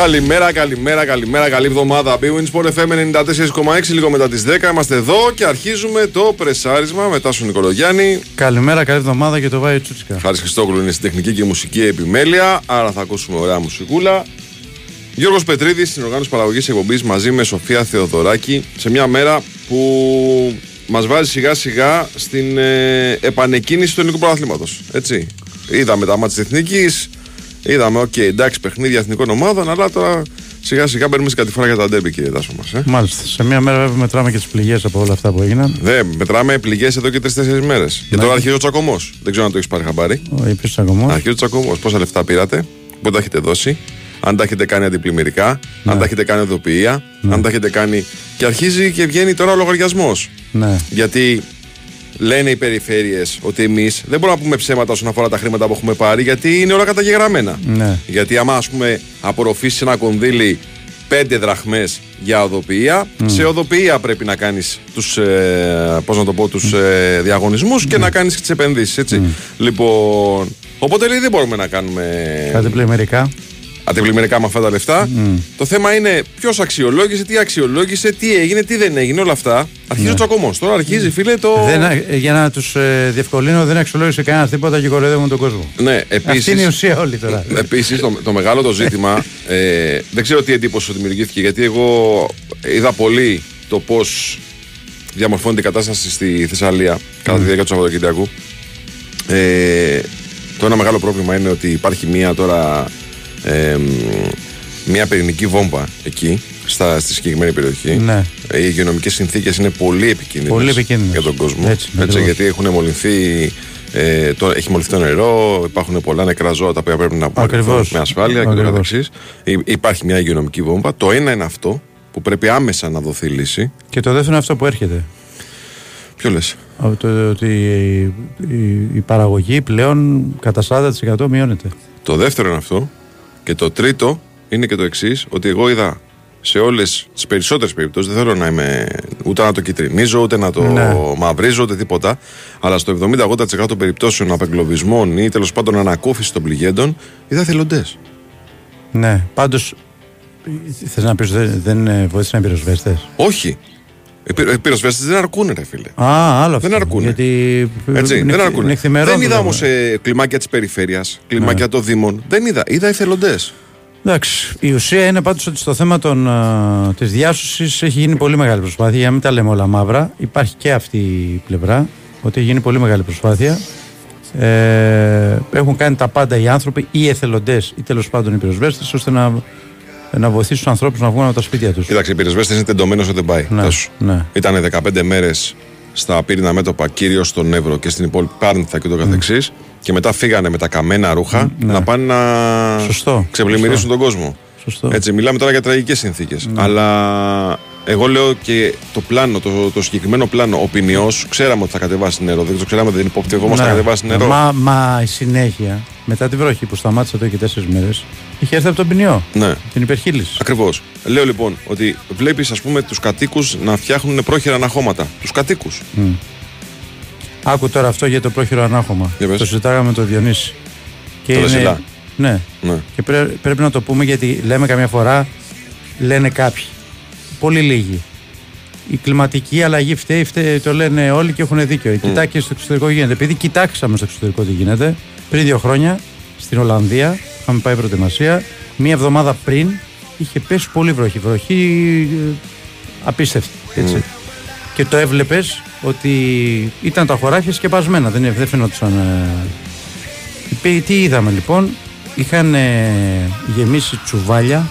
Καλημέρα, καλημέρα, καλημέρα, καλή εβδομάδα. Bwin Sport FM 94,6 λίγο μετά τις 10. Είμαστε εδώ και αρχίζουμε το πρεσάρισμα μετά στον Νικολογιάννη. Καλημέρα, καλή εβδομάδα και το Βάιο Τσούτσικα. Χάρη Χριστόγλου είναι στην τεχνική και μουσική επιμέλεια, άρα θα ακούσουμε ωραία μουσικούλα. Γιώργος Πετρίδης στην οργάνωση παραγωγής εκπομπής μαζί με Σοφία Θεοδωράκη σε μια μέρα που μας βάζει σιγά σιγά στην ε, επανεκκίνηση του ελληνικού πρωταθλήματος. Έτσι. Είδαμε τα μάτια της Εθνικής, είδαμε, okay, εντάξει, παιχνίδια εθνικών ομάδων, αλλά τώρα σιγά σιγά μπαίνουμε στην κατηφόρα για τα ντέρμπι, κύριε Τάσο μας. Ε. Μάλιστα. Σε μια μέρα βέβαια μετράμε και τις πληγές από όλα αυτά που έγιναν. Δε, μετράμε πληγές εδώ και τρεις-τέσσερις μέρες. Και τώρα αρχίζει ο τσακωμός. Δεν ξέρω αν το έχεις πάρει χαμπάρι. Ο υπήρξε τσακωμός. Αρχίζει ο τσακωμός. Πόσα λεφτά πήρατε, πού τα έχετε δώσει, αν τα έχετε κάνει αντιπλημμυρικά, αν τα έχετε κάνει οδοποιία, αν τα έχετε κάνει. Και αρχίζει και βγαίνει τώρα ο λογαριασμός. Ναι. Γιατί λένε οι περιφέρειες ότι εμείς δεν μπορούμε να πούμε ψέματα όσον αφορά τα χρήματα που έχουμε πάρει, γιατί είναι όλα καταγεγραμμένα. Ναι. Γιατί άμα ας πούμε απορροφήσεις ένα κονδύλι 5 δραχμές για οδοποιία, σε οδοποιία πρέπει να κάνεις τους, ε, πώς να το πω, τους ε, διαγωνισμούς και να κάνεις και τις επενδύσεις, έτσι. Λοιπόν, οπότε λέει δεν μπορούμε να κάνουμε Κάτι πλημμυρικά. Αντιπλημμυρικά με αυτά τα λεφτά. Το θέμα είναι ποιος αξιολόγησε, τι αξιολόγησε, τι έγινε, τι δεν έγινε, όλα αυτά. Αρχίζει ο τσακωμός. Τώρα αρχίζει, φίλε, το. Δεν, ε, για να τους ε, διευκολύνω, δεν αξιολόγησε κανένας τίποτα και κοροϊδεύουν τον κόσμο. Ναι, Αυτή είναι η επίση. ουσία όλη τώρα. Επίσης, το, το μεγάλο το ζήτημα, ε, δεν ξέρω τι εντύπωση σου δημιουργήθηκε, γιατί εγώ είδα πολύ το πώς διαμορφώνεται η κατάσταση στη Θεσσαλία κατά τη διάρκεια του Σαββατοκύριακου. Ε, το ένα μεγάλο πρόβλημα είναι ότι υπάρχει μία τώρα ε, μία πυρηνική βόμβα εκεί, στα, στη συγκεκριμένη περιοχή. Ναι. Ε, Οι υγειονομικές συνθήκες είναι πολύ επικίνδυνες, Πολύ επικίνδυνες. για τον κόσμο. Έτσι, ακριβώς. γιατί έχουν μολυνθεί, ε, το, έχει μολυνθεί το νερό, υπάρχουν πολλά νεκρά ζώα τα οποία πρέπει να μολυνθούν Ακριβώς. με ασφάλεια και το Ακριβώς. καθεξής. Υ- Υπάρχει μια υγειονομική βόμβα. Το ένα είναι αυτό που πρέπει άμεσα να δοθεί λύση. Και το δεύτερο είναι αυτό που έρχεται. Ποιο λες; Από το ότι η, η- η παραγωγή πλέον κατά 40% μειώνεται. Το δεύτερο είναι αυτό. Και το τρίτο είναι και το εξής, ότι εγώ είδα σε όλες τις περισσότερες περιπτώσεις, δεν θέλω να είμαι ούτε να το κυτρινίζω, ούτε να το Ναι. μαυρίζω, ούτε τίποτα. Αλλά στο 70-80% των περιπτώσεων απεγκλωβισμών ή τέλος πάντων ανακούφιση των πληγέντων, είδα θελοντές. Ναι. Πάντως, θες να πεις ότι δεν, δεν ε, βοήθησαν οι πυροσβέστε. Όχι. Οι πυ- οι πυροσβέστες δεν αρκούν, ρε φίλε. Α, άλλο αυτό. Δεν αρκούνε. Γιατί Έτσι, δεν αρκούν. νυχθημερών Δεν είδα δουλεύουν. όμως ε, κλιμάκια της περιφέρειας, κλιμάκια Ναι. των Δήμων. Δεν είδα. Είδα εθελοντέ. Εντάξει, η ουσία είναι πάντως ότι στο θέμα των, α, της διάσωσης έχει γίνει πολύ μεγάλη προσπάθεια, για να μην τα λέμε όλα μαύρα. Υπάρχει και αυτή η πλευρά, ότι έχει γίνει πολύ μεγάλη προσπάθεια. Ε, έχουν κάνει τα πάντα οι άνθρωποι, οι εθελοντές ή τέλος πάντων οι πυροσβέστες, ώστε να, να βοηθήσουν τους ανθρώπους να βγουν από τα σπίτια τους. Κοίταξε, οι πυροσβέστες είναι τεντωμένοι όσο δεν πάει. Ναι, Θα σου. ναι. Ήταν 15 μέρες στα πύρινα μέτωπα, κυρίως στον Εύρο και στην υπόλοιπη Πάρνηθα και το καθεξής Και μετά φύγανε με τα καμένα ρούχα να πάνε να Σωστό, ξεπλημμυρίσουν σωστό. τον κόσμο. Σωστό. Έτσι, μιλάμε τώρα για τραγικές συνθήκες. Αλλά εγώ λέω και το πλάνο, το, το συγκεκριμένο πλάνο, ο ποινιό, ξέραμε ότι θα κατεβάσει νερό. Δεν το ξέραμε, δεν υποπτευόμαστε Ναι. θα κατεβάσει νερό. Μα, μα η συνέχεια, μετά τη βροχή που σταμάτησε εδώ και τέσσερις μέρες, είχε έρθει από τον ποινιό, Ναι. την υπερχείληση. Ακριβώς. Λέω λοιπόν ότι βλέπεις, ας πούμε, τους κατοίκους να φτιάχνουν πρόχειρα αναχώματα. Τους κατοίκους. Άκου τώρα αυτό για το πρόχειρο ανάχωμα. Για πες. Το συζητάγαμε με τον Διονύση. Και Το Δεσιλά. Ναι. Ναι. Και πρέ- πρέπει να το πούμε γιατί λέμε καμιά φορά, λένε κάποιοι. Πολύ λίγοι. Η κλιματική αλλαγή φταίει, φταίει, το λένε όλοι και έχουν δίκιο. Κοιτά και στο εξωτερικό γίνεται. Επειδή κοιτάξαμε στο εξωτερικό τι γίνεται, πριν δύο χρόνια στην Ολλανδία, είχαμε πάει προετοιμασία, μία εβδομάδα πριν είχε πέσει πολύ βροχή. Βροχή ε, απίστευτη. Έτσι. Και το έβλεπες ότι ήταν τα χωράφια σκεπασμένα, δεν, δεν φαινόταν. ε, Υπή- Τι είδαμε λοιπόν, είχαν ε, γεμίσει τσουβάλια,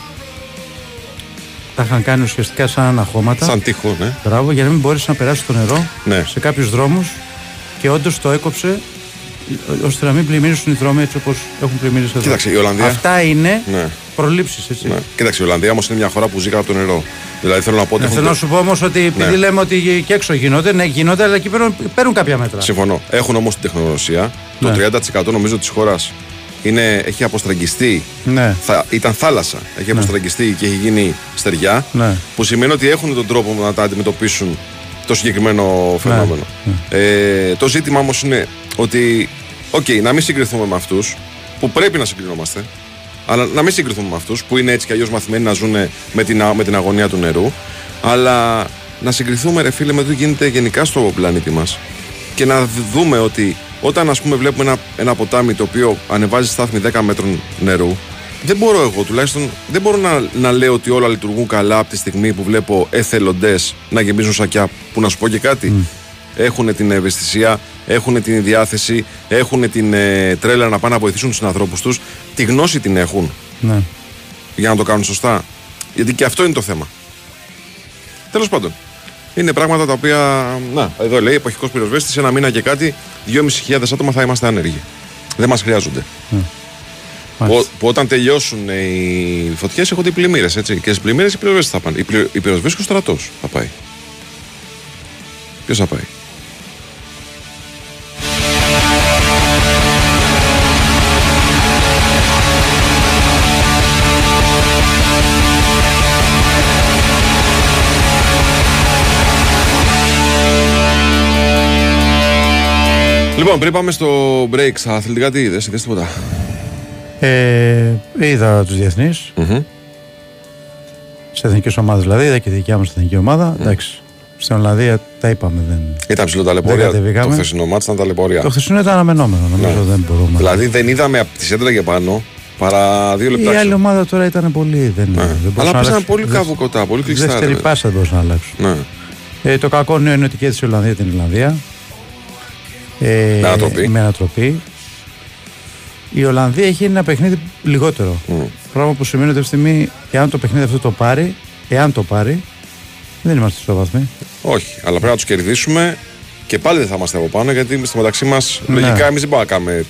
τα είχαν κάνει ουσιαστικά σαν αναχώματα. Σαν τείχος, ναι. Μπράβο, για να μην μπορέσει να περάσεις το νερό Ναι. σε κάποιους δρόμους και όντως το έκοψε ε, ώστε να μην πλημμυρίσουν οι δρόμοι έτσι όπως έχουν πλημμυρίσει εδώ. Κοίταξε, η Ολλανδία- Αυτά είναι Ναι. προλήψεις, έτσι. ναι. Κοίταξε, η Ολλανδία όμως είναι μια χώρα που ζει κάτω από το νερό. Δηλαδή θέλω να πω ότι. Ναι, έχουν θέλω να το- σου πω όμως ότι επειδή Ναι. λέμε ότι και έξω γίνονται, ναι, γίνονται, αλλά εκεί παίρνουν, παίρνουν κάποια μέτρα. Συμφωνώ. Έχουν όμως την τεχνογνωσία. Το Ναι. 30% νομίζω της χώρας έχει αποστραγγιστεί. Ναι. Θα, ήταν θάλασσα. Έχει αποστραγγιστεί και έχει γίνει στεριά. Ναι. Που σημαίνει ότι έχουν τον τρόπο να τα αντιμετωπίσουν το συγκεκριμένο φαινόμενο. Ε, το ζήτημα όμως είναι ότι, οκ, να μην συγκριθούμε με αυτούς που πρέπει να συγκρινόμαστε. Αλλά να μην συγκριθούμε με αυτούς που είναι έτσι κι αλλιώς μαθημένοι να ζουν με την, με την αγωνία του νερού. Αλλά να συγκριθούμε, ρε φίλε, με το τι γίνεται γενικά στο πλανήτη μας. Και να δούμε ότι όταν ας πούμε βλέπουμε ένα, ένα ποτάμι το οποίο ανεβάζει στάθμη 10 μέτρων νερού, δεν μπορώ εγώ τουλάχιστον, δεν μπορώ να, να λέω ότι όλα λειτουργούν καλά από τη στιγμή που βλέπω εθελοντές να γεμίζουν σακιά. Που να σου πω και κάτι. Mm. Έχουν την ευαισθησία, έχουν την διάθεση, έχουν την ε, τρέλα να πάνε να βοηθήσουν τους ανθρώπους τους. Τη γνώση την έχουν. Ναι. Για να το κάνουν σωστά. Γιατί και αυτό είναι το θέμα. Τέλος πάντων. Είναι πράγματα τα οποία. Να, εδώ λέει εποχικός πυροσβέστης, ένα μήνα και κάτι, 2.500 άτομα θα είμαστε άνεργοι. Δεν μας χρειάζονται. Mm. Που, που, όταν τελειώσουν οι φωτιές έχονται οι πλημμύρες. Και στις πλημμύρες οι πυροσβέστε θα πάνε. Οι πυροσβέστε και ο στρατός θα πάει. Ποιος θα πάει; Λοιπόν, πριν πάμε στο break στα αθλητικά, τι είδες, είδες τίποτα; Ε, είδα τους διεθνείς. Mm-hmm. Σε εθνικές ομάδες δηλαδή, είδα και τη δικιά μου στην εθνική ομάδα. Mm. Εντάξει. Στην Ολλανδία τα είπαμε. Δεν... Ήταν ψηλό ταλαιπωρία. Το χθεσινό μάτι ήταν ταλαιπωρία. Το χθεσινό ήταν αναμενόμενο. Νομίζω ναι. δεν μπορούμε. Δηλαδή δεν είδαμε από τη σέντρα και πάνω παρά δύο λεπτά. Η άλλη ομάδα τώρα ήταν πολύ. Δεν, ναι. δεν Αλλά πέσανε πολύ κάπου κοντά, πολύ κλειστά. Δεύτερη πάσα δεν μπορούσαν να αλλάξουν. Ναι. Ε, το κακό νέο είναι ότι και η Ολλανδία την Ιρλανδία. Ε, με ανατροπή. Με ανατροπή. Η Ολλανδία έχει ένα παιχνίδι λιγότερο. Mm. Πράγμα που σημαίνει ότι αυτή τη στιγμή, εάν το παιχνίδι αυτό το πάρει, εάν το πάρει, δεν είμαστε στο βαθμό. Όχι, αλλά πρέπει να τους κερδίσουμε και πάλι δεν θα είμαστε από πάνω γιατί στο μεταξύ μας ναι. λογικά εμείς δεν μπορούμε να κάνουμε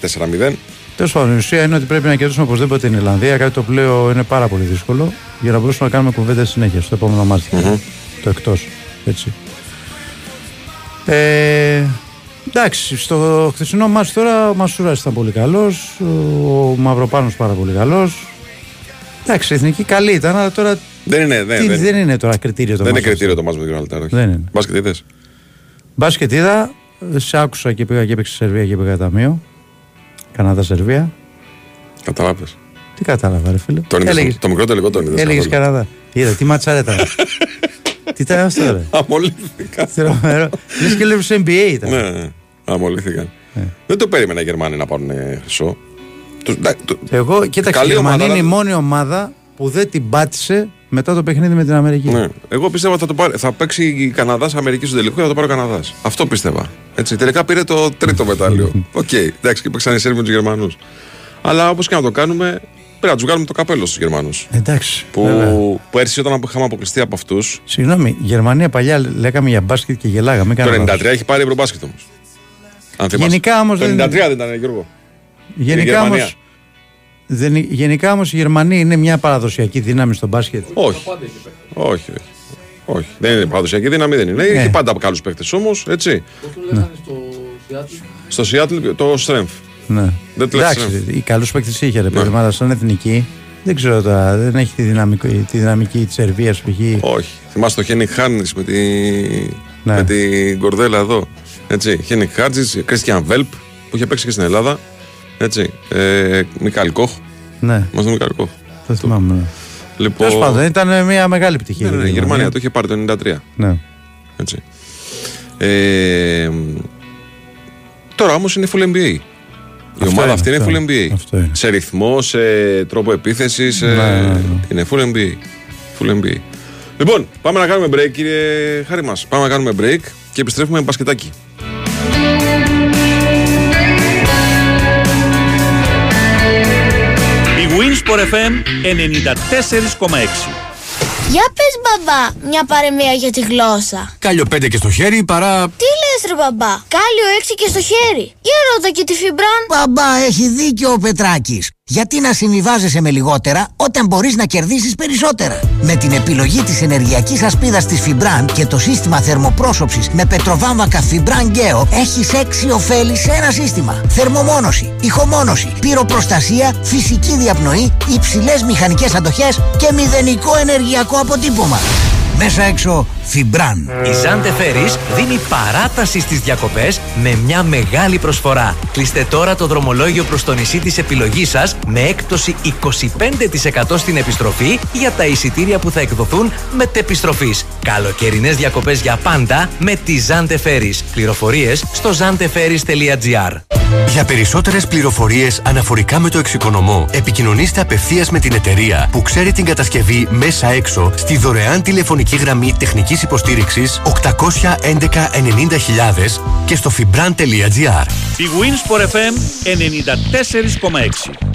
4-0. Τέλος πάντων, η ουσία είναι ότι πρέπει να κερδίσουμε οπωσδήποτε την Ιρλανδία, κάτι το οποίο είναι πάρα πολύ δύσκολο για να μπορέσουμε να κάνουμε κουβέντα συνέχεια στο επόμενο μάτι. Mm-hmm. Το εκτός. Έτσι. Ε, Εντάξει, στο χθεσινό μάτι τώρα ο Μασούρα ήταν πολύ καλός. Ο Μαυροπάνος πάρα πολύ καλός. Εντάξει, η εθνική καλή ήταν, αλλά τώρα. Δεν είναι, δεν, τι, δεν, δεν είναι τώρα κριτήριο το Δεν είναι κριτήριο το μάτι με την Αλτάρα. Δεν είναι. Μπάσκετ είδες; Μπάσκετ είδα. Σε άκουσα και πήγα και έπαιξε Σερβία και πήγα ταμείο. Καναδά-Σερβία. Κατάλαβες. Τι κατάλαβα, ρε φίλε. Τον είδες, το μικρό τελικό τον είδες. Έλεγες Καναδά. Είδα, τι ματσάρα ήταν. τι ήταν αυτό, ρε; Αμολήθηκαν. Λες και λέει NBA ήταν. Ναι. Αμολήθηκαν. Ε. Δεν το περίμενα οι Γερμανοί να πάρουν χρυσό. Εγώ, κοίταξε, η Γερμανία είναι η μόνη ομάδα που δεν την πάτησε μετά το παιχνίδι με την Αμερική. Ναι. Εγώ πίστευα θα, το πάρει, θα παίξει η Καναδάς Αμερική στο τελικό και θα το πάρει ο Καναδάς. Αυτό πίστευα. Έτσι, τελικά πήρε το τρίτο μετάλλιο. Okay, εντάξει, και παίξαν οι Σέρβοι με τους Γερμανούς. Αλλά όπως και να το κάνουμε, πρέπει να τους βγάλουμε το καπέλο στους Γερμανούς. Εντάξει. Που πέρσι όταν είχαμε αποκλειστεί από αυτού. Συγγνώμη, Γερμανία παλιά λέγαμε για μπάσκετ και γελάγαμε. Το 93 έχει πάρει ευρωμπάσκετ όμως. Γενικά όμως. Το 93 δεν ήταν, Γιώργο. Γενικά όμω. Δεν, γενικά όμως η Γερμανία είναι μια παραδοσιακή δύναμη στο μπάσκετ. Όχι. όχι, όχι. Όχι. Δεν είναι παραδοσιακή δύναμη, δεν είναι. Ναι. Έχει πάντα καλούς παίκτες όμως, έτσι. Πώς το λέγανε στο Σιάτλ. Στο Σιάτλ το Strength. Ναι. Δεν Εντάξει, οι καλούς παίκτες είχε ρε παιδί, ναι. σαν εθνική. Δεν ξέρω τώρα, δεν έχει τη δυναμική, τη δυναμική της Σερβίας π.χ. Όχι. Θυμάστε το Χένι Χάνι με, τη... ναι. με την κορδέλα εδώ. Έτσι, Χένικ Χάτζη, Κρίστιαν Βέλπ που είχε παίξει και στην Ελλάδα. Έτσι, ε, Μικάλ Κόχ. Ναι. Μα τον Μικάλ Κόχ; Το θυμάμαι. Ναι. Λοιπόν... Τέλος πάντων, ήταν μια μεγάλη επιτυχία. Ναι, ναι, ναι η Γερμανία το είχε πάρει το 93. Ναι. Έτσι. Ε, τώρα όμως είναι full NBA. Η ομάδα είναι, αυτή αυτό, είναι full NBA. Αυτό είναι. Σε ρυθμό, σε τρόπο επίθεσης. Ναι, ναι, ναι. Είναι full NBA. Full NBA. Λοιπόν, πάμε να κάνουμε break, κύριε Χάρη μας. Πάμε να κάνουμε break και επιστρέφουμε με μπασκετάκι. Winsport FM 94,6 για πες μπαμπά, μια παρεμία για τη γλώσσα. Κάλιο 5 και στο χέρι παρά... Τι λες ρε μπαμπά, κάλιο 6 και στο χέρι. Για ρώτα και τη Φιμπραν. Μπαμπά, έχει δίκιο ο Πετράκης. Γιατί να συμβιβάζεσαι με λιγότερα όταν μπορείς να κερδίσεις περισσότερα; Με την επιλογή της ενεργειακής ασπίδας της Fibran και το σύστημα θερμοπρόσωψης με πετροβάμβακα Fibran Geo έχεις έξι ωφέλη σε ένα σύστημα. Θερμομόνωση, ηχομόνωση, πυροπροστασία, φυσική διαπνοή, υψηλές μηχανικές αντοχές και μηδενικό ενεργειακό αποτύπωμα. Μέσα έξω Φιμπραν. Η Ζάντε Φέρις δίνει παράταση στις διακοπές με μια μεγάλη προσφορά. Κλείστε τώρα το δρομολόγιο προς το νησί της επιλογής σας με έκπτωση 25% στην επιστροφή για τα εισιτήρια που θα εκδοθούν μετεπιστροφής. Καλοκαιρινές διακοπές για πάντα με τη Ζάντε Φέρις. Πληροφορίες στο zanteferis.gr Για περισσότερες πληροφορίες αναφορικά με το εξοικονομώ, επικοινωνήστε απευθείας με την εταιρεία που ξέρει την κατασκευή μέσα έξω στη δωρεάν τηλεφωνική γραμμή τεχνικής υποστήριξης 811 90.000 και στο fibran.gr. Η Winsport FM 94,6.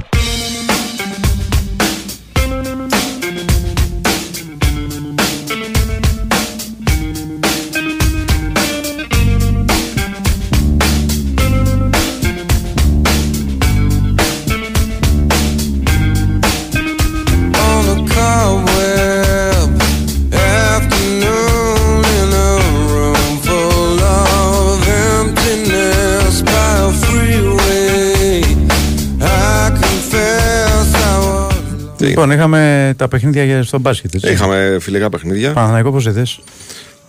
Λοιπόν, είχαμε τα παιχνίδια για- στο μπάσκετ. Έτσι. Είχαμε φιλικά παιχνίδια. Παναθηναϊκό πώς είδες;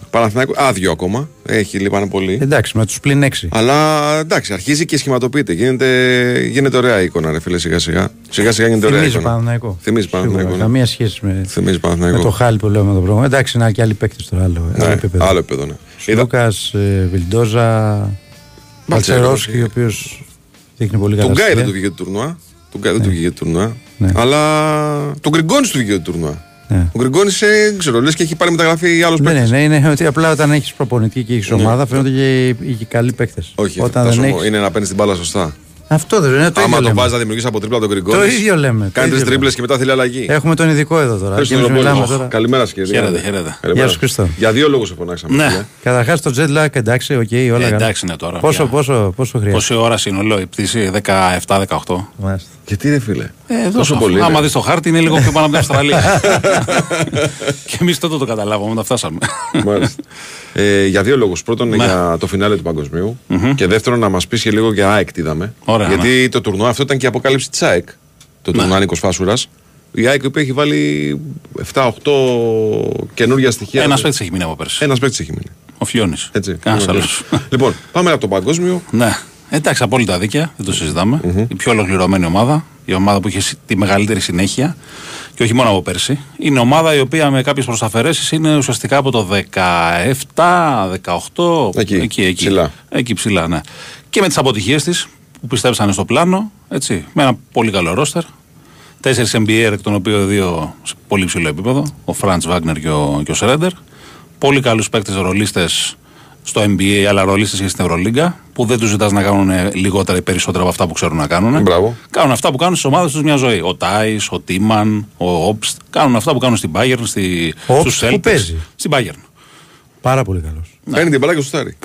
Παναθηναϊκό, άδειο ακόμα. Έχει λείπανε πολύ. Εντάξει, με τους πλην 6. Αλλά εντάξει, αρχίζει και σχηματοποιείται. Γίνεται, γίνεται ωραία εικόνα, ρε φίλε, σιγά σιγά. Σιγά σιγά γίνεται ωραία Θυμίζει εικόνα. Παναθηναϊκό. Θυμίζει Παναθηναϊκό. Σίγουρα, ναι. Καμία σχέση με, Θυμίζει με Παναθηναϊκό. το χάλι που λέμε το πρόγραμμα. Εντάξει, είναι και άλλοι παίκτες τώρα. Άλλο, Ναι, άλλο επίπεδο. άλλο επίπεδο, ναι. Είδα- Λούκας, Βιλντόζα, Μπαλτσερόσκι, ο οποίος δείχνει πολύ καλά. Τον Γκάι δεν στοιχεία. του βγήκε το τουρνουά. Τον Γκάι δεν του βγήκε το τουρνουά. Ναι. Αλλά τον Γκριγκόνης του βγήκε το τουρνουά. Ναι. Ο Γκριγκόνης, δεν ξέρω, λες και έχει πάρει μεταγραφή άλλος Ναι, παίκτης. ναι, ναι, είναι ότι απλά όταν έχεις προπονητή και έχεις ομάδα φαίνονται και οι, οι καλοί παίκτες. Όχι, όταν φτάσω δεν εγώ. έχεις... είναι να παίρνεις την μπάλα σωστά. Αυτό δεν είναι το Άμα ίδιο. τον λέμε. βάζεις να δημιουργήσεις από τρίπλα τον Γκριγκόνης. Το ίδιο λέμε. το Κάνει τρεις ίδιο τρίπλες λέμε. και μετά θέλει αλλαγή. Έχουμε τον ειδικό εδώ τώρα. Πες Και στον εμείς Λοπόλη. μιλάμε τώρα. Καλημέρα, κύριε. Χαίρετε, χαίρετε. Καλημέρα. Γεια σου, Χριστό. Για δύο λόγους σε φωνάξαμε. Ναι. φίλε. Καταρχάς το jet lag, εντάξει, οκ, όλα Ε, καλά. εντάξει είναι τώρα. Πόσο, πια. πόσο, πόσο χρειάζεται. Πόση ώρα σύνολο η πτήση, 17-18. Μάλιστα. Γιατί ρε φίλε; Ε, Τόσο τόσο πολύ. Άμα είναι. δεις το χάρτη είναι λίγο πιο πάνω από την Αυστραλία. και εμείς τότε το καταλάβαμε όταν φτάσαμε. Μάλιστα. ε, για δύο λόγους. Πρώτον, για το φινάλε του παγκοσμίου Και δεύτερον, να μας πεις και λίγο για ΑΕΚ τι είδαμε. Ωραία, Γιατί το τουρνουά αυτό ήταν και η αποκάλυψη της ΑΕΚ. Το Ναι. τουρνουά Νίκος Φάσουρας. Η ΑΕΚ η οποία έχει βάλει 7-8 καινούργια στοιχεία. Ένας παίκτης έχει μείνει από πέρσι. Ένας παίκτης έχει μείνει. Ο Φιόνι. Έτσι. Κανένας άλλος. λοιπόν, πάμε από το παγκόσμιο. Ναι. Εντάξει, απόλυτα δίκαια, δεν το συζητάμε. Η πιο ολοκληρωμένη ομάδα, η ομάδα που είχε συ- τη μεγαλύτερη συνέχεια και όχι μόνο από πέρσι. Είναι ομάδα η οποία με κάποιες προσταφαιρέσει είναι ουσιαστικά από το 17, 18. Εκεί, εκεί, ψηλά. Εκεί ψηλά, ναι. Και με τις αποτυχίες της που πιστέψανε στο πλάνο, έτσι, με ένα πολύ καλό ρόστερ. Τέσσερις NBA, εκ των οποίων δύο σε πολύ ψηλό επίπεδο. Ο Φραντ Βάγνερ και ο, και ο Σρέντερ. Πολύ καλούς παίκτες ρολίστες στο NBA, αλλά ρολίστες και στην Ευρωλίγκα, που δεν τους ζητάς να κάνουν ε, λιγότερα ή περισσότερα από αυτά που ξέρουν να κάνουν. Μπράβο. Κάνουν αυτά που κάνουν στις ομάδες τους μια ζωή. Ο Τάις, ο Τίμαν, ο Όπστ. Κάνουν αυτά που κάνουν στην Bayern, στη, Ο στους Όπστ που Celtics. παίζει. Στην Bayern. Πάρα πολύ καλός. Παίρνει την μπαλά και στο στάρι.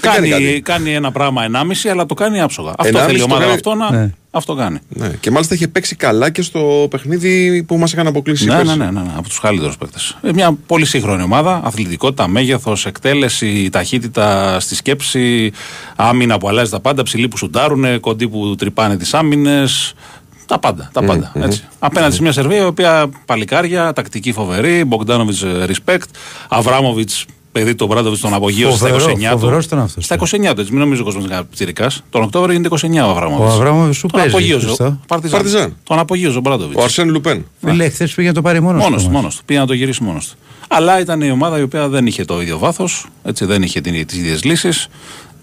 κάνει, κάνει κάνει, κάτι. ένα πράγμα 1,5 αλλά το κάνει άψογα. Αυτό 1,5 θέλει η το ομάδα κάνει- αυτό να. Ναι. Αυτό κάνει. Ναι. Και μάλιστα είχε παίξει καλά και στο παιχνίδι που μας έκανε αποκλείσει. Ναι, πέρσι. ναι, ναι, ναι, ναι, από τους καλύτερους παίκτες. Μια πολύ σύγχρονη ομάδα. Αθλητικότητα, μέγεθος, εκτέλεση, ταχύτητα στη σκέψη, άμυνα που αλλάζει τα πάντα, ψηλοί που σουντάρουν, κοντοί που τρυπάνε τις άμυνες. Τα πάντα. Τα πάντα έτσι. Απέναντι σε μια Σερβία η οποία παλικάρια, τακτική φοβερή, Μπογκδάνοβιτ respect, Αβράμοβιτ παιδί του Μπράντοβιτ τον απογείωσε στα Φοβερό, 29 του. φοβερός ήταν αυτός. Στα 29 του, έτσι. Μην νομίζει ο κόσμος είναι πιτσυρικά. Τον Οκτώβριο είναι 29 ο Αβράμοβιτ. Ο Αβράμοβιτ σου Τον παίζει. απογείωσε. Χριστό. ο Παρτιζάν. Παρτιζάν. Τον απογείωσε ο Μπράντοβιτ. Ο Αρσέν Λουπέν. Φίλε, χθες πήγε να το πάρει μόνος Μόνος του, μόνος του. Πήγε να το γυρίσει μόνος του. Αλλά ήταν η ομάδα η οποία δεν είχε το ίδιο βάθος, δεν είχε τις ίδιες λύσεις.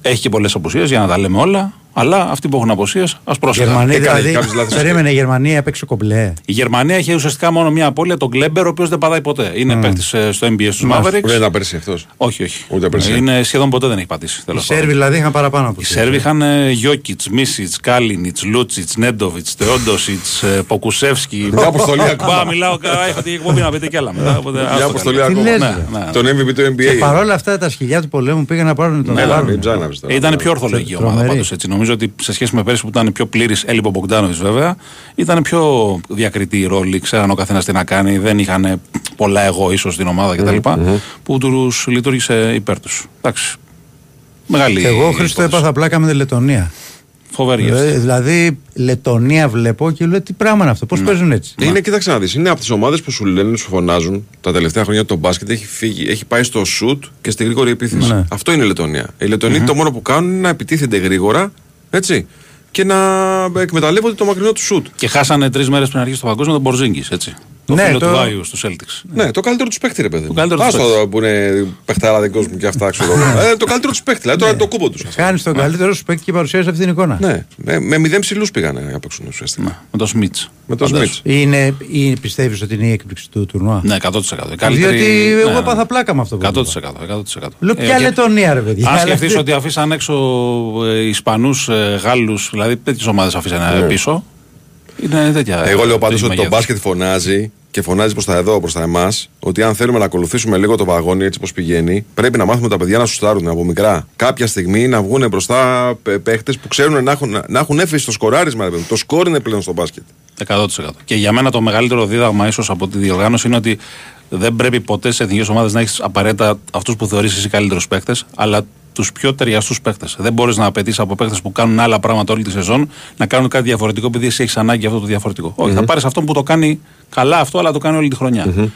Έχει και πολλές απουσίες για να τα λέμε όλα. Αλλά αυτοί που έχουν απουσίε, ας πρόσεχαν. Γερμανία Έκανε δηλαδή. κάποιες λάθος. Περίμενε, η Γερμανία έπαιξε κομπλέ. Η Γερμανία είχε ουσιαστικά μόνο μια απώλεια, τον Κλέμπερ, ο οποίος δεν πατάει ποτέ. Είναι mm. παίκτης στο NBA στους Mavericks. Δεν ήταν πέρσι αυτός. Όχι, όχι. Ούτε πέρσι. Είναι σχεδόν ποτέ δεν έχει πατήσει. Οι τέλος Σέρβοι πάντων. δηλαδή είχαν παραπάνω από Οι τους. Σέρβοι είχαν Γιώκητς, Μίσιτς, Κάλινιτ, Λούτσιτς, Νέντοβιτς, Θεόντοσιτς, Ποκουσεύσκι. Μια αποστολή ακόμα. Μπα, μιλάω, κα- είχα την εκπομπή να πείτε κι άλλα μετά. οπότε άστο Μια αποστολή καλά. ακόμα. λες, Ναι, ρε. ναι. Τον MVP του Και NBA. παρόλα αυτά τα σκυλιά του πολέμου πήγαν να πάρουν τον Έλα, άλλον. μην τζάναβες τώρα. Ήταν πιο ορθολογική η ομάδα Τρομερή. πάντως, έτσι. Νομίζω ότι σε σχέση με πέρσι που ήταν πιο πλήρης, έλειπε ο Μπογκδάνοβιτς βέβαια, ήταν πιο διακριτή η ρόλη. Ξέραν ο καθένας τι να κάνει, δεν είχαν πολλά εγώ ίσως στην ομάδα κτλ. Που τους λειτουργήσε υπέρ τους. Εντάξει. Μεγάλη. Εγώ Χρήστο υπόθεση. έπαθα πλάκα με τη Λετωνία. Φοβερή Ε, αυτή. δηλαδή, Λετωνία βλέπω και λέω τι πράγμα είναι αυτό, Ναι. πώ παίζουν έτσι; Είναι, κοίταξε να δεις. Είναι από τις ομάδες που σου λένε, σου φωνάζουν τα τελευταία χρόνια το μπάσκετ έχει φύγει, έχει πάει στο σουτ και στη γρήγορη επίθεση. Ναι. Αυτό είναι η Λετωνία. Οι Λετωνοί το μόνο που κάνουν είναι να επιτίθενται γρήγορα έτσι, και να εκμεταλλεύονται το μακρινό του σουτ. Και χάσανε τρεις μέρες πριν αρχίσει το παγκόσμιο τον Μπορζίνγκης, έτσι. Το Ναι, φίλο το- του Βάιου στου Celtics. Ναι, το καλύτερο του παίχτη, ρε παιδί. μου. καλύτερο τους Άστο παίκτη. που είναι παιχτάρα δικό μου και αυτά, ξέρω εγώ. ε, το καλύτερο του παίχτη. Δηλαδή τώρα είναι το κούμπο τους. Κάνεις τον καλύτερο σου παίκτη και παρουσιάζεις αυτή την εικόνα. Ναι, με, με μηδέν ψηλούς πήγανε να παίξουν ουσιαστικά. Με το Σμιτς. Με το Σμιτς. Είναι, ή πιστεύεις ότι είναι η έκπληξη του τουρνουά; Ναι, 100%. Η καλύτερη- Διότι ναι, εγώ ναι. έπαθα πλάκα με αυτό που 100%. είπα. 100%. Λέω Ε, ποια και- Λετωνία, ρε παιδιά. Αν Αλλά σκεφτείς αυτή- ότι αφήσαν έξω ε, Ισπανούς, ε, Γάλλους, δηλαδή τέτοιες ομάδες αφήσανε Ναι. πίσω. Είναι τέτοια. Εγώ λέω πάντως τέτοιου ότι το μεγέθους. μπάσκετ φωνάζει και φωνάζει προς τα εδώ, προς τα εμάς, ότι αν θέλουμε να ακολουθήσουμε λίγο το βαγόνι έτσι όπω πηγαίνει, πρέπει να μάθουμε τα παιδιά να σουστάρουν από μικρά. Κάποια στιγμή να βγουν μπροστά παίχτες που ξέρουν να έχουν, να έχουν έφεση στο σκοράρισμα. ρε παιδί μου. Το σκόρ είναι πλέον στο μπάσκετ. 100%. Και για μένα το μεγαλύτερο δίδαγμα ίσως από τη διοργάνωση είναι ότι δεν πρέπει ποτέ σε εθνικές ομάδες να έχεις απαραίτητα αυτούς που θεωρείς εσύ καλύτερους παίκτε, αλλά τους πιο ταιριαστούς παίκτες. Δεν μπορείς να απαιτείς από παίκτες που κάνουν άλλα πράγματα όλη τη σεζόν να κάνουν κάτι διαφορετικό επειδή εσύ έχεις ανάγκη αυτό το διαφορετικό. Όχι, θα πάρεις αυτόν που το κάνει καλά αυτό, αλλά το κάνει όλη τη χρονιά.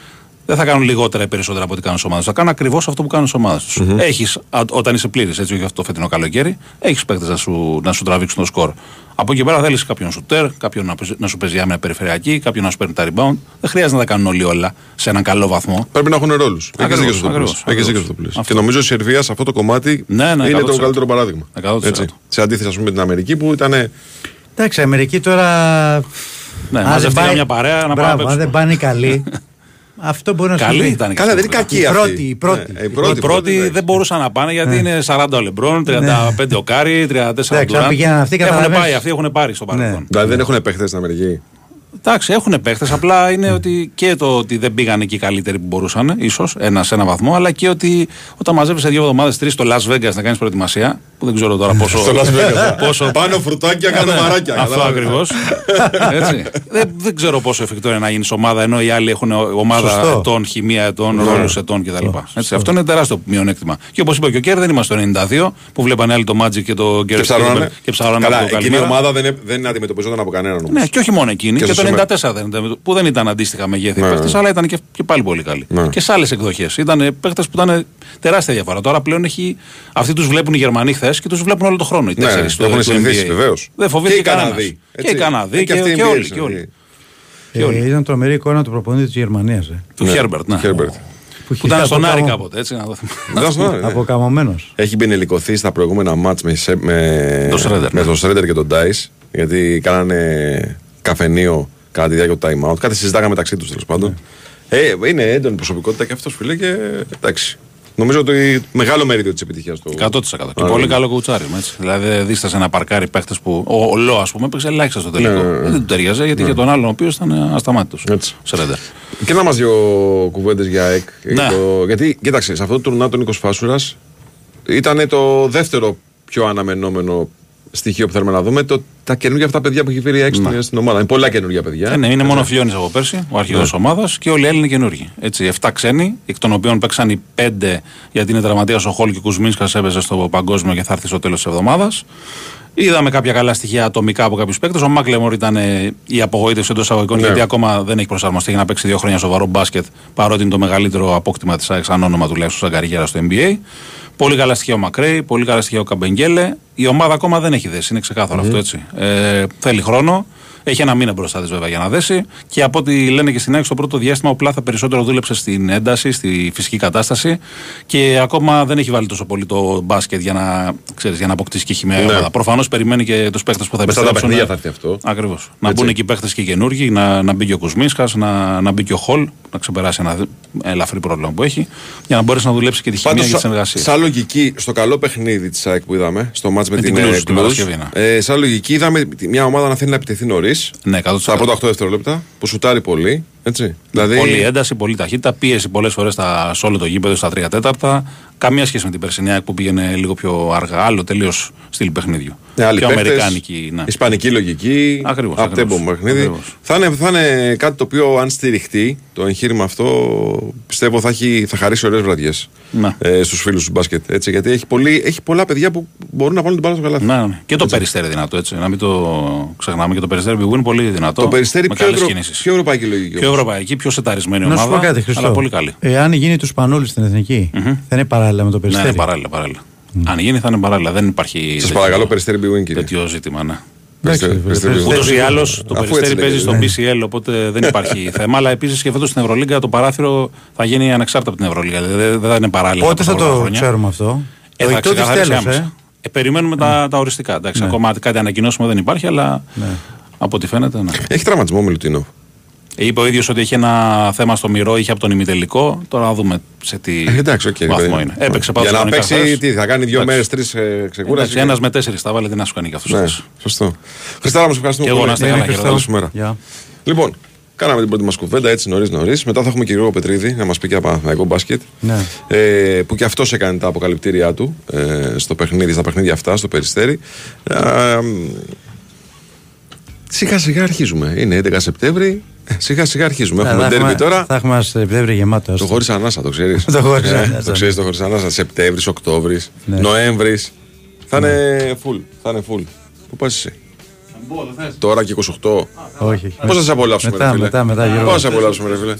Δεν θα κάνουν λιγότερα ή περισσότερα από ό,τι κάνουν στις ομάδες. Θα κάνουν ακριβώς αυτό που κάνουν στις ομάδες τους. Έχεις, α, όταν είσαι πλήρης, έτσι, όχι αυτό το φετινό καλοκαίρι, έχεις παίκτες να σου, να σου τραβήξουν το σκορ. Από εκεί πέρα θέλεις κάποιον σουτέρ, κάποιον να, παίζει- να σου παίζει άμυνα περιφερειακή, κάποιον να σου παίρνει τα rebound. Δεν χρειάζεται να τα κάνουν όλοι όλα σε έναν καλό βαθμό. Πρέπει να έχουν ρόλους. Έχεις Ακριβώς, δίκιο στο ακριβώς, πλήρως. Έχει ακριβώς. δίκιο στο πλήρως. Αυτό. Και νομίζω η Σερβία σε αυτό το κομμάτι Ναι, ναι, είναι 100%. το καλύτερο παράδειγμα. 100%. Έτσι. Σε αντίθεση, ας πούμε, με την Αμερική που ήταν. Εντάξει, η Αμερική τώρα. Ναι, αν μαζευτήκαμε δεν πάει- μια παρέα να πάμε να Μπράβο, αν παίξουμε. δεν πάνε καλοί. αυτό μπορεί να σου Καλή πει. ήταν. και Καλά, αυτή δεν είναι η κακή Η αυτή. πρώτη, η πρώτη. Ναι, η Οι πρώτη, πρώτοι εντάξει. δεν μπορούσαν να πάνε γιατί είναι 40 ο Λεμπρόν, 35 ο Κάρι, 34 ο Ναι. Εντάξει, αν Ντουράντ. πηγαίναν αυτοί, Έχουν καταλαβαίνεις. πάει, αυτοί έχουν πάρει στο παρελθόν. Δηλαδή δεν έχουν παίχτες στην Αμερική. Εντάξει, έχουν παίχτες. Απλά είναι ότι και το ότι δεν πήγαν εκεί οι καλύτεροι που μπορούσαν, ίσως, ένα σε ένα βαθμό, αλλά και ότι όταν μαζεύεις σε δύο εβδομάδες, τρεις στο Las Vegas να κάνεις προετοιμασία, που δεν ξέρω τώρα πόσο. Στο Las Vegas. πόσο Πάνω φρουτάκια, κάτω Ναι, μαράκια. Αυτό κατάλαβες. ακριβώς. δεν, δεν ξέρω πόσο εφικτό είναι να γίνεις ομάδα ενώ οι άλλοι έχουν ομάδα Σωστό. ετών, χημεία ετών, ρόλους ετών κτλ. Έτσι, Αυτό είναι τεράστιο μειονέκτημα. Και όπως είπε και ο Κέρ, δεν είμαστε το 92 που βλέπανε άλλοι το Magic και το Και Γκέρ ψαρώνανε. και ψαρώνανε Καλά, από το εκείνη η καλημέρα. ομάδα δεν, δεν αντιμετωπιζόταν από κανέναν όμως. Ναι, και όχι μόνο εκείνη. Και Και, στο το σήμερα. 94 δεν ήταν, που δεν ήταν αντίστοιχα μεγέθη Ναι, παίχτες, ναι. αλλά ήταν και, και πάλι πολύ καλοί. Ναι. Και σε άλλες εκδοχές. Ήταν παίχτες που ήταν τεράστια διαφορά. Τώρα πλέον έχει, αυτοί τους βλέπουν οι Γερμανοί χθες και τους βλέπουν όλο τον χρόνο. Οι Ναι, τέσσερις το του- έχουν του συνηθίσει, NBA. βεβαίως. Δεν φοβήθηκε Και οι κανένας. Καναδοί, Και οι έτσι. Καναδοί Ε, και, και αυτοί και NBA όλοι. είναι. Και όλοι. Ε, ήταν τρομερή εικόνα τους προπονητή της Γερμανίας. Ε, Του Ναι, Χέρμπερτ. Ναι. Χέρμπερτ. που Που ήταν στον Άρη αποκαμω- κάποτε. Έτσι, να το θυμάμαι. Δεν σου πω, ναι. Αποκαμωμένος. Έχει μπενελικωθεί στα προηγούμενα μάτς με, σε- με, Το Schroeder, με ναι. τον Σρέντερ και τον Ντάις γιατί κάνανε καφενείο κατά τη διάρκεια του time out. Κάτι συζητάγαμε μεταξύ τους τέλος πάντων. Ναι. Ε, είναι έντονη προσωπικότητα και αυτός φίλε και εντάξει. Νομίζω ότι μεγάλο μερίδιο της επιτυχίας του. 100%. Και Α, πολύ ναι. καλό κουτσάρισμα. Έτσι. Δηλαδή δεν δίστασε να παρκάρει παίχτες που. Ο, ο Λό, ας πούμε, έπαιξε ελάχιστα στο τελικό. Ναι, ναι, ναι. Δεν του ταιριάζε γιατί είχε τον άλλον ο οποίος ήταν ασταμάτητος. Έτσι. Σρέντερ. Και να μας δύο κουβέντες για ΕΚ. Ναι. Το- γιατί, κοίταξε, σε αυτό το τουρνά των 20 Φάσουρας ήταν το δεύτερο πιο αναμενόμενο στοιχείο που θέλουμε να δούμε. Το, τα καινούργια αυτά παιδιά που έχει φέρει η ΕΚ στην- στην ομάδα. Είναι πολλά καινούργια παιδιά. Ε, ναι, είναι μόνο Φιλιώνη από πέρσι, ο αρχηγός Ναι. ομάδας και όλοι οι άλλοι είναι καινούργοι. Έτσι, 7 ξένοι, εκ των οποίων παίξαν οι 5 γιατί είναι τραυματίας ο Χόλ και ο Κουσμίνσκας έπαιζε στο παγκόσμιο και θα έρθει στο τέλος της εβδομάδας. Είδαμε κάποια καλά στοιχεία ατομικά από κάποιους παίκτες. Ο Μάκλεμορ ήταν ε, η απογοήτευση εντός εισαγωγικών Ναι. γιατί ακόμα δεν έχει προσαρμοστεί για να παίξει δύο χρόνια σοβαρό μπάσκετ παρότι είναι το μεγαλύτερο απόκτημα της ΑΕΚ σαν όνομα τουλάχιστον σαν καριέρα στο NBA. Πολύ καλά στοιχεία ο Μακρέι, πολύ καλά στοιχεία ο Καμπεγγέλε. Η ομάδα ακόμα δεν έχει δέσει, είναι ξεκάθαρο αυτό έτσι. Ε, θέλει χρόνο. Έχει ένα μήνα μπροστά της βέβαια για να δέσει. Και από ό,τι λένε και στην ΑΕΚ, στο πρώτο διάστημα ο Πλάθα περισσότερο δούλεψε στην ένταση, στη φυσική κατάσταση. Και ακόμα δεν έχει βάλει τόσο πολύ το μπάσκετ για να, ξέρεις, για να αποκτήσει και χημία η Ναι. ομάδα. Προφανώς περιμένει και τους παίχτε που θα Μετά τα επιστρέψουν. παιχνίδια θα έρθει αυτό. Ακριβώς. Να Έτσι. μπουν εκεί παίχτε και καινούργοι, να, να μπει και ο Κουσμίσκας, να, να μπει και ο Χολ, να ξεπεράσει ένα δι- ελαφρύ πρόβλημα που έχει, για να μπορέσει να δουλέψει και τη χημία Πάντως, και τις σαν, συνεργασίε. σαν λογική, στο καλό παιχνίδι της ΑΕΚ που είδαμε, στο μάτς με, Με την, την ε, Cluj, την Cluj, Παρασκευή, ναι. ε, σαν λογική είδαμε μια ομάδα να θέλει να επιτεθεί νωρίς. Ναι, 100%. Στα πρώτα 8 δευτερόλεπτα, που σουτάρει πολύ. Έτσι. Δηλαδή, Πολύ ένταση, πολύ ταχύτητα, πίεση πολλές φορές σε όλο το γήπεδο στα 3 τέταρτα. Καμία σχέση με την περσινή ΑΕΚ που πήγαινε λίγο πιο αργά. Άλλο τελείως στυλ παιχνίδιου. Ναι, άλλοι πιο παίχτες, αμερικάνικη. Ναι. Ισπανική λογική. Ακριβώς, Απτέμπο ακριβώς. παιχνίδι. Ακριβώς. Θα είναι, θα είναι κάτι το οποίο, αν στηριχτεί το εγχείρημα αυτό, πιστεύω θα, έχει, θα χαρίσει ωραίες βραδιές Ναι. ε, στους φίλους του μπάσκετ. Έτσι, γιατί έχει, πολύ, έχει πολλά παιδιά που μπορούν να βάλουν την μπάλα στο καλάθι. Ναι, ναι. Και το περιστέρι δυνατό, έτσι. Να μην το ξεχνάμε. Και το περιστέρι που είναι πολύ δυνατό. Το περιστέρι με πιο, καλές ευρω... κινήσεις. πιο ευρωπαϊκή λογική. Πιο ευρωπαϊκή, πιο σεταρισμένη Να σου ομάδα. πω κάτι, Χριστό. Αλλά πολύ καλή. Εάν γίνει του Σπανούλη στην εθνική, θα είναι παράλληλα με το Ναι, περιστέρι. ναι, παράλληλα. παράλληλα. Αν γίνει θα είναι παράλληλα. Δεν υπάρχει. Σας τέτοιο- παρακαλώ, περιστέρι Big Win, κύριε. Τέτοιο ζήτημα, ναι. Εντάξει, Περιστέρι- περιστέρι Big Win. Ούτως ή άλλως το Αφού περιστέρι έτσι παίζει στο λέγεται. BCL, οπότε δεν υπάρχει θέμα. Αλλά επίσης και φέτος στην Ευρωλίγκα το παράθυρο θα γίνει ανεξάρτητα από την Ευρωλίγκα. Δηλαδή δεν δεν θα είναι παράλληλα. Πότε τα θα προηγούμενα το χρόνια. ξέρουμε αυτό; Ε, το θα εκτό της ξεκαθαρίσει τέλος, άμεσα. ε. Ε, περιμένουμε τα, τα οριστικά. Εντάξει, Ναι. Ακόμα κάτι ανακοινώσιμο δεν υπάρχει, αλλά από ό,τι φαίνεται. Ναι. Έχει τραυματισμό με Λουτίνο. Είπε ο ίδιος ότι έχει ένα θέμα στο μυρό, είχε από τον ημιτελικό. Τώρα να δούμε σε τι Ε, εντάξει, οκ. ρε βαθμό παιδί. είναι. Έπαιξε πάντω Για να παίξει, τι, θα κάνει δύο μέρες, τρεις ε, ξεκούραση. Ένας με τέσσερις τα βάλε, τι να σου κάνει και αυτός. Ναι, σωστό. Χριστάρα, μας ευχαριστούμε Και εγώ πολύ. να είστε Ναι, καλά, ναι, χαιρετώ. Χριστό. Καλή σου μέρα. Γεια. Λοιπόν, κάναμε την πρώτη μας κουβέντα έτσι νωρίς νωρίς. Μετά θα έχουμε και Γιώργο Πετρίδη να μας πει και από Παναθηναϊκό μπάσκετ. Ναι. Ε, που και αυτός έκανε τα αποκαλυπτήριά του ε, στο παιχνίδι, στα παιχνίδια αυτά, στο περιστέρι. Ε, μ, σιγά σιγά αρχίζουμε. Είναι 11 Σεπτέμβρη. Ε, Σιγά σιγά αρχίζουμε. Ναι, έχουμε θα τέρμι τώρα. Θα έχουμε ένα Σεπτέμβρη γεμάτος. Το χωρίς ανάσα, το ξέρεις. Το χωρίς ανάσα. Το ξέρεις το χωρίς ανάσα. Σεπτέμβρης, Οκτώβρης, Ναι. Νοέμβρης. Θα είναι full. Θα είναι full. Πού πας εσύ; Τώρα και 28. Όχι. Πώς θα σε απολαύσουμε, Μετά, ρε φίλε; μετά, μετά, Γιώργο. Πώς θα σε απολαύσουμε, ρε φίλε;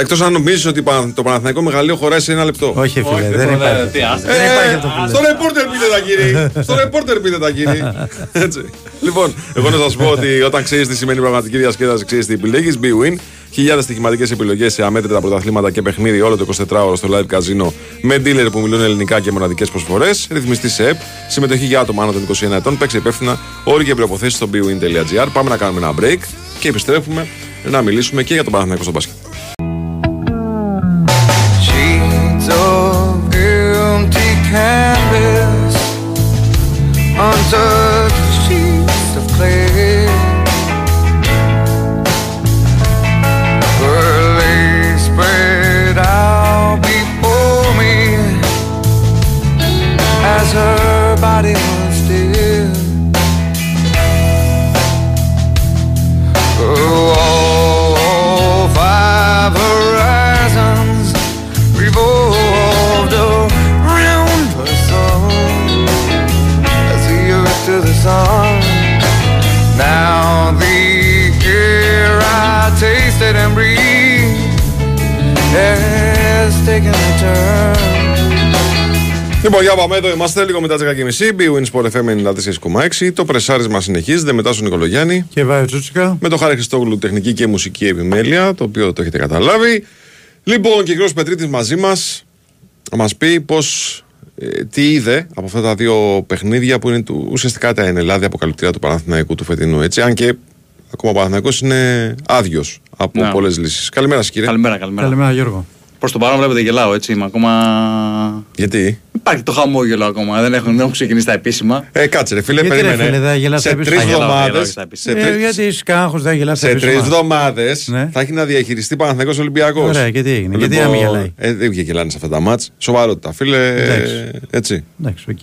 Εκτός αν νομίζεις ότι πα- το Παναθηναϊκό μεγαλείο χωράει σε ένα λεπτό. Όχι, φίλε, δεν υπάρχει. Τι, άσε. Δεν υπάρχει αυτό που Στο ρεπόρτερ πείτε τα κύριε. Στο ρεπόρτερ πείτε τα κύριε. Έτσι. Λοιπόν, εγώ να σας πω ότι όταν ξέρεις τι σημαίνει πραγματική διασκέδαση, ξέρεις τι επιλέγεις. Bwin. Χιλιάδες στοιχηματικές επιλογές σε αμέτρητα πρωταθλήματα και παιχνίδι όλο το 24ωρο στο live casino με dealer που μιλούν ελληνικά και μοναδικές προσφορές. Ρυθμιστή σε ΕΠ. Συμμετοχή για άτομα άνω των 21 ετών. Παίξε υπεύθυνα όροι και προποθέσει στο bwin.gr. Πάμε να κάνουμε ένα break και επιστρέφουμε να μιλήσουμε και για τον Παναθηναϊκό στο μπάσκετ. Sheets everybody Λοιπόν, για πάμε εδώ. Είμαστε λίγο μετά τις 10.30. BWIN Sport FM 94,6. Το πρεσάρισμα συνεχίζεται μετά στον Νικολογιάννη. Και βάει Τσούτσικα. Με το Χάρη Χριστόγλου τεχνική και μουσική επιμέλεια, το οποίο το έχετε καταλάβει. Λοιπόν, και ο κ. Πετρίτης μαζί μας να μας πει πώς. τι είδε από αυτά τα δύο παιχνίδια που είναι του, ουσιαστικά τα ενελάδια αποκαλυπτήρια του Παναθηναϊκού του φετινού. Έτσι, αν και ακόμα ο Παναθηναϊκός είναι άδειος από Ναι. πολλές λύσεις. Καλημέρα, σα, κύριε. Καλημέρα, καλημέρα. Καλημέρα, Γιώργο. Προς το παρόν βλέπετε γελάω έτσι. Είμαι ακόμα. Γιατί; Υπάρχει το χαμόγελο ακόμα. Δεν έχουν, δεν έχουν ξεκινήσει τα επίσημα. Ε, κάτσε, ρε φίλε, Γιατί, ρε περίμενε. φίλε, δεν γελάς σε τα τρεις επίσημα. Θα γελάω, θα εβδομάδες. γελάω στα επίσημα. Σε, Ε, τρεις- γιατί είσαι κάγχος, δεν γελάς σε τα τρεις επίσημα; εβδομάδες Ναι. θα έχει να διαχειριστεί Παναθηναϊκός Ολυμπιακός. Ωραία, και τι έγινε, γιατί να μην γελάει; Ε, δεν βγήκε γελάνε σε αυτά τα μάτς. Σοβαρότητα, φίλε. Εντάξει. Έτσι. Εντάξει, οκ.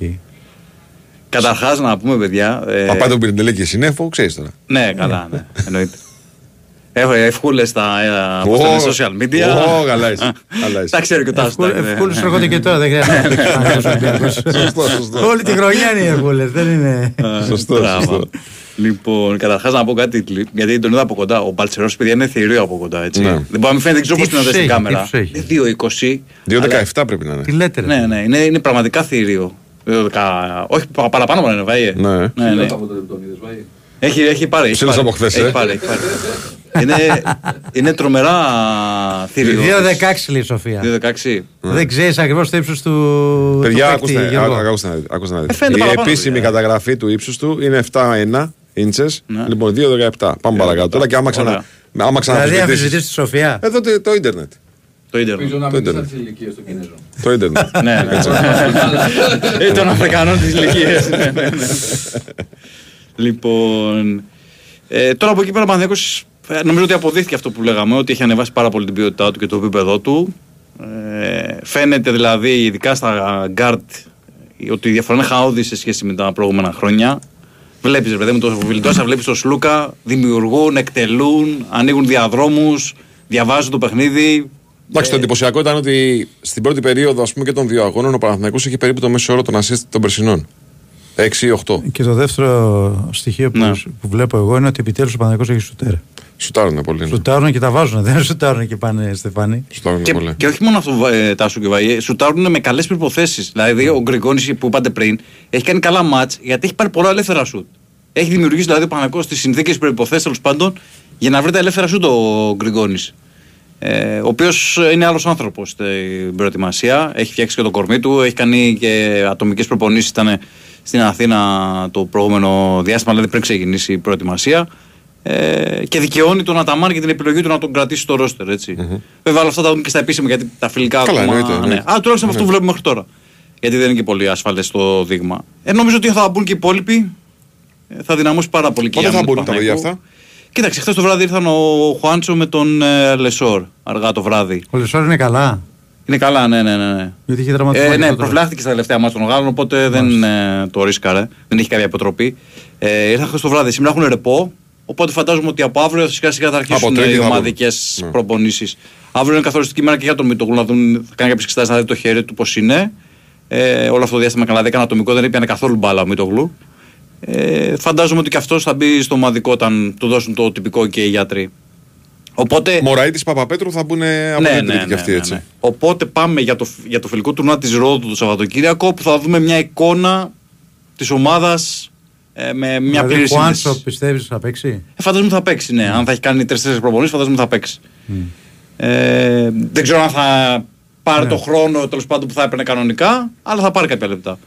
Καταρχάς να πούμε, παιδιά. ε, Παπά τον Πυρντελέ και συνέφο, ξέρεις τώρα. Ναι, καλά, ναι. Εννοείται. Έχω ευχούλες στα ε, πώς το λένε, social media. Ω, καλά είσαι. Καλά είσαι. Τα ξέρω και τα άστα. ναι. Ευκούλου έρχονται και τώρα, δεν χρειάζεται να παίξει Παναθηναϊκός Ολυμπιακός. Σωστό, σωστό. Όλη τη χρονιά είναι οι Ευκούλε, δεν είναι. Σωστό, Μπράβο. σωστό. Λοιπόν, καταρχάς να πω κάτι, γιατί τον είδα από κοντά. Ο Μπαλτσερό, παιδιά, είναι θηρίο από κοντά. Έτσι. Ναι. Δεν μπορεί να μην φαίνεται, δεν ξέρω Τι πώ την τους στην έχει, κάμερα. τι τους έχει. Είναι 2-20. 2-17 πρέπει να είναι. Τι λέτε, ρε. Ναι, ναι, είναι, είναι πραγματικά θηρίο. 2-10, Όχι, πα- παραπάνω μου είναι, Βάιε. Ναι. ναι, ναι. Έχει, έχει πάρει. έχει Ψήλος πάρει. από χθες, Έχει ε. πάρει, έχει πάρει. Είναι, είναι τρομερά θηρίο. 2-16 λέει η Σοφία. 2-16. Δεν ξέρεις ακριβώς το ύψος του. Παιδιά, του ακούστε, παίκτη, Γιώργο. ά- ακούστε να δείτε, ακούστε να δείτε. φαίνεται Η παραπάνω, επίσημη παιδιά. καταγραφή του ύψους του είναι 7-1 ίντσες. Ναι. Λοιπόν, 2-17. Πάμε παρακάτω. Τώρα και άμα ξανα. Ωραία. Άμα Δηλαδή ξαναμφισβητήσεις- αμφισβητήσει τη Σοφία. Εδώ το, το ίντερνετ. Το ίντερνετ. Ελπίζω να Το μην ίντερνετ. τις ηλικίες των Κινέζων. Το ίντερνετ. ναι, ναι. Ε, των Αφρικανών της ηλικίας. ναι, ναι, ναι. λοιπόν. Ε, τώρα από εκεί πέρα ο Παναθηναϊκός Ε, Νομίζω ότι αποδείχθηκε αυτό που λέγαμε, ότι έχει ανεβάσει πάρα πολύ την ποιότητά του και το επίπεδό του. Ε, φαίνεται δηλαδή, ειδικά στα guard, ότι η διαφορά είναι χαόδη σε σχέση με τα προηγούμενα χρόνια. Βλέπεις, ρε παιδί μου, το Βιλντόσα, βλέπεις το Σλούκα, δημιουργούν, εκτελούν, ανοίγουν διαδρόμους, διαβάζουν το παιχνίδι. Εντάξει, το εντυπωσιακό ήταν ότι στην πρώτη περίοδο ας πούμε, και των δύο αγώνων ο Παναθηναϊκός είχε περίπου το μέσο όρο των assist των περσινών. 6-8. Και το δεύτερο στοιχείο που, Ναι. που βλέπω εγώ είναι ότι επιτέλους ο Παναγιώτος έχει σουτέρ. Σουτάρουν πολύ. Ναι. Σουτάρουν και τα βάζουν. Δεν σουτάρουν και πάνε Στεφάνι. Σουτάρουν Και, πολύ. και όχι μόνο αυτό, ε, Τάσο και Βαϊέ, σουτάρουν με καλές προποθέσει. Δηλαδή, ο Γκριγκόνη που είπατε πριν έχει κάνει καλά μάτς γιατί έχει πάρει πολλά ελεύθερα σουτ. Έχει δημιουργήσει δηλαδή πανακό στι συνθήκες προποθέσει τέλος πάντων για να βρει τα ελεύθερα σουτ ο Γκριγκόνη. Ε, ο οποίος είναι άλλος άνθρωπος στην προετοιμασία. Έχει φτιάξει και το κορμί του. Έχει κάνει και ατομικές προπονήσεις. Ήταν στην Αθήνα το προηγούμενο διάστημα, δηλαδή πριν ξεκινήσει η προετοιμασία. Ε, και δικαιώνει τον Αταμάν και την επιλογή του να τον κρατήσει στο ρόστερ. Έτσι. Βέβαια, όλα αυτά τα δούμε και στα επίσημα γιατί τα φιλικά Καλά, ακόμα. εννοείται, εννοείται. Ναι. Α, τουλάχιστον αυτό Ναι. που βλέπουμε μέχρι τώρα. Γιατί δεν είναι και πολύ ασφαλές το δείγμα. Ε, νομίζω ότι θα μπουν και οι υπόλοιποι. Ε, θα δυναμώσει πάρα πολύ και η Πότε θα άμυνα του μπουν τα παιδιά Παναθηναϊκού. αυτά; Κοίταξε, χθες το βράδυ ήρθαν ο Χουάντσο με τον ε, Λεσόρ αργά το βράδυ. Ο Λεσόρ είναι καλά. Είναι καλά, ναι, ναι, ναι. ναι. Γιατί είχε τραυματισμό. Ε, και ναι, αυτό τώρα. προφυλάχθηκε στα τελευταία ματς των Γάλλων, οπότε δεν ε, το ρίσκαρε. Δεν έχει κάποια υποτροπή. Ε, ήρθαν χθες το βράδυ. Σήμερα έχουν ρεπό. Οπότε φαντάζομαι ότι από αύριο σιγά σιγά θα αρχίσουν Από Τρίτη οι θα μπουν. ομαδικές Ναι. προπονήσεις. Αύριο είναι καθοριστική μέρα και για τον Μήτογλου να δουν, θα κάνει κάποιες εξετάσεις να δει το χέρι του πώς είναι. Ε, όλο αυτό το διάστημα καλά δεν έκανε ατομικό, δεν έπιανε καθόλου μπάλα ο Μητογλου. Ε, φαντάζομαι ότι και αυτός θα μπει στο ομαδικό όταν του δώσουν το τυπικό και οι γιατροί. Οπότε, Μωραήτη Παπαπέτρου θα μπουν από ναι, την ναι, Τρίτη και ναι, αυτοί ναι, έτσι. ναι. Οπότε πάμε για το, για το φιλικό τουρνουά της Ρόδου το Σαββατοκύριακο που θα δούμε μια εικόνα της ομάδας ε, με μια δηλαδή, πλήρη Χουάντσο σύνδεση. πιστεύεις θα παίξει; Ε, φαντάζομαι θα παίξει, ναι. Αν θα έχει κάνει τρει-τέσσερι προπονήσεις, φαντάζομαι θα παίξει. Ε, δεν ξέρω αν θα πάρει Ναι. το χρόνο τέλος πάντων που θα έπαιρνε κανονικά, αλλά θα πάρει κάποια λεπτά.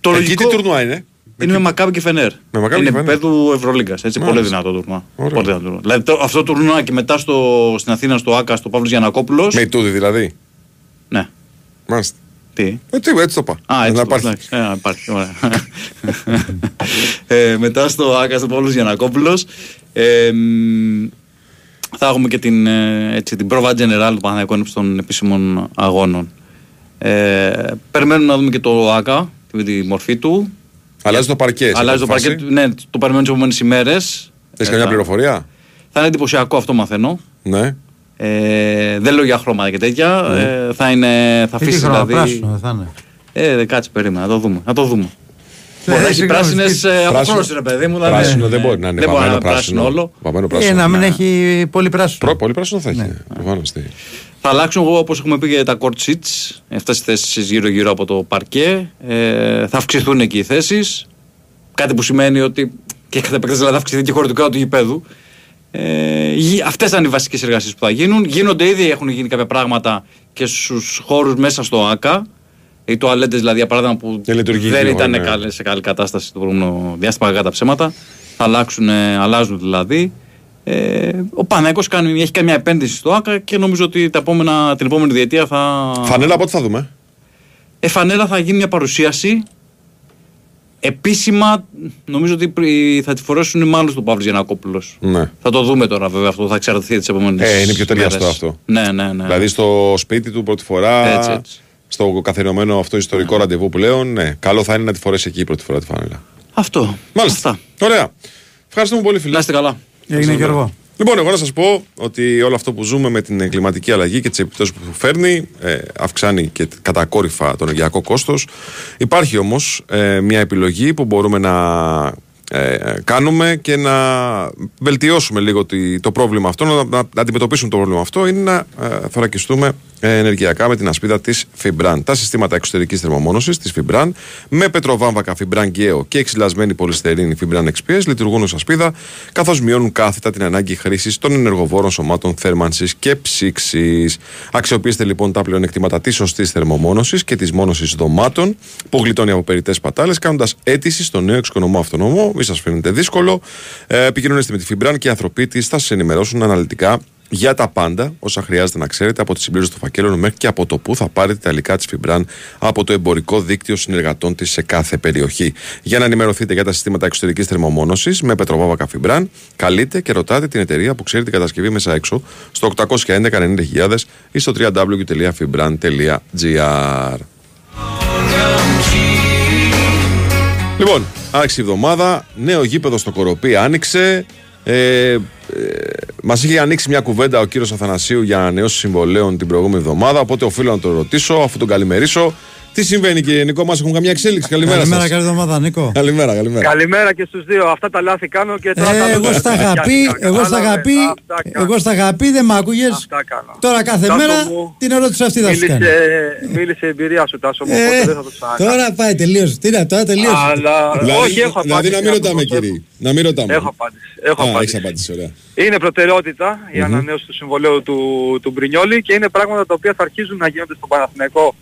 Το Εκεί λογικό τι τουρνουά είναι; Είναι με Μακάβη και Φενέρ. Με Μακάμπι είναι και Φενέρ. επίπεδου Ευρωλίγκας. Έτσι, Μάλιστα. πολύ δυνατό τουρνουά. Ωραία. Πολύ δυνατό τουρνουά. Δηλαδή το, αυτό το τουρνουά και μετά στο, στην Αθήνα στο ΑΚΑ, στο Παύλος Γιανακόπουλο. Με Ιτούδη δηλαδή. Ναι. Μάλιστα. Τι; Ε, τι, έτσι το είπα. Α, έτσι. Να το- υπάρχει. εντάξει. Ε, υπάρχει. Ωραία. ε, μετά στο ΑΚΑ στο Παύλος Γιανακόπουλος. Ε, μ, θα έχουμε και την, ε, έτσι, την πρόβα general του Παναγιακού των επίσημων αγώνων. Ε, περιμένουμε να δούμε και το ΑΚΑ, τη, τη μορφή του. Αλλάζει το παρκέ. σε Αλλάζει το πρώτη παρκέ. φάση. Ναι, το περιμένουμε τις επόμενες ημέρες. Έχεις καμιά πληροφορία; Θα είναι εντυπωσιακό αυτό, μαθαίνω. Ναι. Ε, δεν λέω για χρώματα και τέτοια. Ε, θα, είναι, θα Τι αφήσει χρώμα, δηλαδή. πράσινο δεν θα είναι; Ε, δε, κάτσε, περίμενα, να το δούμε. Να το δούμε. Ε, Μπορεί να έχει συγγνώμη, πράσινες τι- από Πράσινο- χρόνο, ρε παιδί μου. δηλαδή, Πράσινο ναι, δεν ναι. μπορεί να είναι Δεν μπορεί να βαμμένο είναι πράσινο όλο. Βαμμένο Ε, πράσινο. να μην Ναι. έχει πολύ πράσινο. Προ- Πολύ πράσινο θα έχει. Ναι. Προφανώς, τι. Θα αλλάξουν όπως έχουμε πει για τα court seats. Αυτές οι θέσεις γύρω-γύρω από το παρκέ. Ε, θα αυξηθούν εκεί οι θέσεις. Κάτι που σημαίνει ότι και κατά επέκταση δηλαδή θα αυξηθεί και η χωρητικότητα του γηπέδου. Ε, Αυτές θα είναι οι βασικές εργασίες που θα γίνουν. Γίνονται ήδη, έχουν γίνει κάποια πράγματα και στους χώρους μέσα στο ΑΚΑ. Οι τουαλέτες, δηλαδή, για παράδειγμα, που Και λειτουργεί δεν λίγο, ήταν ναι. καλές- σε καλή κατάσταση το προηγούμενο διάστημα, κακά τα ψέματα. Θα αλλάξουν, ε, αλλάζουν δηλαδή. Ε, ο Πανέκο έχει κάνει μια επένδυση στο ΑΚΑ και νομίζω ότι τα επόμενα, την επόμενη διετία θα. Φανέλα πότε θα δούμε; Ε, φανέλα θα γίνει μια παρουσίαση. Επίσημα, νομίζω ότι πρι- θα τη φορέσουν μάλλον στον Παύλο Γιανακόπουλος. Ναι. Θα το δούμε τώρα, βέβαια. Αυτό θα εξαρτηθεί τις επόμενες. Ε, είναι πιο ταιριαστό αυτό. Ναι, ναι, ναι. Δηλαδή στο σπίτι του πρώτη φορά. Έτσι, έτσι. Στο καθιερωμένο αυτό ιστορικό ραντεβού πλέον. Ναι, καλό θα είναι να τη φορέσει εκεί η πρώτη φορά τη φανέλα. Αυτό. Μάλιστα. Αυτά. Ωραία. Ευχαριστούμε πολύ, φίλε. Να είστε καλά. Έγινε και εγώ. Λοιπόν, εγώ να σας πω ότι όλο αυτό που ζούμε με την κλιματική αλλαγή και τις επιπτώσεις που φέρνει ε, αυξάνει και κατακόρυφα το ενεργειακό κόστος. Υπάρχει όμως ε, μια επιλογή που μπορούμε να ε, κάνουμε και να βελτιώσουμε λίγο τη- το πρόβλημα αυτό, να, να, να αντιμετωπίσουμε το πρόβλημα αυτό, είναι να ε, θωρακιστούμε ε, ενεργειακά με την ασπίδα της Fibran. Τα συστήματα εξωτερικής θερμομόνωσης της Fibran με πετροβάμβακα Fibran Geo και εξυλασμένη πολυστερίνη Fibran XPS λειτουργούν ως ασπίδα, καθώς μειώνουν κάθετα την ανάγκη χρήσης των ενεργοβόρων σωμάτων θέρμανσης και ψήξης. Αξιοποιήστε λοιπόν τα πλεονεκτήματα της σωστής θερμομόνωσης και της μόνωσης δωμάτων που γλιτώνει από περιττές πατάλες, κάνοντας αίτηση στο νέο εξοικονομό αυτονομό. Μην σας φαίνεται δύσκολο. Ε, επικοινωνήστε με τη Fibran και οι άνθρωποι της θα σας ενημερώσουν αναλυτικά για τα πάντα, όσα χρειάζεται να ξέρετε από τη συμπλήρωση των φακέλων μέχρι και από το που θα πάρετε τα υλικά της Φιμπραν από το εμπορικό δίκτυο συνεργατών της σε κάθε περιοχή. Για να ενημερωθείτε για τα συστήματα εξωτερικής θερμομόνωσης με πετροβάβακα Φιμπραν, καλείτε και ρωτάτε την εταιρεία που ξέρει την κατασκευή μέσα έξω στο 811 90.000 ή στο www.fibran.gr. Λοιπόν, άρχισε η εβδομάδα, νέο γήπεδο στο Κοροπή άνοιξε. Ε, ε, Μας είχε ανοίξει μια κουβέντα ο κύριος Αθανασίου για ανανεώσεις συμβολέων την προηγούμενη εβδομάδα. Οπότε οφείλω να τον ρωτήσω, αφού τον καλημερίσω. Τι συμβαίνει, κύριε Νικό, μας έχουμε καμιά εξέλιξη; Καλημέρα, Καλημέρα, σας. καλή εβδομάδα, Νίκο. Καλημέρα, καλημέρα. Καλημέρα και στους δύο. Αυτά τα λάθη κάνω και τώρα Ε, τα εγώ στα είχα πει, εγώ στα είχα πει, εγώ στα είχα πει, δεν μ' άκουγες. Αυτά κάνω. Τώρα κάθε Τάσο μέρα μου, την ερώτηση αυτή θα σου Μίλησε, κάνει. μίλησε η εμπειρία σου Τάσο μου, Ε, οπότε δεν θα το ξανακάνω. Τώρα πάει, τελείωσε. Τι να, τώρα τελείωσε. Αλλά Δηλαδή, όχι, έχω δηλαδή απάντηση. να μην ρωτάμε, κύριε. Να μην ρωτάμε. Έχω απάντηση. Έχω Α, απάντηση. έχεις απάντηση, ωραία. Είναι προτεραιότητα η ανανέωση του συμβολαίου του, του Μπρινιόλη και είναι πράγματα τα οποία θα αρχίζουν να γίνονται στον Παναθηναϊκό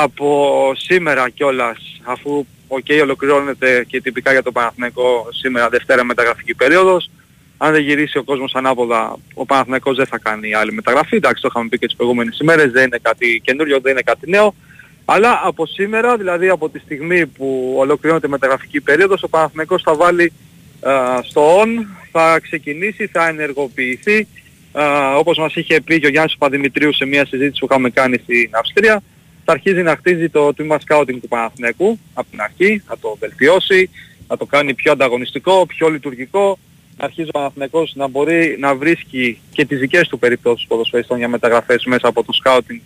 από σήμερα κιόλας αφού ολοκληρώνεται και τυπικά για το Παναθηναϊκό σήμερα Δευτέρα μεταγραφική περίοδος. Αν δεν γυρίσει ο κόσμος ανάποδα, ο Παναθηναϊκός δεν θα κάνει άλλη μεταγραφή. Εντάξει, το είχαμε πει και τις προηγούμενες ημέρες, δεν είναι κάτι καινούριο, δεν είναι κάτι νέο. Αλλά από σήμερα, δηλαδή από τη στιγμή που ολοκληρώνεται η μεταγραφική περίοδος, ο Παναθηναϊκός θα βάλει α, στο on, θα ξεκινήσει, θα ενεργοποιηθεί. Α, όπως μας είχε πει και ο Γιάννης Παδημητρίου σε μια συζήτηση που είχαμε κάνει στην Αυστρία, θα αρχίζει να χτίζει το τμήμα σκάουτινγκ του Παναθηναϊκού από την αρχή, θα το βελτιώσει, θα το κάνει πιο ανταγωνιστικό, πιο λειτουργικό. Να αρχίζει ο Παναθηναϊκός να μπορεί να βρίσκει και τις δικές του περιπτώσεις ποδοσφαιριστών για μεταγραφές μέσα από το σκάουτινγκ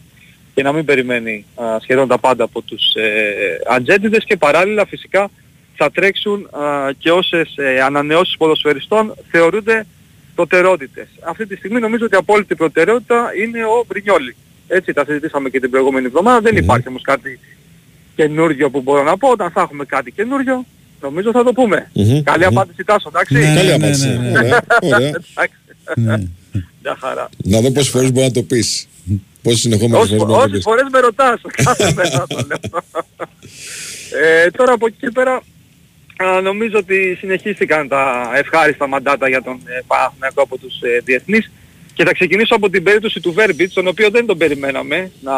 και να μην περιμένει α, σχεδόν τα πάντα από τους ε, ατζέντιδες και παράλληλα φυσικά θα τρέξουν α, και όσες ε, ανανεώσεις ποδοσφαιριστών θεωρούνται προτεραιότητες. Αυτή τη στιγμή νομίζω ότι η απόλυτη προτεραιότητα είναι ο Μπρινιόλη. Έτσι τα συζητήσαμε και την προηγούμενη εβδομάδα. Δεν υπάρχει όμως κάτι καινούργιο που μπορώ να πω. Όταν θα έχουμε κάτι καινούργιο, νομίζω θα το πούμε. Μμμ, Καλή μμμ. απάντηση Τάσο, εντάξει. Ναι, Καλή ναι, απάντηση. ναι, ναι. Ωραία, ωραία. Εντάξει. Ναι. Μια χαρά. Να δω πόσες φορές μπορεί να το πεις. Πόσες συνεχόμενες Όσες, φορές μπορεί να το όσες πεις. φορές με ρωτάς, κάθε μέρα το λέω. ε, τώρα από εκεί και πέρα α, νομίζω ότι συνεχίστηκαν τα ευχάριστα μαντάτα για τον ε, Παναθηναϊκό από τους ε, διεθνείς και θα ξεκινήσω από την περίπτωση του Βέρμπιτς, τον οποίο δεν τον περιμέναμε να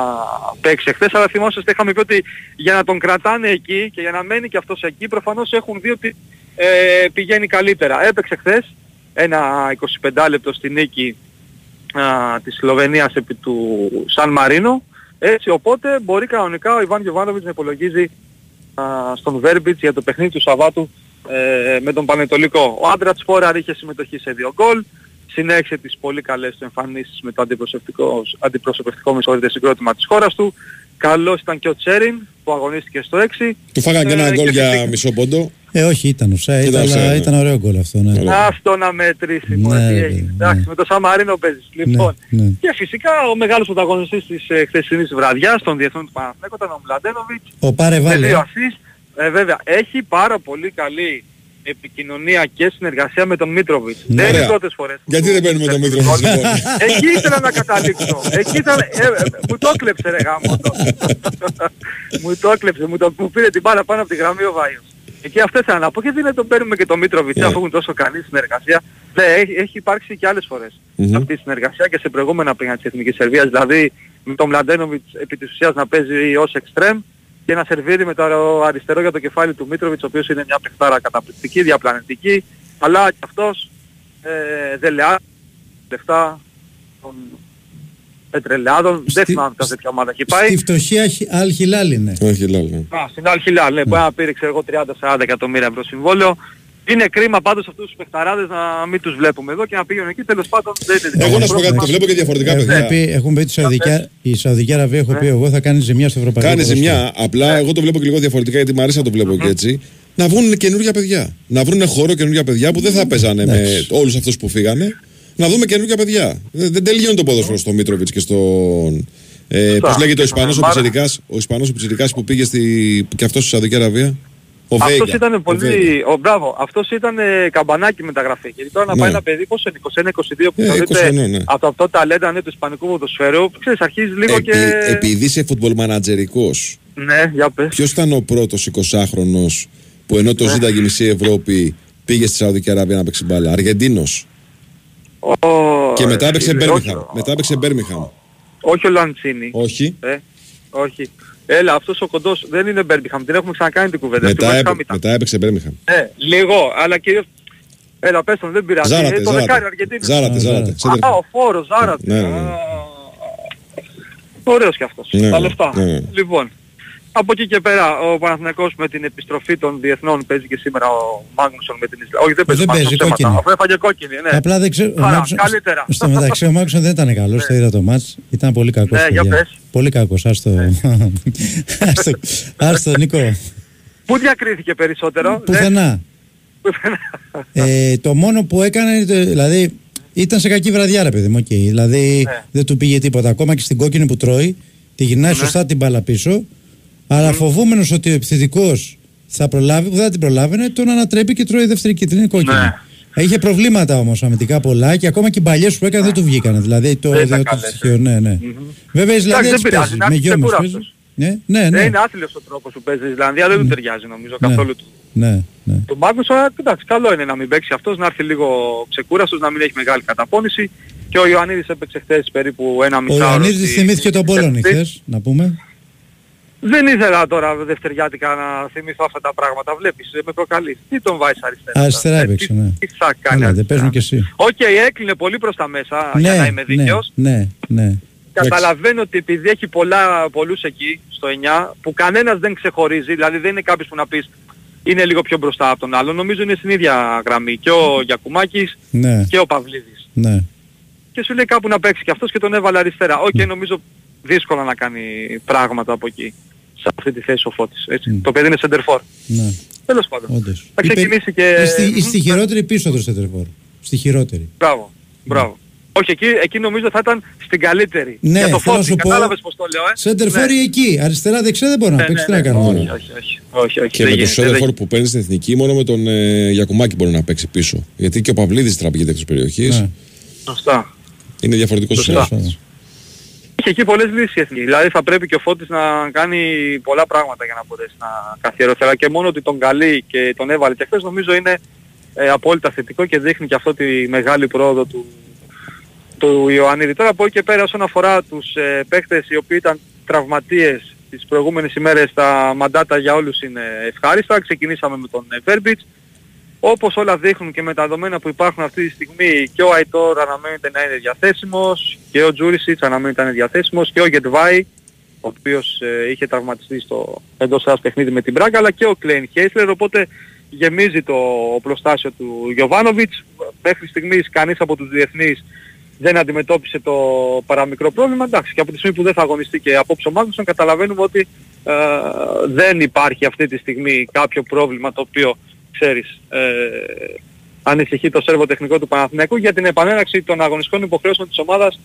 παίξει χθες, αλλά θυμόσαστε είχαμε πει ότι για να τον κρατάνε εκεί και για να μένει και αυτός εκεί, προφανώς έχουν δει ότι ε, πηγαίνει καλύτερα. Έπαιξε χθες ένα 25 λεπτό στη νίκη α, της Σλοβενίας επί του Σαν Μαρίνο. Έτσι, οπότε μπορεί κανονικά ο Ιβάν Γιωβάνοβιτς να υπολογίζει α, στον Βέρμπιτς για το παιχνίδι του Σαββάτου ε, με τον Πανετολικό. Ο Άντρατς Φόραρ είχε συμμετοχή σε δύο γκολ. Συνέχισε τις πολύ καλές του εμφανίσεις με το αντιπροσωπευτικό, αντιπροσωπευτικό με συγχωρείτε, συγκρότημα της χώρας του. Καλός ήταν και ο Τσέριν που αγωνίστηκε στο 6. Του φάγανε και Ε, ένα γκολ και για φυσικά- μισό πόντο. Ε, όχι, ήταν ουσία, Ήταν ήταν, offside, αλλά ναι. ήταν ωραίο γκολ αυτό. Ναι. Ωραία. Αυτό να μετρήσει Ναι, μόνο τι ρε, έγινε. ναι. Εντάξει, με το Σαμαρίνο παίζεις. Λοιπόν, ναι. και φυσικά ο μεγάλος πρωταγωνιστής της ε, χθεσινής βραδιάς των διεθνών του Παναθηναϊκού ήταν ο Μλαντένοβιτς. Ο Πάρε Με βάλε. δύο assist. Ε, βέβαια, έχει πάρα πολύ καλή επικοινωνία και συνεργασία με τον Μίτροβιτς. Ναι. δεν είναι οι Ωραία. πρώτες φορές. που Γιατί δεν παίρνουμε τον παίρνει Μήτροβιτς, γκολ. λοιπόν; Εκεί ήθελα να καταλήξω. Εκεί ήταν, ε, ε, μου το έκλεψε ρε γάμο. το. μου το έκλεψε, μου, το, μου πήρε την μπάλα πάνω από τη γραμμή ο Βάιος. Εκεί αυτό ήθελα να πω και δεν είναι τον παίρνουμε και τον Μίτροβιτς Ναι. αφού έχουν τόσο καλή συνεργασία. Ναι, έχει, έχει υπάρξει και άλλες φορές Μμμ. αυτή η συνεργασία και σε προηγούμενα παιχνίδια της Εθνικής Σερβίας. Δηλαδή με τον Μλαντένοβιτς επί της ουσίας να παίζει ως εξτρέμ και να σερβίρει με το αριστερό για το κεφάλι του Μίτροβιτς, ο οποίος είναι μια παιχτάρα καταπληκτική, διαπλανητική, αλλά και αυτός ε, δεν λέει λεφτά των πετρελαιάδων, δεν Στη- θυμάμαι σε ποια ομάδα έχει πάει. Στη φτωχία Αλχιλάλ είναι. Όχι, λέω. ναι. Α, στην Αλχιλάλ, ναι, μπορεί να πήρε ξέρω εγώ 30-40 εκατομμύρια ευρώ συμβόλαιο. Είναι κρίμα πάντως αυτούς τους παιχταράδες να μην τους βλέπουμε εδώ και να πήγαινε εκεί. Τέλος πάντων δεν είναι δικό Εγώ μου να σου πω κάτι, πρόβλημα. το βλέπω και διαφορετικά, Έχουν παιδιά. πει, έχουν πει τη Σαουδική, η Σαουδική Αραβία, έχω πει εγώ, θα κάνει ζημιά στο ευρωπαϊκό Κάνει ποδόσφαιρο. ζημιά. Απλά εγώ το βλέπω και λίγο διαφορετικά γιατί μου αρέσει να το βλέπω και έτσι. Να βρουν καινούργια παιδιά. Να βρουν χώρο καινούργια παιδιά που δεν θα παίζανε με Εντάξει. όλους αυτούς που φύγανε. Να δούμε καινούργια παιδιά. Δεν, δεν τελειώνει το ποδόσφαιρο στο Μίτροβιτς και στον. Ε, Σωστά. Πώ λέγεται ο Ισπανός ο Μάρα. Πιτσιρικάς, ο Ισπανός ο Πιτσιρικάς που πήγε στη, και αυτός στη Σαουδική Αραβία. Ο Αυτός Βέιγκα. ήταν Ο Βέιγκα. πολύ... Ο, μπράβο, αυτός ήταν ε, καμπανάκι μεταγραφή. Γιατί τώρα να Ναι. πάει ένα παιδί πόσο είναι 21-22 που Ε, θεωρείται 21, ναι. από αυτό το ταλέντα ναι, του ισπανικού ποδοσφαίρου. Ξέρεις, αρχίζει λίγο Επί- και... Επειδή είσαι football managerικό, Ναι, για πες. ποιος ήταν ο πρώτος 20χρονο που ενώ το Ναι. ζήταγε η μισή Ευρώπη πήγε στη Σαουδική Αραβία να παίξει μπάλα; Αργεντίνος. Ο... Και μετά έπαιξε είναι, Μπέρμιχαμ. όχι, Μετά έπαιξε Μπέρμιχαμ. όχι ο Λαντσίνη. Όχι. Ε, όχι. Έλα, αυτός ο κοντός δεν είναι Μπέρμπιχαμ, την έχουμε ξανακάνει την κουβέντα. Μετά, Στη West έπαι- Ham ήταν. μετά έπαιξε Μπέρμιχαμ. Ε, λίγο, αλλά κυρίως... Έλα, πες τον, δεν πειράζει. Ζάρατε, Ε, το Ζάρατε. δεκάρι Αργεντίνης. Ζάρατε, Ζάρατε. Α, Σέντερ. ο φόρος, Ζάρατε. Ναι, ναι, ναι. Α, Ωραίος κι αυτός. Ναι, Τα ναι, λεφτά. ναι, ναι. Λοιπόν, από εκεί και πέρα ο Παναθηναϊκός με την επιστροφή των διεθνών παίζει και σήμερα ο Μάγνουσον με την Ισλανδία. Όχι, δεν παίζει, Δεν παίζει, Μάγνουσον, ψέματα. κόκκινη. Αφού έφαγε κόκκινη, ναι. Απλά δεν ξέρω. ο Άρα, Μάκσον- καλύτερα. Στο μεταξύ ο Μάκσον δεν ήταν καλός, το είδα το μάτς. Ήταν πολύ κακός. Ναι, για πες. Πολύ κακός. Άστο. Άστο, άστο, Νίκο. Πού διακρίθηκε περισσότερο. ναι. Πουθενά. Ε, το μόνο που έκανε, το- δηλαδή ήταν σε κακή βραδιά, ρε παιδί μου. οκ. Δηλαδή Ναι. δεν του πήγε τίποτα. Ακόμα και στην κόκκινη που τρώει, τη γυρνάει σωστά την μπάλα πίσω. Αλλά φοβούμενος ότι ο επιθετικός θα προλάβει, που δεν θα την προλάβαινε, τον ανατρέπει και τρώει δεύτερη κίτρινη κόκκινη. Ναι. Είχε προβλήματα όμως αμυντικά πολλά και ακόμα και οι παλιές που έκανε δεν του βγήκανε. Δηλαδή το Δεν ήταν το καλές, στοιχείο, ναι, ναι. Βέβαια η Ισλανδία δεν έτσι πειράζει, παίζει. να Με είσαι γιόμες ξεκούραστος. παίζει. Ναι, ναι, Δεν ναι. είναι άθλιος ο τρόπος που παίζει η Ισλανδία, δεν του ταιριάζει νομίζω Ναι. καθόλου του. Ναι, ναι. Του Μάγνουσον, αλλά εντάξει, καλό είναι να μην παίξει αυτός, να έρθει λίγο ξεκούραστος, να μην έχει μεγάλη καταπώνηση. Και ο Ιωαννίδης έπαιξε χθες περίπου ένα Ο μισάωρο. Ιωαννίδης στη- θυμήθηκε τον Πολώνη στη- χθες, να πούμε. Δεν ήθελα τώρα δευτεριάτικα να θυμηθώ αυτά τα πράγματα. Βλέπεις, με προκαλείς. Τι τον βάζεις αριστερά. Αριστερά Ε, έπαιξε, τι- ναι. Τι θα κάνεις. Καλά, δεν παίζουν κι εσύ. Οκ, έκλεινε πολύ προς τα μέσα, για να είμαι ναι, δίκαιος. ναι, ναι. Καταλαβαίνω ότι επειδή έχει πολλά, πολλούς εκεί στο 9 που κανένας δεν ξεχωρίζει, δηλαδή δεν είναι κάποιος που να πεις είναι λίγο πιο μπροστά από τον άλλον, νομίζω είναι στην ίδια γραμμή και ο Γιακουμάκης Ναι, και ο Παυλίδης. ναι. Και σου λέει κάπου να παίξει και αυτός και τον έβαλε αριστερά. Οκ, νομίζω δύσκολα να κάνει πράγματα από εκεί. Σε αυτή τη θέση ο Φώτης. Έτσι. Το παιδί είναι center forward. ναι. Τέλος πάντων. Όντως. Θα Είπε- ξεκινήσει και... ε, Στη, Μμμ. στη χειρότερη πίσω του σέντερ φορ. Στη χειρότερη. Μπράβο. Μπράβο. Όχι, εκεί, εκεί νομίζω θα ήταν στην καλύτερη. Ναι, Για το θέλω να Φώτης, σου πω, κατάλαβες πώς το λέω, ε. σέντερ φορ Ναι. ή εκεί. Αριστερά δεξιά δεν μπορεί να Ναι, παίξεις. Τι ναι, να ναι. κάνουμε Όχι, τώρα. όχι, όχι. όχι, όχι Και δεν με το γίνεται, δεν Σόντερφορ που παίρνει στην εθνική, μόνο με τον ε, Γιακουμάκη μπορεί να παίξει πίσω. Γιατί και ο Παυλίδης τραπηγείται εκτός περιοχής. Ναι. Σωστά. Είναι διαφορετικός Σωστά. Συνέδριο. Έχει εκεί πολλές λύσεις η εθνική. Δηλαδή θα πρέπει και ο Φώτης να κάνει πολλά πράγματα για να μπορέσει να καθιερωθεί. Αλλά και μόνο ότι τον καλεί και τον έβαλε και χθες νομίζω είναι ε, απόλυτα θετικό και δείχνει και αυτό τη μεγάλη πρόοδο του, του Ιωαννίδη. Τώρα από εκεί και πέρα όσον αφορά τους ε, παίχτες οι οποίοι ήταν τραυματίες τις προηγούμενες ημέρες τα μαντάτα για όλους είναι ευχάριστα. Ξεκινήσαμε με τον ε, Βέρμπιτς. Όπως όλα δείχνουν και με τα δεδομένα που υπάρχουν αυτή τη στιγμή και ο Αϊτόρ αναμένεται να είναι διαθέσιμος και ο Τζούρισιτς αναμένεται να είναι διαθέσιμος και ο Γετβάη ο οποίος ε, είχε τραυματιστεί στο εντός ένας παιχνίδι με την Μπράγκα αλλά και ο Κλέιν Χέισλερ οπότε γεμίζει το οπλοστάσιο του Γιωβάνοβιτς. Μέχρι στιγμής κανείς από τους διεθνείς δεν αντιμετώπισε το παραμικρό πρόβλημα. Εντάξει και από τη στιγμή που δεν θα αγωνιστεί και απόψε ο Μάγνουσον καταλαβαίνουμε ότι ε, δεν υπάρχει αυτή τη στιγμή κάποιο πρόβλημα το οποίο ξέρεις ε, ανησυχεί το σέρβο τεχνικό του Παναθηναϊκού για την επανέναξη των αγωνιστικών υποχρεώσεων της ομάδας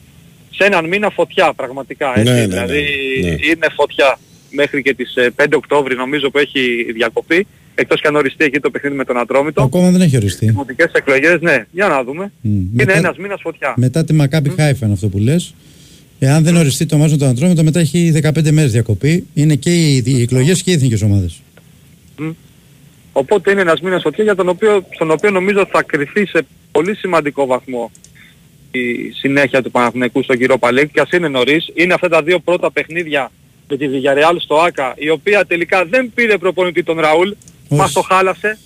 σε έναν μήνα φωτιά πραγματικά. Έτσι. Ναι, ναι, ναι, δηλαδή ναι. είναι φωτιά μέχρι και τις ε, 5 Οκτώβρη νομίζω που έχει διακοπή εκτός και αν οριστεί εκεί το παιχνίδι με τον Ατρόμητο. Ακόμα δεν έχει οριστεί. Δημοτικές εκλογές, ναι, για να δούμε. Μμ. Είναι Μετά- ένας μήνας φωτιά. Μετά τη Μακάμπι Χάιφεν αυτό που λες. Εάν δεν οριστεί το μάζο των Αντρόμητο, μετά έχει 15 μέρες διακοπή. Είναι και οι, οι εκλογές και οι εθνικές ομάδες. Οπότε είναι ένας μήνας φωτιά για τον οποίο, στον οποίο νομίζω θα κρυθεί σε πολύ σημαντικό βαθμό η συνέχεια του Παναθηναϊκού στο γύρο Παλέκ και ας είναι νωρίς. Είναι αυτά τα δύο πρώτα παιχνίδια με τη Villarreal στο ΆΚΑ η οποία τελικά δεν πήρε προπονητή τον Ραούλ. Μας το χάλασε.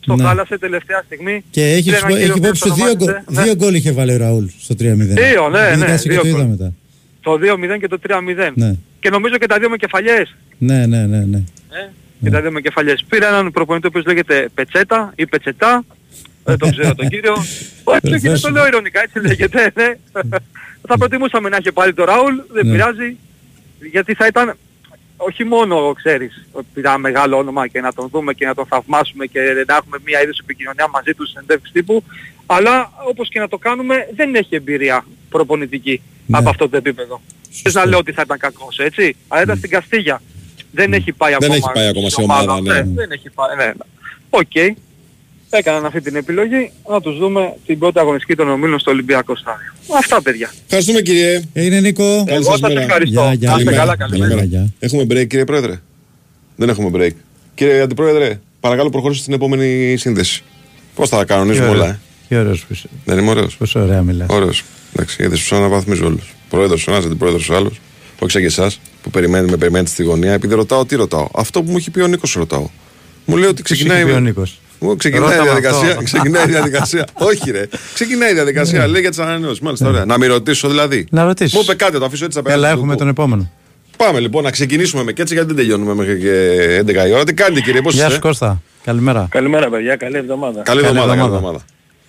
Στο Ναι. χάλασε τελευταία στιγμή. Και έχει, Πήρε έναν έχει κύριο υπόψη που του δύο, ονομάζεται- γκολ- δύο γκολ είχε βάλει ο Ραούλ στο 3-0. Δύο, ναι, Γιατί ναι, κάτσε και δύο το είδα γκολ. μετά. Το 2-0 και το 3-0. Ναι. Και νομίζω και τα δύο με κεφαλιές. Ναι, ναι, ναι. ναι. Και τα δύο με κεφαλιές. Πήρα έναν προπονητή ο οποίος λέγεται Πετσέτα ή Πετσετά. Δεν τον ξέρω τον κύριο. Όχι, και δεν το λέω ειρωνικά, έτσι λέγεται. Ναι. θα προτιμούσαμε να είχε πάλι το Ραούλ, δεν Ναι. πειράζει. Γιατί θα ήταν όχι μόνο, ξέρεις, ότι ένα μεγάλο όνομα και να τον δούμε και να τον θαυμάσουμε και να έχουμε μία είδους επικοινωνία μαζί του σε συνεντεύξεις τύπου, αλλά όπως και να το κάνουμε δεν έχει εμπειρία προπονητική από αυτό το επίπεδο. Δεν να λέω ότι θα ήταν κακός, έτσι, αλλά ήταν στην Καστίγια. Δεν έχει πάει Δεν ακόμα, έχει πάει ακόμα σε ομάδα, ομάδα, ναι. Δεν έχει πάει, ναι. ναι. Οκ. Έκαναν αυτή την επιλογή. Να τους δούμε την πρώτη αγωνιστική των ομίλων στο Ολυμπιακό Στάδιο. Αυτά παιδιά. Ευχαριστούμε κύριε. Έγινε Νίκο. Καλή Εγώ σας σας μέρα. ευχαριστώ. Γεια, γεια. Να είστε Καλημέρα. καλά, καλημέρα. Καλημέρα. Γεια. Έχουμε break κύριε Πρόεδρε; Δεν έχουμε break. Κύριε Αντιπρόεδρε, παρακαλώ προχωρήστε στην επόμενη σύνδεση. Πώς θα τα κανονίζουμε Τι όλα, ωραία. ε; Τι ωραίος που είσαι. Δεν είμαι ωραίος. Πόσο ωραία μιλάς. Ωραίος. Εντάξει, γιατί σου αναβαθμίζω όλους. Πρόεδρος ο ένας, αντιπρόεδρος ο άλλος. Όχι σαν και εσάς που περιμένει, με περιμένετε στη γωνία. Επειδή ρωτάω, τι ρωτάω. Αυτό που μου έχει πει ο Νίκος ρωτάω. Μου λέει ότι ξεκινάει. είχε πει ο Νίκος; Μου ξεκινάει η Ρώτα με διαδικασία. αυτό. Ξεκινάει η διαδικασία. Όχι, ρε. Ξεκινάει η διαδικασία. Λέει για τις ανανεώσεις. Μάλιστα, ωραία. Να μην ρωτήσω δηλαδή. Να ρωτήσεις. Μου είπε κάτι, το αφήσω έτσι απέναντι. Έλα, του έχουμε πω. τον επόμενο. Πάμε λοιπόν να ξεκινήσουμε με κέτσε γιατί δεν τελειώνουμε μέχρι και 11 η ώρα. Τι κάνετε κύριε, πώς Γεια σου είστε. Κώστα. Καλημέρα. Καλημέρα παιδιά, καλή εβδομάδα. Καλή Καλή εβδομάδα, καλή εβδομάδα.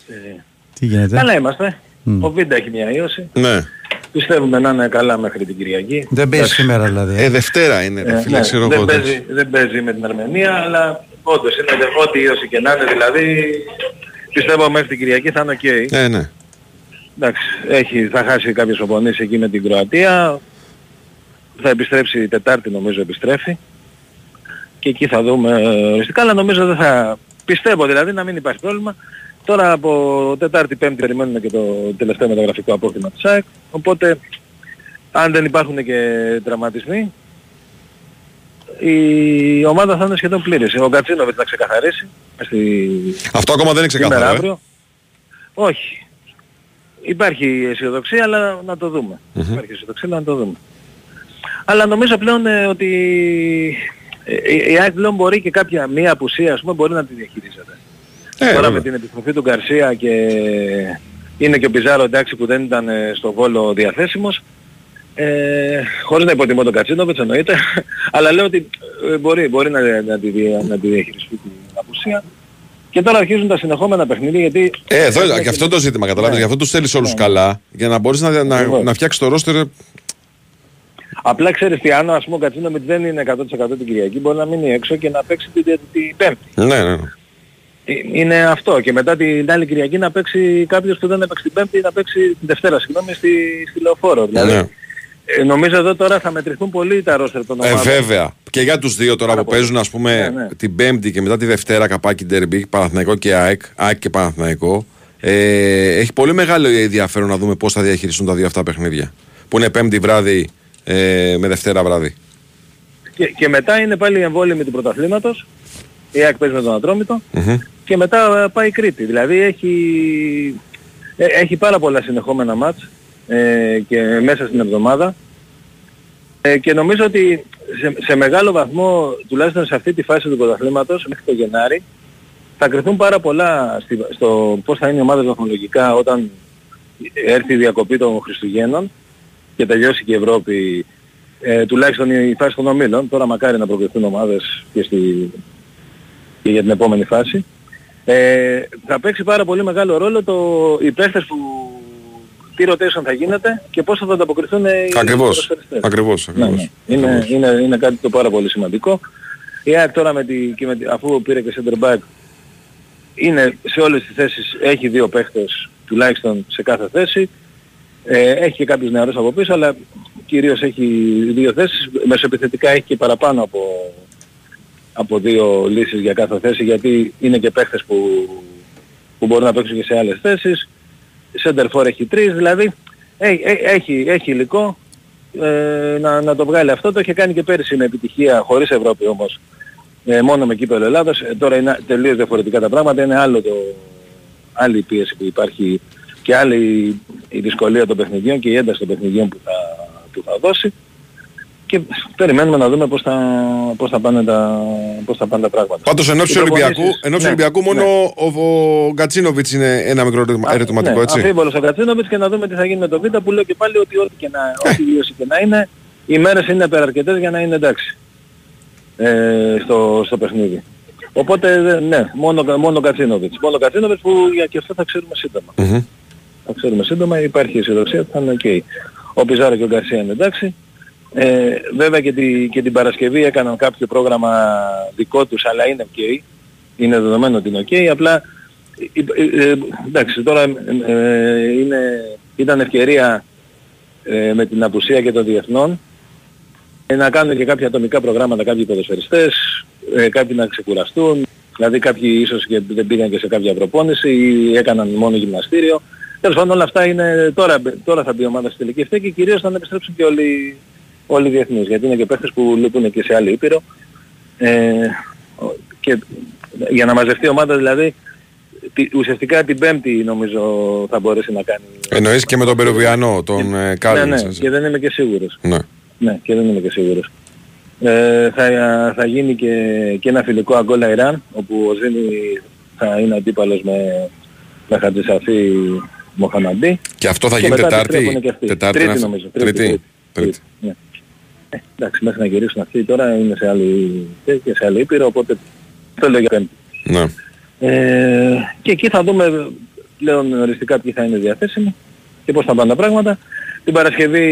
εβδομάδα. Τι γίνεται; Καλά είμαστε. Μμ. Ο Βίντα έχει μια ίωση. Ναι. Πιστεύουμε να είναι καλά μέχρι την Κυριακή. Δεν παίζει σήμερα δηλαδή. Ε, Δευτέρα είναι, ρε Ε, φίλε, ναι, ξέρω δεν, εγώ. παίζει, δεν παίζει με την Αρμενία, αλλά όντως είναι ό,τι ίωση και να είναι, δηλαδή πιστεύω μέχρι την Κυριακή θα είναι οκ. Ε, ναι. Εντάξει, έχει, θα χάσει κάποιες προπονήσεις εκεί με την Κροατία. Θα επιστρέψει η Τετάρτη νομίζω επιστρέφει. Και εκεί θα δούμε ε, οριστικά, αλλά νομίζω δεν θα... Πιστεύω δηλαδή να μην υπάρχει πρόβλημα. Τώρα από Τετάρτη Πέμπτη περιμένουμε και το τελευταίο μεταγραφικό απόκτημα της ΑΕΚ. Οπότε αν δεν υπάρχουν και τραυματισμοί η ομάδα θα είναι σχεδόν πλήρης. Ο Γκατσίνοβιτς θα ξεκαθαρίσει. Στη... Αυτό ακόμα δεν είναι σήμερα ξεκάθαρο. Ε; αύριο. Όχι. Υπάρχει αισιοδοξία, αλλά να το δούμε. Μμμ. Υπάρχει αισιοδοξία, αλλά να το δούμε. Αλλά νομίζω πλέον ε, ότι ε, η η ΑΕΚ πλέον μπορεί και κάποια μία απουσία, ας πούμε, μπορεί να τη διαχειρίζεται. Ε, Τώρα βέβαια. με την επιστροφή του Γκαρσία και είναι και ο Πιζάρο εντάξει που δεν ήταν ε, στο βόλο διαθέσιμος. Ε, χωρίς να υποτιμώ τον Κατσίνοβιτς εννοείται, αλλά λέω ότι ε, μπορεί, μπορεί να, να, τη, δια- να τη διαχειριστεί την απουσία. Και τώρα αρχίζουν τα συνεχόμενα παιχνίδια γιατί... Ε, εδώ Έχουμε και αυτό το ζήτημα, καταλάβεις. Ναι. Γι' αυτό τους θέλεις όλους καλά. Για να μπορείς να, να, Ακριβώς. να φτιάξεις το ρόστερ. Απλά ξέρεις τι, αν ας πούμε ο Κατσίνοβιτς δεν είναι 100% την Κυριακή, μπορεί να μείνει έξω και να παίξει την, την Πέμπτη. Ναι, ναι. Ναι. Ε, Είναι αυτό. Και μετά την άλλη Κυριακή να παίξει κάποιος που δεν έπαιξε την Πέμπτη να παίξει την Δευτέρα, συγγνώμη, στη, στη Λεωφόρο. Δηλαδή, Ναι. ε, νομίζω εδώ τώρα θα μετρηθούν πολύ τα ρόστερ των Ε, ομάδων. βέβαια. Και για τους δύο τώρα Πάρα που πολύ. παίζουν, ας πούμε, Ναι, ναι. την Πέμπτη και μετά τη Δευτέρα καπάκι Ντερμπι, Παναθηναϊκό και ΑΕΚ, ΑΕΚ και Παναθηναϊκό. Ε, έχει πολύ μεγάλο ενδιαφέρον να δούμε πώς θα διαχειριστούν τα δύο αυτά παιχνίδια. Που είναι Πέμπτη βράδυ ε, με Δευτέρα βράδυ. Και, και μετά είναι πάλι η εμβόλυμη του πρωταθλήματος. Η ΑΕΚ παίζει με τον Ατρόμητο. Μμμ. Και μετά ε, πάει η Κρήτη. Δηλαδή έχει, ε, έχει πάρα πολλά συνεχόμενα μάτς ε, και μέσα στην εβδομάδα. Ε, και νομίζω ότι σε, σε μεγάλο βαθμό, τουλάχιστον σε αυτή τη φάση του πρωταθλήματος, μέχρι το Γενάρη, θα κρυθούν πάρα πολλά στη, στο πώς θα είναι η ομάδα βαθμολογικά όταν έρθει η διακοπή των Χριστουγέννων και τελειώσει και η Ευρώπη, ε, τουλάχιστον η φάση των ομίλων. Τώρα μακάρι να προκριθούν ομάδες και, στη, και για την επόμενη φάση. Ε, θα παίξει πάρα πολύ μεγάλο ρόλο το, οι παίχτες που τι rotation θα γίνεται και πώς θα ανταποκριθούν οι Ακριβώς. ποδοσφαιριστές. Ακριβώς. Ναι, ακριβώς. ναι. Είναι, είναι, είναι κάτι το πάρα πολύ σημαντικό. Η ΑΕΚ τώρα με τη, και με τη, αφού πήρε και center back είναι σε όλες τις θέσεις, έχει δύο παίχτες τουλάχιστον σε κάθε θέση. Ε, έχει και κάποιους νεαρούς από πίσω, αλλά κυρίως έχει δύο θέσεις. Μεσοεπιθετικά έχει και παραπάνω από, από δύο λύσεις για κάθε θέση, γιατί είναι και παίχτες που, που μπορούν να παίξουν και σε άλλες θέσεις. Center for έχει τρεις, δηλαδή έχει, έχει, έχει υλικό ε, να, να το βγάλει αυτό. Το είχε κάνει και πέρυσι με επιτυχία, χωρίς Ευρώπη όμως, ε, μόνο με κύπελο Ελλάδος. Ε, τώρα είναι τελείως διαφορετικά τα πράγματα, είναι άλλο το, άλλη η πίεση που υπάρχει και άλλη η δυσκολία των παιχνιδιών και η ένταση των παιχνιδιών που θα, που θα δώσει. Και περιμένουμε να δούμε πώς θα, πώς θα, πάνε, τα, πώς θα πάνε τα πράγματα. Πάντως εν ώψη Οι Ολυμπιακού, προπονήσεις- εν ώψη ναι, Ολυμπιακού μόνο ναι. ο, ο Γκατσίνοβιτς είναι ένα μικρό ερωτημα- ερωτηματικό, ναι, έτσι. αμφίβολος ο Κατσίνοβιτς και να δούμε τι θα γίνει με το Β που λέω και πάλι ότι ό,τι και να, ό,τι λύση και να είναι, οι μέρες είναι υπεραρκετές για να είναι εντάξει ε, στο, στο παιχνίδι. Οπότε δε- ναι, μόνο, μόνο Κατσίνοβιτς. Μόνο Κατσίνοβιτς που για και αυτό θα ξέρουμε σύντομα. Μμμ. Θα ξέρουμε σύντομα, υπάρχει αισιοδοξία ότι θα είναι οκ. Ο Πιζάρο και ο Γκαρσία είναι εντάξει. Ε, βέβαια και, τη, και την Παρασκευή έκαναν κάποιο πρόγραμμα δικό τους, αλλά είναι οκ. Είναι δεδομένο ότι είναι οκ. Απλά, ε, ε, ε, εντάξει, τώρα ε, είναι, ήταν ευκαιρία ε, με την απουσία και των διεθνών ε, να κάνουν και κάποια ατομικά προγράμματα κάποιοι ποδοσφαιριστές, ε, κάποιοι να ξεκουραστούν, δηλαδή κάποιοι ίσως και δεν πήγαν και σε κάποια προπόνηση ή έκαναν μόνο γυμναστήριο. Τέλος πάντων όλα αυτά είναι τώρα, τώρα θα μπει η ομάδα στη τελική ευθεία και κυρίως θα επιστρέψουν και όλοι, όλοι οι διεθνείς γιατί είναι και παίχτες που λείπουν και σε άλλη ήπειρο. Ε, ο- και για να μαζευτεί η ομάδα δηλαδή τη- ουσιαστικά την Πέμπτη νομίζω θα μπορέσει να κάνει. Εννοείς και με τον Περουβιανό, τον ε, ναι, Κάλινς. ναι, έτσι. και δεν είμαι και σίγουρος. Ναι. Ναι, και δεν είμαι και σίγουρος. Ε, θα, θα γίνει και, και ένα φιλικό Αγκόλα Ιράν, όπου ο Ζήνη θα είναι αντίπαλος με, με Χατζησαφή Μοχαμαντή. Και αυτό θα Και γίνει μετά Τετάρτη. επιστρέφουν και αυτοί. Τετάρτη Τρίτη είναι αυτό. νομίζω. Τρίτη, Τρίτη. τρίτη. Τρίτη. Ναι. Ε, εντάξει, μέχρι να γυρίσουν αυτοί τώρα είναι σε άλλη, και σε άλλη ήπειρο, οπότε το λέω για πέμπτη. Ναι. Ε, και εκεί θα δούμε πλέον οριστικά ποιοι θα είναι διαθέσιμοι και πώς θα πάνε τα πράγματα. Την Παρασκευή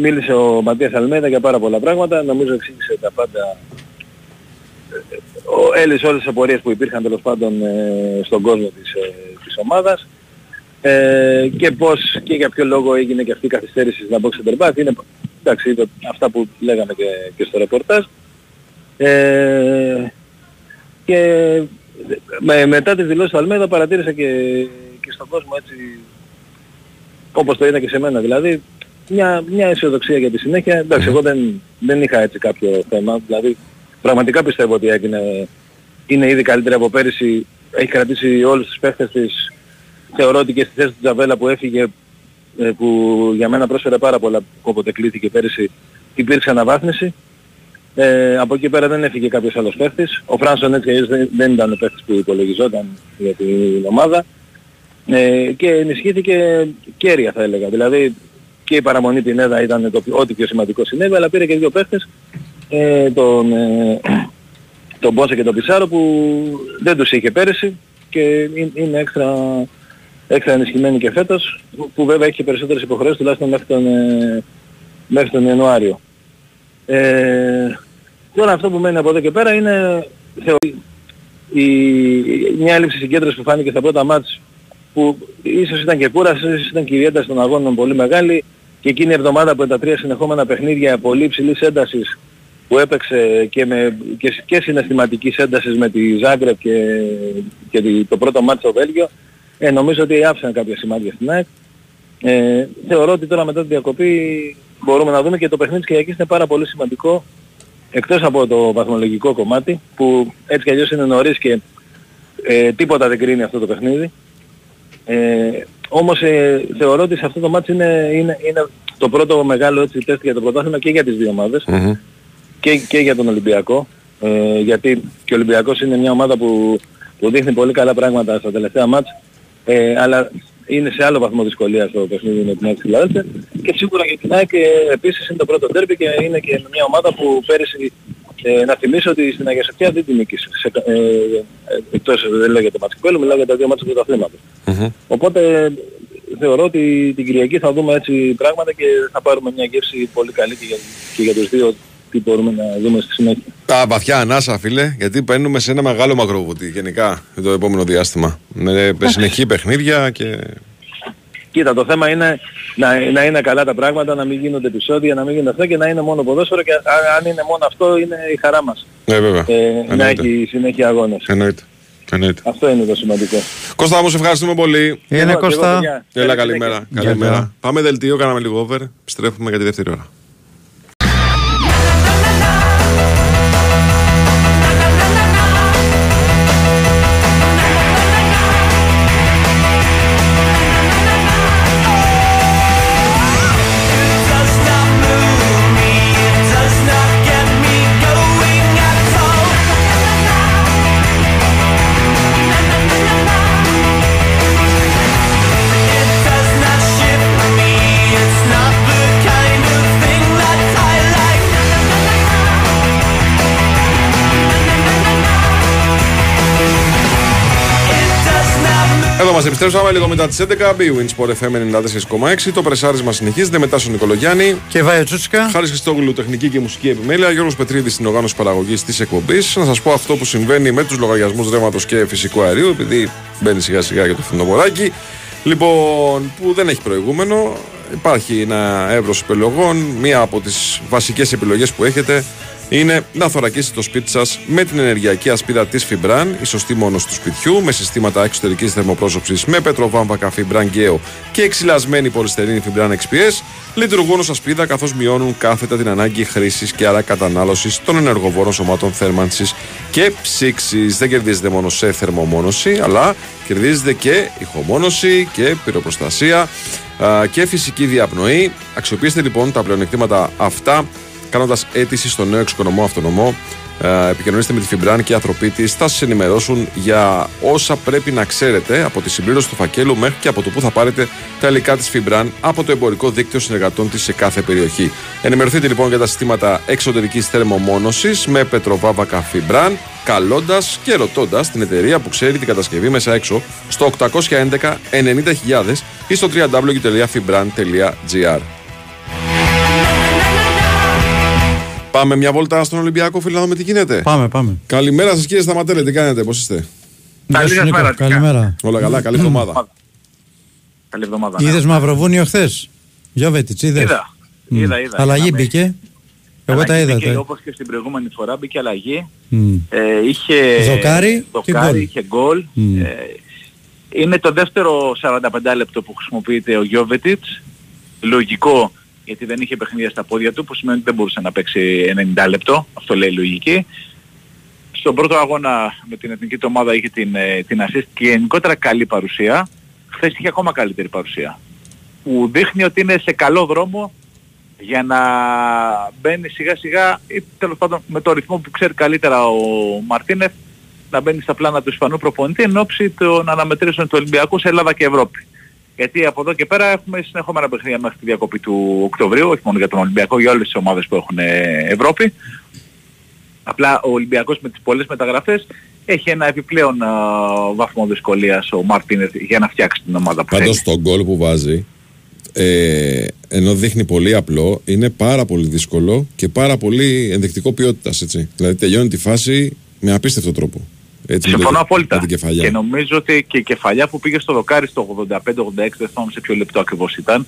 μίλησε ο Ματίας Αλμέδα για πάρα πολλά πράγματα. Νομίζω εξήγησε τα πάντα. Ε, Ο έλυσε όλες τις απορίες που υπήρχαν τέλος πάντων ε, στον κόσμο της, ε, της ομάδας. Ε, και πώς και για ποιο λόγο έγινε και αυτή η καθυστέρηση στην Box Center Back. Είναι εντάξει, είπε αυτά που λέγαμε και, και στο ρεπορτάζ. Ε, και με, μετά τις δηλώσεις του Αλμέδα παρατήρησα και, και στον κόσμο έτσι όπως το είδα και σε μένα δηλαδή μια, μια αισιοδοξία για τη συνέχεια. Εντάξει, εγώ δεν, δεν είχα έτσι κάποιο θέμα. Δηλαδή πραγματικά πιστεύω ότι έγινε, είναι ήδη καλύτερη από πέρυσι. Έχει κρατήσει όλους τους παίχτες της. Θεωρώ ότι και στη θέση του Τζαβέλα που έφυγε ε, που για μένα πρόσφερε πάρα πολλά όποτε κλείθηκε πέρυσι υπήρξε αναβάθμιση. Ε, από εκεί πέρα δεν έφυγε κάποιος άλλος παίχτης. Ο Φράνσον έτσι και αλλιώς δεν, δεν ήταν ο παίχτης που υπολογιζόταν για την ομάδα. Ε, και ενισχύθηκε κέρια θα έλεγα. Δηλαδή και η παραμονή την έδα ήταν το, πιο- ό,τι πιο σημαντικό συνέβη, αλλά πήρε και δύο παίχτες, ε, τον, ε, τον Μπόσα και τον Πισάρο που δεν τους είχε πέρυσι και είναι- είναι έξτρα, έξτρα ενισχυμένοι και φέτος, που, που βέβαια έχει και περισσότερες υποχρεώσεις τουλάχιστον μέχρι τον, ε, μέχρι τον Ιανουάριο. Ε, τώρα αυτό που μένει από εδώ και πέρα είναι θεωρεί, η, μια έλλειψη συγκέντρωσης που φάνηκε στα πρώτα μάτς που ίσως ήταν και κούραση, ίσως ήταν και η ένταση των αγώνων πολύ μεγάλη και εκείνη η εβδομάδα που τα τρία συνεχόμενα παιχνίδια πολύ υψηλής έντασης που έπαιξε και, με, και, και συναισθηματικής έντασης με τη Ζάγκρεπ και, και τη- το πρώτο μάτι στο Βέλγιο ε, νομίζω ότι άφησαν κάποια σημάδια στην ΑΕΚ. Ε, θεωρώ ότι τώρα μετά την διακοπή μπορούμε να δούμε και το παιχνίδι της Κυριακής είναι πάρα πολύ σημαντικό εκτός από το βαθμολογικό κομμάτι που έτσι κι αλλιώς είναι νωρίς και ε, τίποτα δεν κρίνει αυτό το παιχνίδι. Ε, όμως ε, θεωρώ ότι σε αυτό το μάτι είναι, είναι, είναι το πρώτο μεγάλο έτσι, τεστ για το πρωτάθλημα και για τις δύο ομάδες και, και για τον Ολυμπιακό. Ε, γιατί και ο Ολυμπιακός είναι μια ομάδα που, που δείχνει πολύ καλά πράγματα στα τελευταία μάτς ε, αλλά είναι σε άλλο βαθμό δυσκολία το παιχνίδι με την ΑΕΚ Φιλαδέλφια και σίγουρα για την ΑΕΚ ε, επίσης είναι το πρώτο τέρπι και είναι και μια ομάδα που πέρυσι ε, να θυμίσω ότι στην Αγία Σοφιά δεν την νίκησε. Σε, κα- ε, ε, εκτός δεν λέω για το μάτς Κυπέλλου, μιλάω για τα δύο μάτς του πρωταθλήματος. Οπότε θεωρώ ότι την Κυριακή θα δούμε έτσι πράγματα και θα πάρουμε μια γεύση πολύ καλή και για, και για τους δύο τι μπορούμε να δούμε στη συνέχεια. Τα βαθιά ανάσα, φίλε, γιατί παίρνουμε σε ένα μεγάλο μακροβούτι γενικά για το επόμενο διάστημα. Με συνεχή παιχνίδια και. Κοίτα, το θέμα είναι να, να είναι καλά τα πράγματα, να μην γίνονται επεισόδια, να μην γίνονται αυτά και να είναι μόνο ποδόσφαιρο και α- αν είναι μόνο αυτό είναι η χαρά μας. Ναι, βέβαια. Ε, να Εννοείται. έχει συνέχεια αγώνες. Εννοείται. Εννοείται. Αυτό είναι το σημαντικό. Κώστα, μου σε ευχαριστούμε πολύ. Είναι Εγώ, Κώστα. εγώ, παιδιά. Έλα, Καλή καλημέρα. συνέχεια. καλημέρα. Γεια. Πάμε δελτίο, κάναμε λίγο over. Επιστρέφουμε για τη δεύτερη ώρα. Μας επιστρέψαμε λίγο μετά τις 11. BWIN Sport FM 94,6. Το πρεσάρισμα συνεχίζεται μετά στον Νικολογιάννη. Και Βάιο Τσούτσικα. Χάρης Χριστόγλου, τεχνική και μουσική επιμέλεια. Γιώργος Πετρίδης στην οργάνωση παραγωγής της εκπομπής. Να σας πω αυτό που συμβαίνει με τους λογαριασμούς ρεύματος και φυσικού αερίου, επειδή μπαίνει σιγά σιγά για το φθινοποράκι. Λοιπόν, που δεν έχει προηγούμενο. Υπάρχει ένα εύρος επιλογών. Μία από τις βασικές επιλογές που έχετε είναι να θωρακίσετε το σπίτι σας με την ενεργειακή ασπίδα της Fibran, η σωστή μόνο του σπιτιού, με συστήματα εξωτερικής θερμοπρόσωψης με πετροβάμβακα Fibran Geo και εξυλασμένη πολυστερίνη Fibran XPS. λειτουργούν ως ασπίδα καθώς μειώνουν κάθετα την ανάγκη χρήσης και άρα κατανάλωσης των ενεργοβόρων σωμάτων θέρμανσης και ψήξης. Δεν κερδίζεται μόνο σε θερμομόνωση, αλλά κερδίζεται και ηχομόνωση και πυροπροστασία α, και φυσική διαπνοή. Αξιοποιήστε λοιπόν τα πλεονεκτήματα αυτά κάνοντας αίτηση στο νέο εξοικονομό αυτονομό ε, επικοινωνήστε με τη Φιμπράν και οι άνθρωποι της. Θα σας ενημερώσουν για όσα πρέπει να ξέρετε από τη συμπλήρωση του φακέλου μέχρι και από το που θα πάρετε τα υλικά της Φιμπράν από το εμπορικό δίκτυο συνεργατών της σε κάθε περιοχή. Ενημερωθείτε λοιπόν για τα συστήματα εξωτερικής θερμομόνωσης με πετροβάβακα Φιμπράν, καλώντας και ρωτώντας την εταιρεία που ξέρει την κατασκευή μέσα έξω στο 811 90.000 ή στο www.fibran.gr. Πάμε μια βόλτα στον Ολυμπιακό, φίλε, να δούμε τι γίνεται. Πάμε, πάμε. Καλημέρα σας, κύριε Σταματέλε, τι κάνετε, πώς είστε; Γεια σου, Νίκο. Καλημέρα. Όλα καλά, καλή εβδομάδα. Καλή εβδομάδα. ναι. Είδες Μαυροβούνιο χθες; Γιώβετιτ, είδες; Είδα. Είδα, είδα. Αλλαγή Είδαμε. μπήκε; Εγώ τα Αλλαγή είδα. μπήκε, τα- όπως και στην προηγούμενη φορά μπήκε αλλαγή. Μμ. Ε, είχε Δοκάρι και δοκάρι, γκολ. είχε γκολ. Μμ. Ε, είναι το δεύτερο 45 λεπτό που χρησιμοποιείται ο Γιώβετιτς. Λογικό γιατί δεν είχε παιχνίδια στα πόδια του που σημαίνει ότι δεν μπορούσε να παίξει 90 λεπτό. Αυτό λέει η λογική. Στον πρώτο αγώνα με την εθνική του ομάδα είχε την, ε, την assist και γενικότερα καλή παρουσία. Χθες είχε ακόμα καλύτερη παρουσία. Που δείχνει ότι είναι σε καλό δρόμο για να μπαίνει σιγά σιγά ή τέλος πάντων με το ρυθμό που ξέρει καλύτερα ο Μαρτίνεφ να μπαίνει στα πλάνα του Ισπανού προπονητή εν ώψη των αναμετρήσεων του Ολυμπιακού σε Ελλάδα και Ευρώπη. Γιατί από εδώ και πέρα έχουμε συνεχόμενα παιχνίδια μέχρι τη διακοπή του Οκτωβρίου, όχι μόνο για τον Ολυμπιακό, για όλες τις ομάδες που έχουν ε, Ευρώπη. Απλά ο Ολυμπιακός με τις πολλές μεταγραφές έχει ένα επιπλέον α, βαθμό δυσκολίας ο Μαρτίνεθ για να φτιάξει την ομάδα που Πάντως θέλει. το γκολ που βάζει, ε, ενώ δείχνει πολύ απλό, είναι πάρα πολύ δύσκολο και πάρα πολύ ενδεικτικό ποιότητας. Δηλαδή τελειώνει τη φάση με απίστευτο τρόπο. Έτσι, με Συμφωνώ το- απόλυτα. Με την κεφαλιά. Και νομίζω ότι και η κεφαλιά που πήγε στο δοκάρι στο 85-86, δεν θυμάμαι σε ποιο λεπτό ακριβώς ήταν,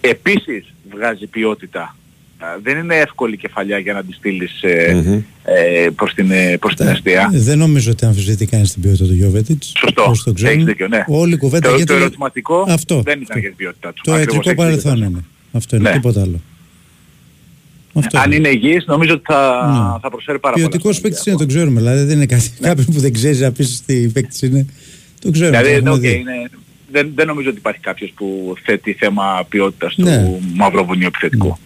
επίσης βγάζει ποιότητα. Α, Δεν είναι εύκολη κεφαλιά για να τη στείλεις ε, Μμμ. ε, προς την, ε, προς την εστία. Ε, Δεν νομίζω ότι αμφισβητεί κανείς την ποιότητα του Γιόβετιτς. Σωστό. το ξέρουμε. Έχεις δίκιο, ναι. Όλη η κουβέντα το, γίνεται. το ερωτηματικό Αυτό. δεν ήταν για την ποιότητά του. Το Ακριβώς ιατρικό έχεις δίκιο. παρελθόν είναι. Αυτό είναι, Ναι. τίποτα άλλο. Αυτό Αν είναι υγιής νομίζω ότι θα, Ναι. θα προσφέρει πάρα πολλά. Ποιοτικός παίκτης είναι, τον ξέρουμε. Δηλαδή δεν είναι κάτι, κάποιο που δεν ξέρει να πεις τι παίκτης είναι. Το ξέρουμε. το Δηλαδή, έχουμε οκ, δει. είναι, δεν, δεν νομίζω ότι υπάρχει κάποιος που θέτει θέμα ποιότητας του Ναι. μαυροβουνίου επιθετικού.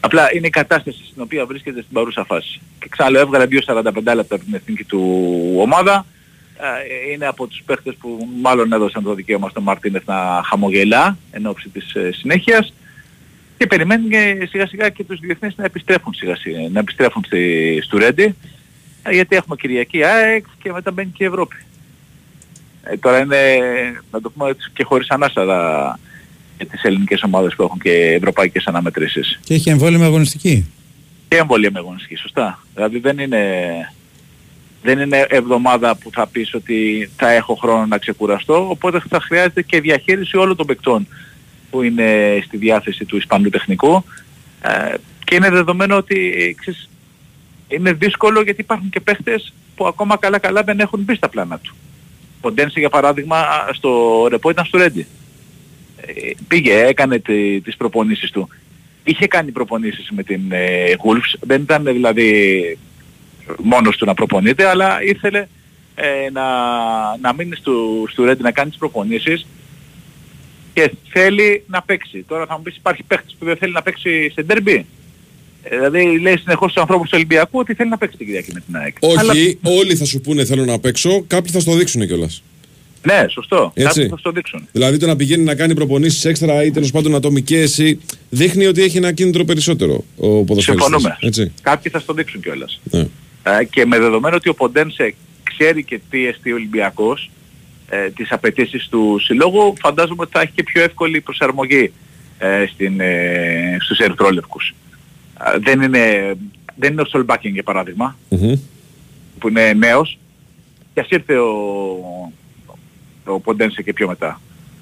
Απλά είναι η κατάσταση στην οποία βρίσκεται στην παρούσα φάση. Και ξαναλέω, έβγαλε 2-45 λεπτά από την εθνική του ομάδα. Ε, Είναι από τους παίχτες που μάλλον έδωσαν το δικαίωμα στον Μαρτίνεθ να χαμογελά εν ώψη της ε, συνέχειας. Και περιμένουν και σιγά σιγά και τους διεθνείς να επιστρέφουν σιγά σιγά, να επιστρέφουν στη, στο Ρέντι. Ε, Γιατί έχουμε Κυριακή ΑΕΚ και μετά μπαίνει και η Ευρώπη. Ε, τώρα είναι, να το πούμε έτσι, και χωρίς ανάσα τα- για τις ελληνικές ομάδες που έχουν και ευρωπαϊκές αναμετρήσεις. Και έχει εμβόλυμη αγωνιστική; Και εμβολία με αγωνιστική, σωστά. Δηλαδή δεν είναι, δεν είναι εβδομάδα που θα πεις ότι θα έχω χρόνο να ξεκουραστώ, οπότε θα χρειάζεται και διαχείριση όλων των παικτών που είναι στη διάθεση του Ισπανού τεχνικού. Ε, και είναι δεδομένο ότι ε, ξέρεις, είναι δύσκολο γιατί υπάρχουν και παίχτες που ακόμα καλά καλά δεν έχουν μπει στα πλάνα του. Ο Ντένσι για παράδειγμα στο ρεπό ήταν στο Ρέντι. Ε, πήγε, έκανε τη, τις προπονήσεις του. Είχε κάνει προπονήσεις με την ε, Wolves, δεν ήταν δηλαδή μόνος του να προπονείται, αλλά ήθελε ε, να, να μείνει στο, στο Ρέντι να κάνει τις προπονήσεις και θέλει να παίξει. Τώρα θα μου πεις υπάρχει παίχτης που δεν θέλει να παίξει σε ντέρμπι; Ε, δηλαδή λέει συνεχώς στους ανθρώπους του Ολυμπιακού ότι θέλει να παίξει την Κυριακή με την ΑΕΚ. Όχι, Αλλά- όλοι θα σου πούνε θέλω να παίξω, κάποιοι θα στο δείξουν κιόλας. Ναι, σωστό. Έτσι. Κάποιοι θα στο δείξουν. Δηλαδή το να πηγαίνει να κάνει προπονήσεις έξτρα ή τέλος πάντων ατομικές ή δείχνει ότι έχει ένα κίνητρο περισσότερο ο ποδοσφαιριστής. Συμφωνούμε. Έτσι. Κάποιοι θα στο δείξουν κιόλας. Ναι. Ε, και με δεδομένο ότι ο Ποντένσε ξέρει και τι εστί ο Ολυμπιακός, ε, τις απαιτήσεις του συλλόγου, φαντάζομαι ότι θα έχει και πιο εύκολη προσαρμογή ε, στην, ε, στους ερυθρόλευκους. Ε, δεν, είναι, δεν είναι ο Στολμπάκιν για παράδειγμα, Μμμ. που είναι νέος, και ας ήρθε ο, ο Ποντένσε και πιο μετά.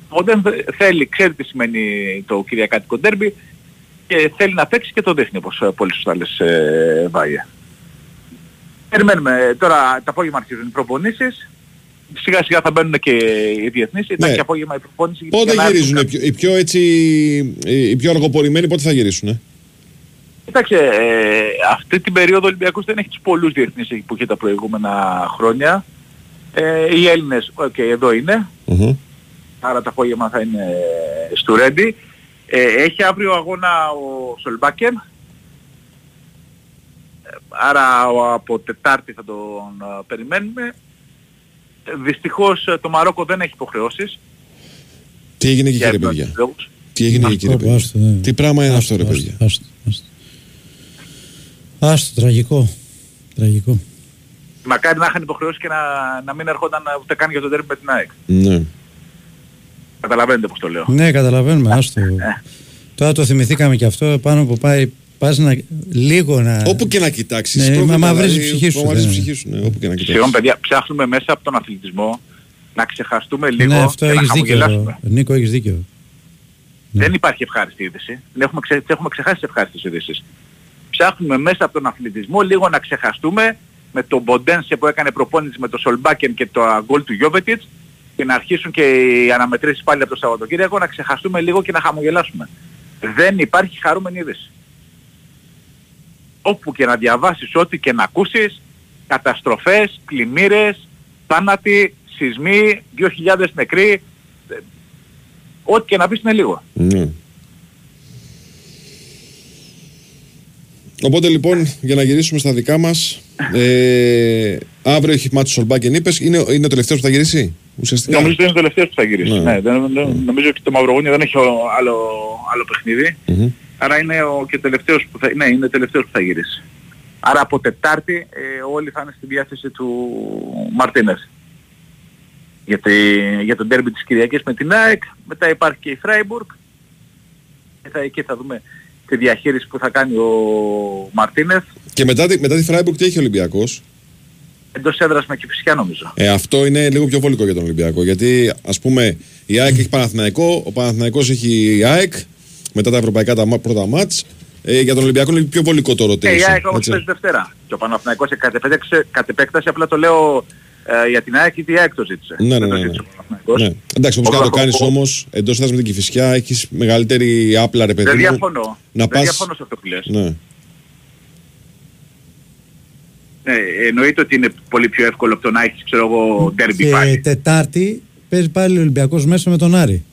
Ο Ποντένσε θέλει, ξέρει τι σημαίνει το Κυριακάτικο ντέρμπι και θέλει να παίξει και το δείχνει όπως ε, πολύ σωστά λες ε, Βάιε. Περιμένουμε. Τώρα το απόγευμα αρχίζουν οι προπονήσεις σιγά σιγά θα μπαίνουν και οι διεθνείς. Ήταν Ναι. και απόγευμα η προπόνηση. Πότε για να γυρίζουν έρθουν οι πιο, οι πιο έτσι, οι πιο αργοπορημένοι, πότε θα γυρίσουν. Ε; Κοίταξε, ε, αυτή την περίοδο ο Ολυμπιακός δεν έχει τους πολλούς διεθνείς που είχε τα προηγούμενα χρόνια. Ε, οι Έλληνες, οκ, εδώ είναι. Άρα το απόγευμα θα είναι στο Ρέντι. Ε, έχει αύριο αγώνα ο Σολμπάκεν. Ε, Άρα ο- από Τετάρτη θα τον ε, περιμένουμε. Ε, Δυστυχώς ε, το Μαρόκο δεν έχει υποχρεώσεις. Τι έγινε εκεί, Για κύριε παιδιά; επιμέρους λόγους. Τι έγινε εκεί, κύριε Άστο, παιδιά; άστο, ναι. Τι πράγμα είναι αυτό, ρε Άστο, παιδιά; άστο, άστο. Άστο, τραγικό. Τραγικό. Μακάρι να είχαν υποχρεώσεις και να, να μην έρχονταν ούτε καν για τον τέρμι με την ΑΕΚ. Ναι. Καταλαβαίνετε πώς το λέω. Ναι, καταλαβαίνουμε, άστο. Τώρα το θυμηθήκαμε και αυτό, πάνω που πάει, πας να, λίγο να... Όπου και να κοιτάξεις. Ναι, μα μαυρίζει η ψυχή σου, Μαυρίζει η δεν- ψυχή σου, ναι, όπου και να κοιτάξεις. Συγγνώμη παιδιά, ψάχνουμε μέσα από τον αθλητισμό να ξεχαστούμε λίγο ναι, αυτό και να έχεις δίκιο. χαμογελάσουμε. Νίκο, έχεις δίκιο. Δεν υπάρχει ευχάριστη είδηση. Δεν έχουμε, ξε... τις έχουμε ξεχάσει τις ευχάριστες ειδήσεις. Ψάχνουμε μέσα από τον αθλητισμό λίγο να ξεχαστούμε με τον Μποντένσε που έκανε προπόνηση με το Σολμπάκεν και το γκολ του Γιώβετιτς και να αρχίσουν και οι αναμετρήσεις πάλι από το Σαββατοκύριακο να ξεχαστούμε λίγο και να χαμογελάσουμε. Δεν υπάρχει χαρούμενη είδηση. Όπου και να διαβάσεις, ό,τι και να ακούσεις, καταστροφές, πλημμύρες, θάνατοι, σεισμοί, 2.000 νεκροί, ε, ό,τι και να πεις είναι λίγο. Ναι. Οπότε λοιπόν, για να γυρίσουμε στα δικά μας, ε, αύριο έχει μάτι Σολμπάκεν, είπε, είναι, είναι ο τελευταίος που θα γυρίσει. Ουσιαστικά; Νομίζω ότι είναι ο τελευταίος που θα γυρίσει. Ναι. Ναι. δεν, δεν- νομίζω ότι το Μαυρογούνιο δεν έχει ο- άλλο, άλλο παιχνίδι. Μμμ. Άρα είναι ο και τελευταίος που θα, ναι, είναι ο τελευταίος που θα γυρίσει. Άρα από Τετάρτη ε, όλοι θα είναι στη διάθεση του Μαρτίνες. Για, τη, για τον τέρμι της Κυριακής με την ΑΕΚ, μετά υπάρχει και η Φράιμπουργκ. Και θα, εκεί θα δούμε τη διαχείριση που θα κάνει ο Μαρτίνες. Και μετά, τη- μετά τη Φράιμπουργκ τι έχει ο Ολυμπιακός; Εντός έδρας με Κηφισιά νομίζω. Ε, αυτό είναι λίγο πιο βολικό για τον Ολυμπιακό. Γιατί ας πούμε η ΑΕΚ έχει Παναθηναϊκό, ο Παναθηναϊκός έχει η ΑΕΚ, μετά τα ευρωπαϊκά τα μα- πρώτα μάτς. Ε, για τον Ολυμπιακό είναι πιο βολικό το Και η rotation. ΑΕΚ όμως έτσι. παίζει Δευτέρα. Και ο Παναθηναϊκός κατ' επέκταση, κατ' επέκταση απλά το λέω ε, για την ΑΕΚ γιατί η ΑΕΚ το ζήτησε. Ναι, ναι, Δεν το ναι, ζήτησε ναι. ο Παναθηναϊκός. Ναι. Εντάξει, όπως Ο και να το κάνεις Παναθηναϊκός- όμως, εντός έδρα με την Κυφυσιά έχεις μεγαλύτερη άπλα, ρε παιδί Δεν μου. διαφωνώ. Να Δεν πας... διαφωνώ σε αυτό που λες. Ναι. Ναι, εννοείται ότι είναι πολύ πιο εύκολο από το να έχεις, ξέρω εγώ, ντέρμπι Και πάλι. Τετάρτη παίζει πάλι ο Ολυμπιακός μέσα με τον Άρη.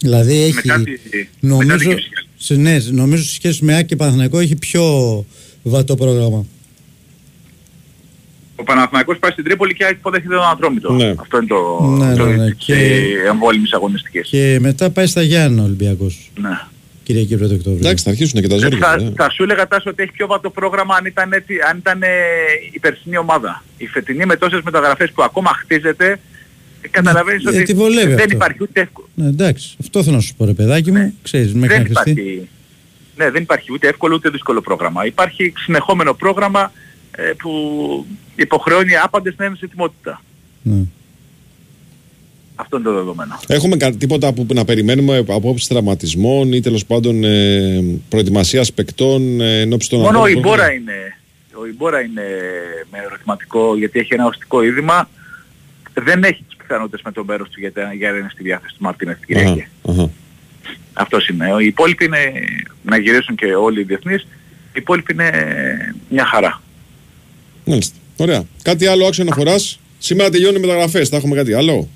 Δηλαδή έχει... Μετά τη- νομίζω, μετά την Κυφσιά. σε, ναι, νομίζω σε σχέση με Άκη και Παναθηναϊκό έχει πιο βατό πρόγραμμα. Ο Παναθηναϊκός πάει στην Τρίπολη και έχει υποδέχεται τον Ατρόμητο. Ναι. Αυτό είναι το, Ναι, το ναι, ναι. της, Και- ε, εμβόλυμης αγωνιστικής. Και μετά πάει στα Γιάννα ο Ολυμπιακός. Ναι. Κυριακή πρώτη Οκτώβρη. Εντάξει, θα αρχίσουν και τα ζόρια. Θα, ναι. θα σου έλεγα Τάσο ότι έχει πιο βατό πρόγραμμα αν ήταν, έτσι, αν ήταν ε, η περσινή ομάδα. Η φετινή με τόσες μεταγραφές που ακόμα χτίζεται, ε, καταλαβαίνεις ε, ότι τη βολεύει δεν αυτό. υπάρχει ούτε εύκολο. Ναι, εντάξει, αυτό θέλω να σου πω ρε παιδάκι μου. Ξέρεις, μέχρι δεν να χρηστεί. υπάρχει, ναι, δεν υπάρχει ούτε εύκολο ούτε δύσκολο πρόγραμμα. Υπάρχει συνεχόμενο πρόγραμμα ε, που υποχρεώνει άπαντες να είναι σε ετοιμότητα. Ναι. Αυτό είναι το δεδομένο. Έχουμε κα- τίποτα που να περιμένουμε από απόψη τραυματισμών ή τέλος πάντων ε, προετοιμασία παικτών ε, εν ώψη των Μόνο ο αγώνων που Ιμπόρα έχουμε. είναι, ο Ιμπόρα είναι με ερωτηματικό γιατί έχει ένα οστικό είδημα. Δεν έχει τις πιθανότητες με τον μέρος του για, τα- για να είναι στη διάθεση του Μαρτίνες την Κυριακή. Αχα, αχα. Αυτός είναι. Οι υπόλοιποι είναι να γυρίσουν και όλοι οι διεθνείς. Οι υπόλοιποι είναι μια χαρά. Μάλιστα. Ωραία. Κάτι άλλο άξιο αναφοράς; Σήμερα τελειώνουν οι μεταγραφές. Θα έχουμε κάτι άλλο;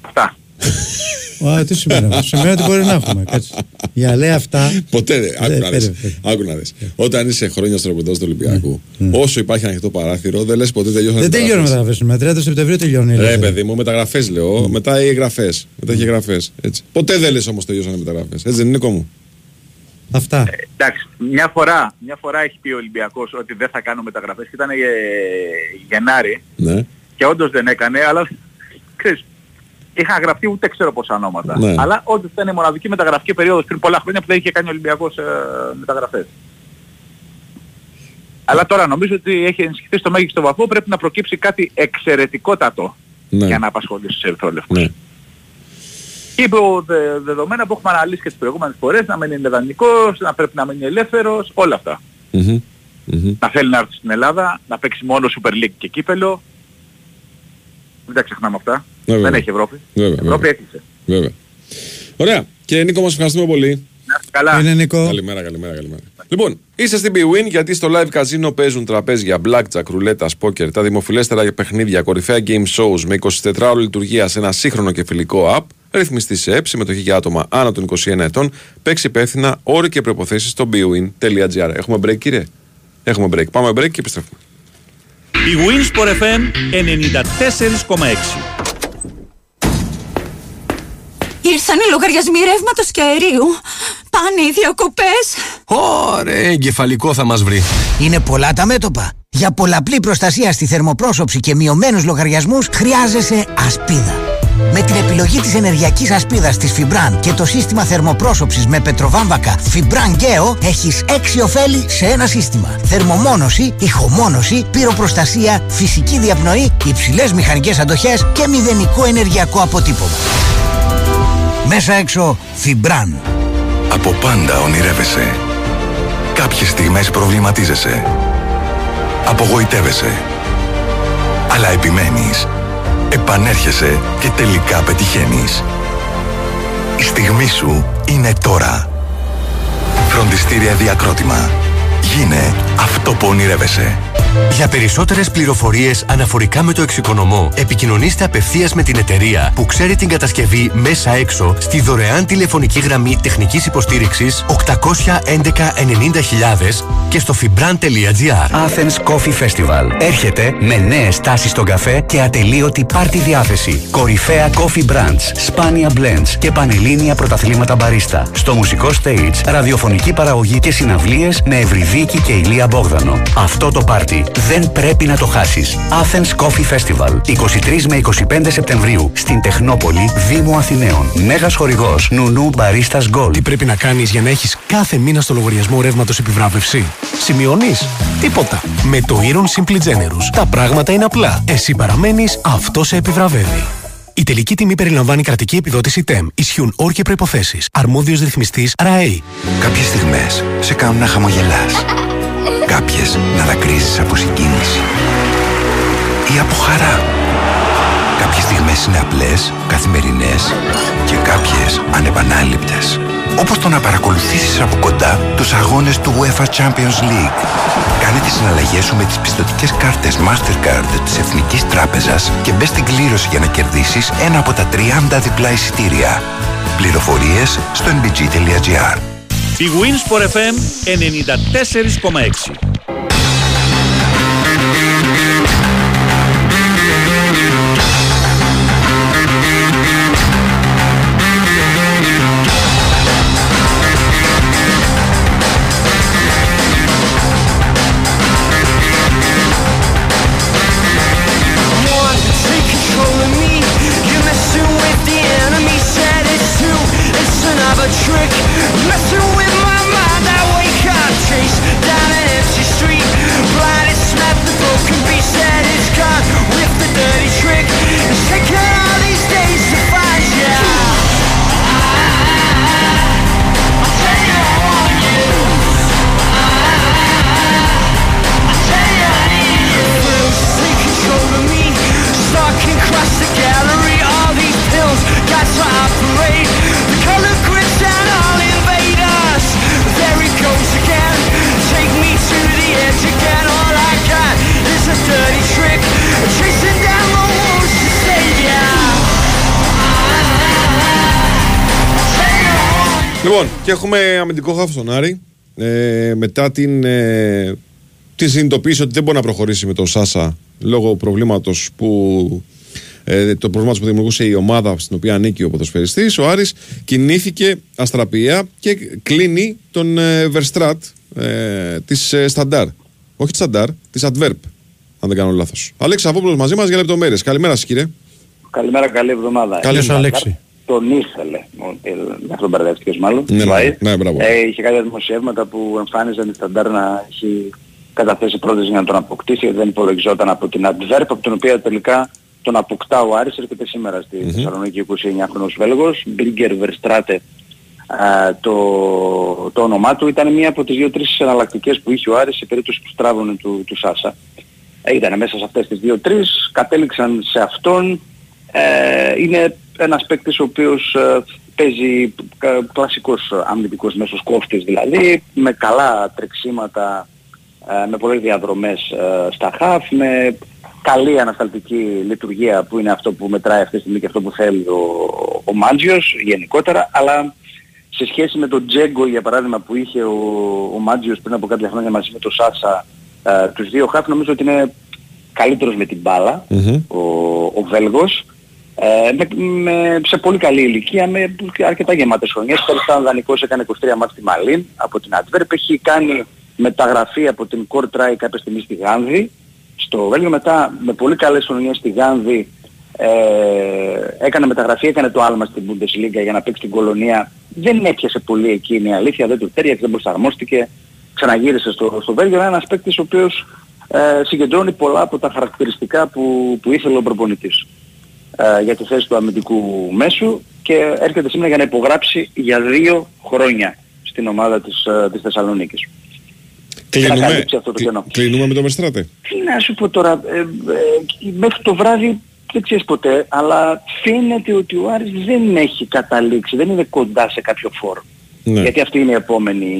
Αυτά. Α, τι σημαίνει αυτό; Σημαίνει ότι μπορεί να έχουμε. Κάτσε. Για λέει αυτά. Ποτέ δεν. Άκου Ε, να δεις. πέρα, πέρα. Άκου να δεις. Όταν είσαι χρόνια στο ρεπορτάζ του Ολυμπιακού, όσο υπάρχει ανοιχτό παράθυρο, δεν λες ποτέ τελειώσαν Δεν τελειώνει μεταγραφές. Με 30 Σεπτεμβρίου τελειώνει. η Ρε ελεύθερη. παιδί μου, μεταγραφές λέω. Μετά οι εγγραφές. Μετά έχει εγγραφές. Ποτέ δεν λες όμως τελειώσαν οι μεταγραφές. Έτσι δεν είναι κόμμα. Αυτά. Εντάξει, μια φορά, μια φορά έχει πει ο Ολυμπιακός ότι δεν θα κάνω μεταγραφές και ήταν ε, Γενάρη Ναι. και όντως δεν έκανε, αλλά ξέρεις, είχαν γραφτεί ούτε ξέρω πόσα ονόματα. Ναι. Αλλά όντως ήταν η μοναδική μεταγραφική περίοδος πριν πολλά χρόνια που δεν είχε κάνει ο Ολυμπιακός ε, μεταγραφές. Αλλά τώρα νομίζω ότι έχει ενισχυθεί στο μέγιστο βαθμό, πρέπει να προκύψει κάτι εξαιρετικότατο Ναι. για να απασχολήσει τους ερυθρόλευκους. Ναι. Και υπό δε- δεδομένα που έχουμε αναλύσει και τις προηγούμενες φορές, να μην είναι δανεικός, να πρέπει να μείνει ελεύθερος, όλα αυτά. Μμμ. να θέλει να έρθει στην Ελλάδα, να παίξει μόνο Super League και κύπελο. Δεν τα ξεχνάμε αυτά. Βέβαια. Δεν έχει Ευρώπη. Βέβαια, Ευρώπη βέβαια. έκλεισε. Βέβαια. Ωραία. Και Νίκο, μας ευχαριστούμε πολύ. Καλά. Είναι Νίκο. Καλημέρα, καλημέρα, καλημέρα. Λοιπόν, είστε στην BWIN γιατί στο live casino παίζουν τραπέζια, blackjack, ρουλέτα, poker, τα δημοφιλέστερα παιχνίδια, κορυφαία game shows με 24 ώρες λειτουργία σε ένα σύγχρονο και φιλικό app, ρυθμιστή σε ΕΠ, συμμετοχή για άτομα άνω των 21 ετών, παίξει υπεύθυνα, όροι και προποθέσει στο bwin.gr. Έχουμε break, κύριε; Έχουμε break. Πάμε break και επιστρέφουμε. Η Winsport FM 94,6. Ήρθαν οι λογαριασμοί ρεύματος και αερίου. Πάνε οι διακοπές. Ωραία, εγκεφαλικό θα μας βρει. Είναι πολλά τα μέτωπα. Για πολλαπλή προστασία στη θερμοπρόσωψη και μειωμένους λογαριασμούς χρειάζεσαι ασπίδα. Με την επιλογή της ενεργειακής ασπίδας της Fibran και το σύστημα θερμοπρόσωψης με πετροβάμβακα Fibran Geo έχεις έξι ωφέλη σε ένα σύστημα. Θερμομόνωση, ηχομόνωση, πυροπροστασία, φυσική διαπνοή, υψηλές μηχανικές αντοχές και μηδενικό ενεργειακό αποτύπωμα. Μέσα έξω Fibran. Από πάντα ονειρεύεσαι. Κάποιες στιγμές προβληματίζεσαι. Απογοητεύεσαι. Αλλά επιμένεις. Επανέρχεσαι και τελικά πετυχαίνεις. Η στιγμή σου είναι τώρα. Φροντιστήρια Διακρότημα. Γίνε αυτό που ονειρεύεσαι. Για περισσότερες πληροφορίες αναφορικά με το εξοικονομώ, επικοινωνήστε απευθείας με την εταιρεία που ξέρει την κατασκευή μέσα έξω στη δωρεάν τηλεφωνική γραμμή τεχνικής υποστήριξης 811 και στο fibran.gr. Athens Coffee Festival. Έρχεται με νέες τάσεις στον καφέ και ατελείωτη πάρτι διάθεση. Κορυφαία coffee brands, σπάνια blends και πανελλήνια πρωταθλήματα μπαρίστα. Στο μουσικό stage, ραδιοφωνική παραγωγή και συναυλίες με Ευρυδίκη και Ηλία Μπόγδανο. Αυτό το πάρτι δεν πρέπει να το χάσεις. Athens Coffee Festival. 23 με 25 Σεπτεμβρίου στην Τεχνόπολη, Δήμο Αθηναίων. Μέγας χορηγός Νουνού Μπαρίστας Gold. Τι πρέπει να κάνεις για να έχεις κάθε μήνα στο λογαριασμό ρεύματος επιβράβευση; Σημειώνεις; Τίποτα. Με το Iron Simply Generous τα πράγματα είναι απλά. Εσύ παραμένεις, αυτό σε επιβραβεύει. Η τελική τιμή περιλαμβάνει κρατική επιδότηση TEM. Ισχύουν όροι και προϋποθέσεις. Αρμόδιος ρυθμιστής RAE. Κάποιες στιγμές σε κάνουν να χαμογελάς. Κάποιες να δακρύζεις από συγκίνηση. Ή από χαρά. Κάποιες στιγμές είναι απλές, καθημερινές και κάποιες ανεπανάληπτες. Όπως το να παρακολουθήσεις από κοντά τους αγώνες του UEFA Champions League. Κάνε τις συναλλαγές σου με τις πιστοτικές κάρτες Mastercard της Εθνικής Τράπεζας και μπες στην κλήρωση για να κερδίσεις ένα από τα 30 διπλά εισιτήρια. Πληροφορίες στο nbg.gr Η Winsport FM 94,6. Λοιπόν, και έχουμε αμυντικό χάφο στον Άρη. Ε, μετά την, ε, την συνειδητοποίηση ότι δεν μπορεί να προχωρήσει με τον Σάσα λόγω προβλήματος που. Ε, το προβλήματος που δημιουργούσε η ομάδα στην οποία ανήκει ο ποδοσφαιριστής ο Άρης κινήθηκε αστραπία και κλείνει τον ε, Verstrat ε, της ε, Σταντάρ. Όχι της Σταντάρ, της Adverb, αν δεν κάνω λάθος. Αλέξη Αβόπουλος μαζί μας για λεπτομέρειες. Καλημέρα σας κύριε. Καλημέρα, καλή εβδομάδα. Καλή σου, Ε, Αλέξη. Τον ήθελε, ο- ε, με αυτόν μπερδεύτηκες μάλλον. Ναι, ναι, Βαΐς. ναι, μπράβο. Ε, είχε κάποια δημοσιεύματα που εμφάνιζαν η Σταντάρ να έχει καταθέσει πρόταση για να τον αποκτήσει, γιατί δεν υπολογιζόταν από την Adverb, από την οποία τελικά τον αποκτά ο Άρης, έρχεται σήμερα στη Μμμ. Θεσσαλονίκη 29χρονος Βέλγος, Μπίγκερ Verstraete α, το, το όνομά του ήταν μία από τις δύο-τρεις εναλλακτικές που είχε ο Άρης σε περίπτωση που στράβωνε του, του Σάσα. Ε, ήταν μέσα σε αυτές τις δύο-τρεις, κατέληξαν σε αυτόν. Ε, είναι ένας παίκτης ο οποίος ε, παίζει κα- κλασικός αμυντικός μέσος κόφτης δηλαδή, με καλά τρεξίματα, ε, με πολλές διαδρομές ε, στα χαφ, με καλή ανασταλτική λειτουργία που είναι αυτό που μετράει αυτή τη στιγμή και αυτό που θέλει ο, ο Μάντζιος γενικότερα, αλλά σε σχέση με τον Τζέγκο για παράδειγμα που είχε ο, ο Μάντζιος πριν από κάποια χρόνια μαζί με τον Σάσα ε, τους δύο χαφ νομίζω ότι είναι καλύτερος με την μπάλα ο, ο Βέλγος ε, με, με, σε πολύ καλή ηλικία με αρκετά γεμάτες χρονιές. Πέρυσι ήταν δανεικός, έκανε 23 μάτς στη Μαλίν από την Αντβέρπ. Έχει κάνει μεταγραφή από την Κορτράι κάποια στιγμή στη Γάνδη. Στο Βέλγιο μετά με πολύ καλές χρονιές στη Γάνδη ε, έκανε μεταγραφή, έκανε το άλμα στην Bundesliga για να παίξει την κολονία. Δεν έπιασε πολύ εκείνη η αλήθεια, δεν του τέριαξε, δεν προσαρμόστηκε. Ξαναγύρισε στο, στο Βέλγιο. Είναι ένας παίκτης ο οποίος ε, συγκεντρώνει πολλά από τα χαρακτηριστικά που, που ήθελε ο προπονητής ε, για τη θέση του αμυντικού μέσου και έρχεται σήμερα για να υπογράψει για δύο χρόνια στην ομάδα της, ε, της Θεσσαλονίκης. Και να Κλείνουμε, καλύψει αυτό το κενό. κλείνουμε με τον Μεστράτε. Τι να σου πω τώρα, ε, ε, μέχρι το βράδυ δεν ξέρεις ποτέ, αλλά φαίνεται ότι ο Άρης δεν έχει καταλήξει, δεν είναι κοντά σε κάποιο φόρο. Ναι. Γιατί αυτή είναι η επόμενη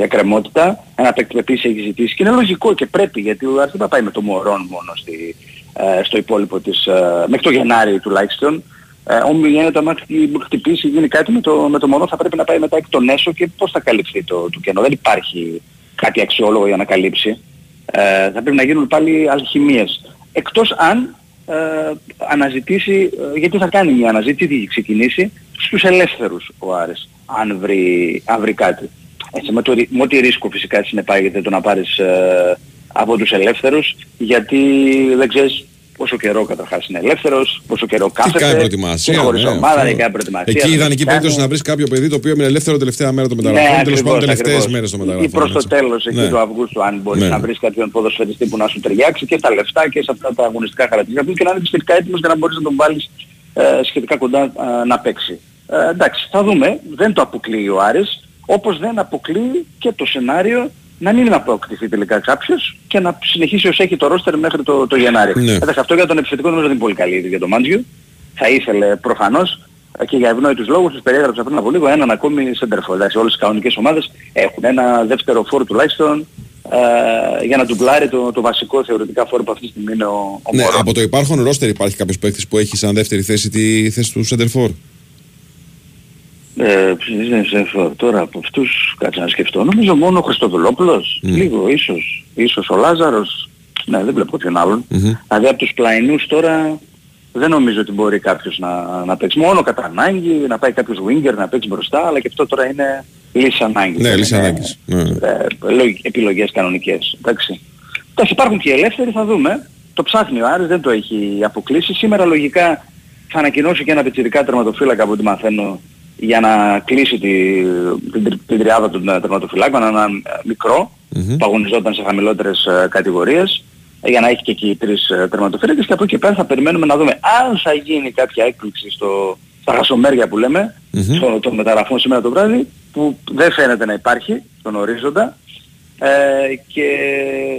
εκκρεμότητα. Ένα παίκτη που επίσης έχει ζητήσει και είναι λογικό και πρέπει γιατί ο Άρης δεν θα πάει με το Μωρόν μόνο στη, ε, στο υπόλοιπο της, ε, μέχρι το Γενάρη τουλάχιστον. Ε, όμως γίνεται άμα χτυ- χτυπήσει γίνει κάτι με το, με το Μωρόν θα πρέπει να πάει μετά εκ των έσω και πώς θα καλυφθεί το, το κενό. Δεν υπάρχει κάτι αξιόλογο για να καλύψει. Ε, θα πρέπει να γίνουν πάλι αλχημίες. Εκτός αν ε, αναζητήσει, ε, γιατί θα κάνει μια αναζήτηση, τι έχει ξεκινήσει, στους ελεύθερους ο Άρης, αν βρει, αν βρει κάτι. Έτσι, με, το, ρι- με ό,τι ρίσκο φυσικά συνεπάγεται το να πάρεις ε, από τους ελεύθερους, γιατί δεν ξέρεις πόσο καιρό καταρχάς είναι ελεύθερος, πόσο καιρό Τι κάθεται, κάνει προετοιμασία. είναι χωρίς ναι, ομάδα, αυτό. δεν κάνει προετοιμασία. Εκεί η δεν ιδανική κάνει. περίπτωση να βρεις κάποιο παιδί το οποίο είναι ελεύθερο τελευταία μέρα των μεταγραφών. Ναι, Τέλος πάντων, ακριβώς, τελευταίες ακριβώς. μέρες των Ή μεταγραφών. προς το έτσι. τέλος εκεί Ναι. του Αυγούστου αν μπορείς Ναι. να βρεις κάποιον ποδοσφαιριστή που να σου ταιριάξει και στα λεφτά και σε αυτά τα αγωνιστικά χαρακτηριστικά και να είναι σχετικά έτοιμος για να μπορείς να τον βάλεις ε, σχετικά κοντά ε, να παίξει. Ε, εντάξει, θα δούμε. Δεν το αποκλείει ο Άρης, όπως δεν αποκλείει και το σενάριο να μην αποκτηθεί τελικά κάποιος και να συνεχίσει ως έχει το ρόστερ μέχρι το, το Γενάρη. Ναι. Εντάξει, αυτό για τον επιθετικό νομίζω δεν είναι πολύ καλή είδη για τον Μάντζιο. Θα ήθελε προφανώς ε, και για ευνόητους λόγους τους περιέγραψα πριν από λίγο έναν ακόμη σεντερφόρ. Εντάξει, όλες οι κανονικές ομάδες έχουν ένα δεύτερο φόρ τουλάχιστον ε, για να ντουμπλάρει το, το βασικό θεωρητικά φόρ που αυτή τη στιγμή είναι ο, ο Ναι, Μωρόν. από το υπάρχον ρόστερ υπάρχει κάποιος παίκτης που έχει σαν δεύτερη θέση τη θέση του Σεντερφόρ. Ε, είναι σε- τώρα από αυτούς κάτσε να σκεφτώ. Νομίζω μόνο ο Χριστοδουλόπουλος. Λίγο ίσως. Ίσως ο Λάζαρος. Ναι, δεν βλέπω ποιον άλλον. Δηλαδή από τους πλαϊνούς τώρα δεν νομίζω ότι μπορεί κάποιος να, να παίξει. Μόνο κατά ανάγκη να πάει κάποιος winger να παίξει μπροστά, αλλά και αυτό τώρα είναι λύση ανάγκης. Ναι, Δεν λύση είναι, ανάγκης. Ναι. ε, λογι- επιλογές κανονικές. Εντάξει. Εντάξει, υπάρχουν και οι ελεύθεροι, θα δούμε. Το ψάχνει ο Άρης, δεν το έχει αποκλείσει. Σήμερα λογικά θα ανακοινώσει και ένα πιτσιρικά τερματοφύλακα από ό,τι μαθαίνω για να κλείσει τη, την, τρι- την τριάδα των ε, τερματοφυλάκων, έναν ε, μικρό που αγωνιζόταν σε χαμηλότερες ε, κατηγορίες ε, για να έχει και εκεί τρεις ε, τερματοφύλακες και από εκεί και πέρα θα περιμένουμε να δούμε αν θα γίνει κάποια έκπληξη στο, στα χασομέρια που λέμε στο, των μεταγραφών σήμερα το βράδυ που δεν φαίνεται να υπάρχει στον ορίζοντα ε, και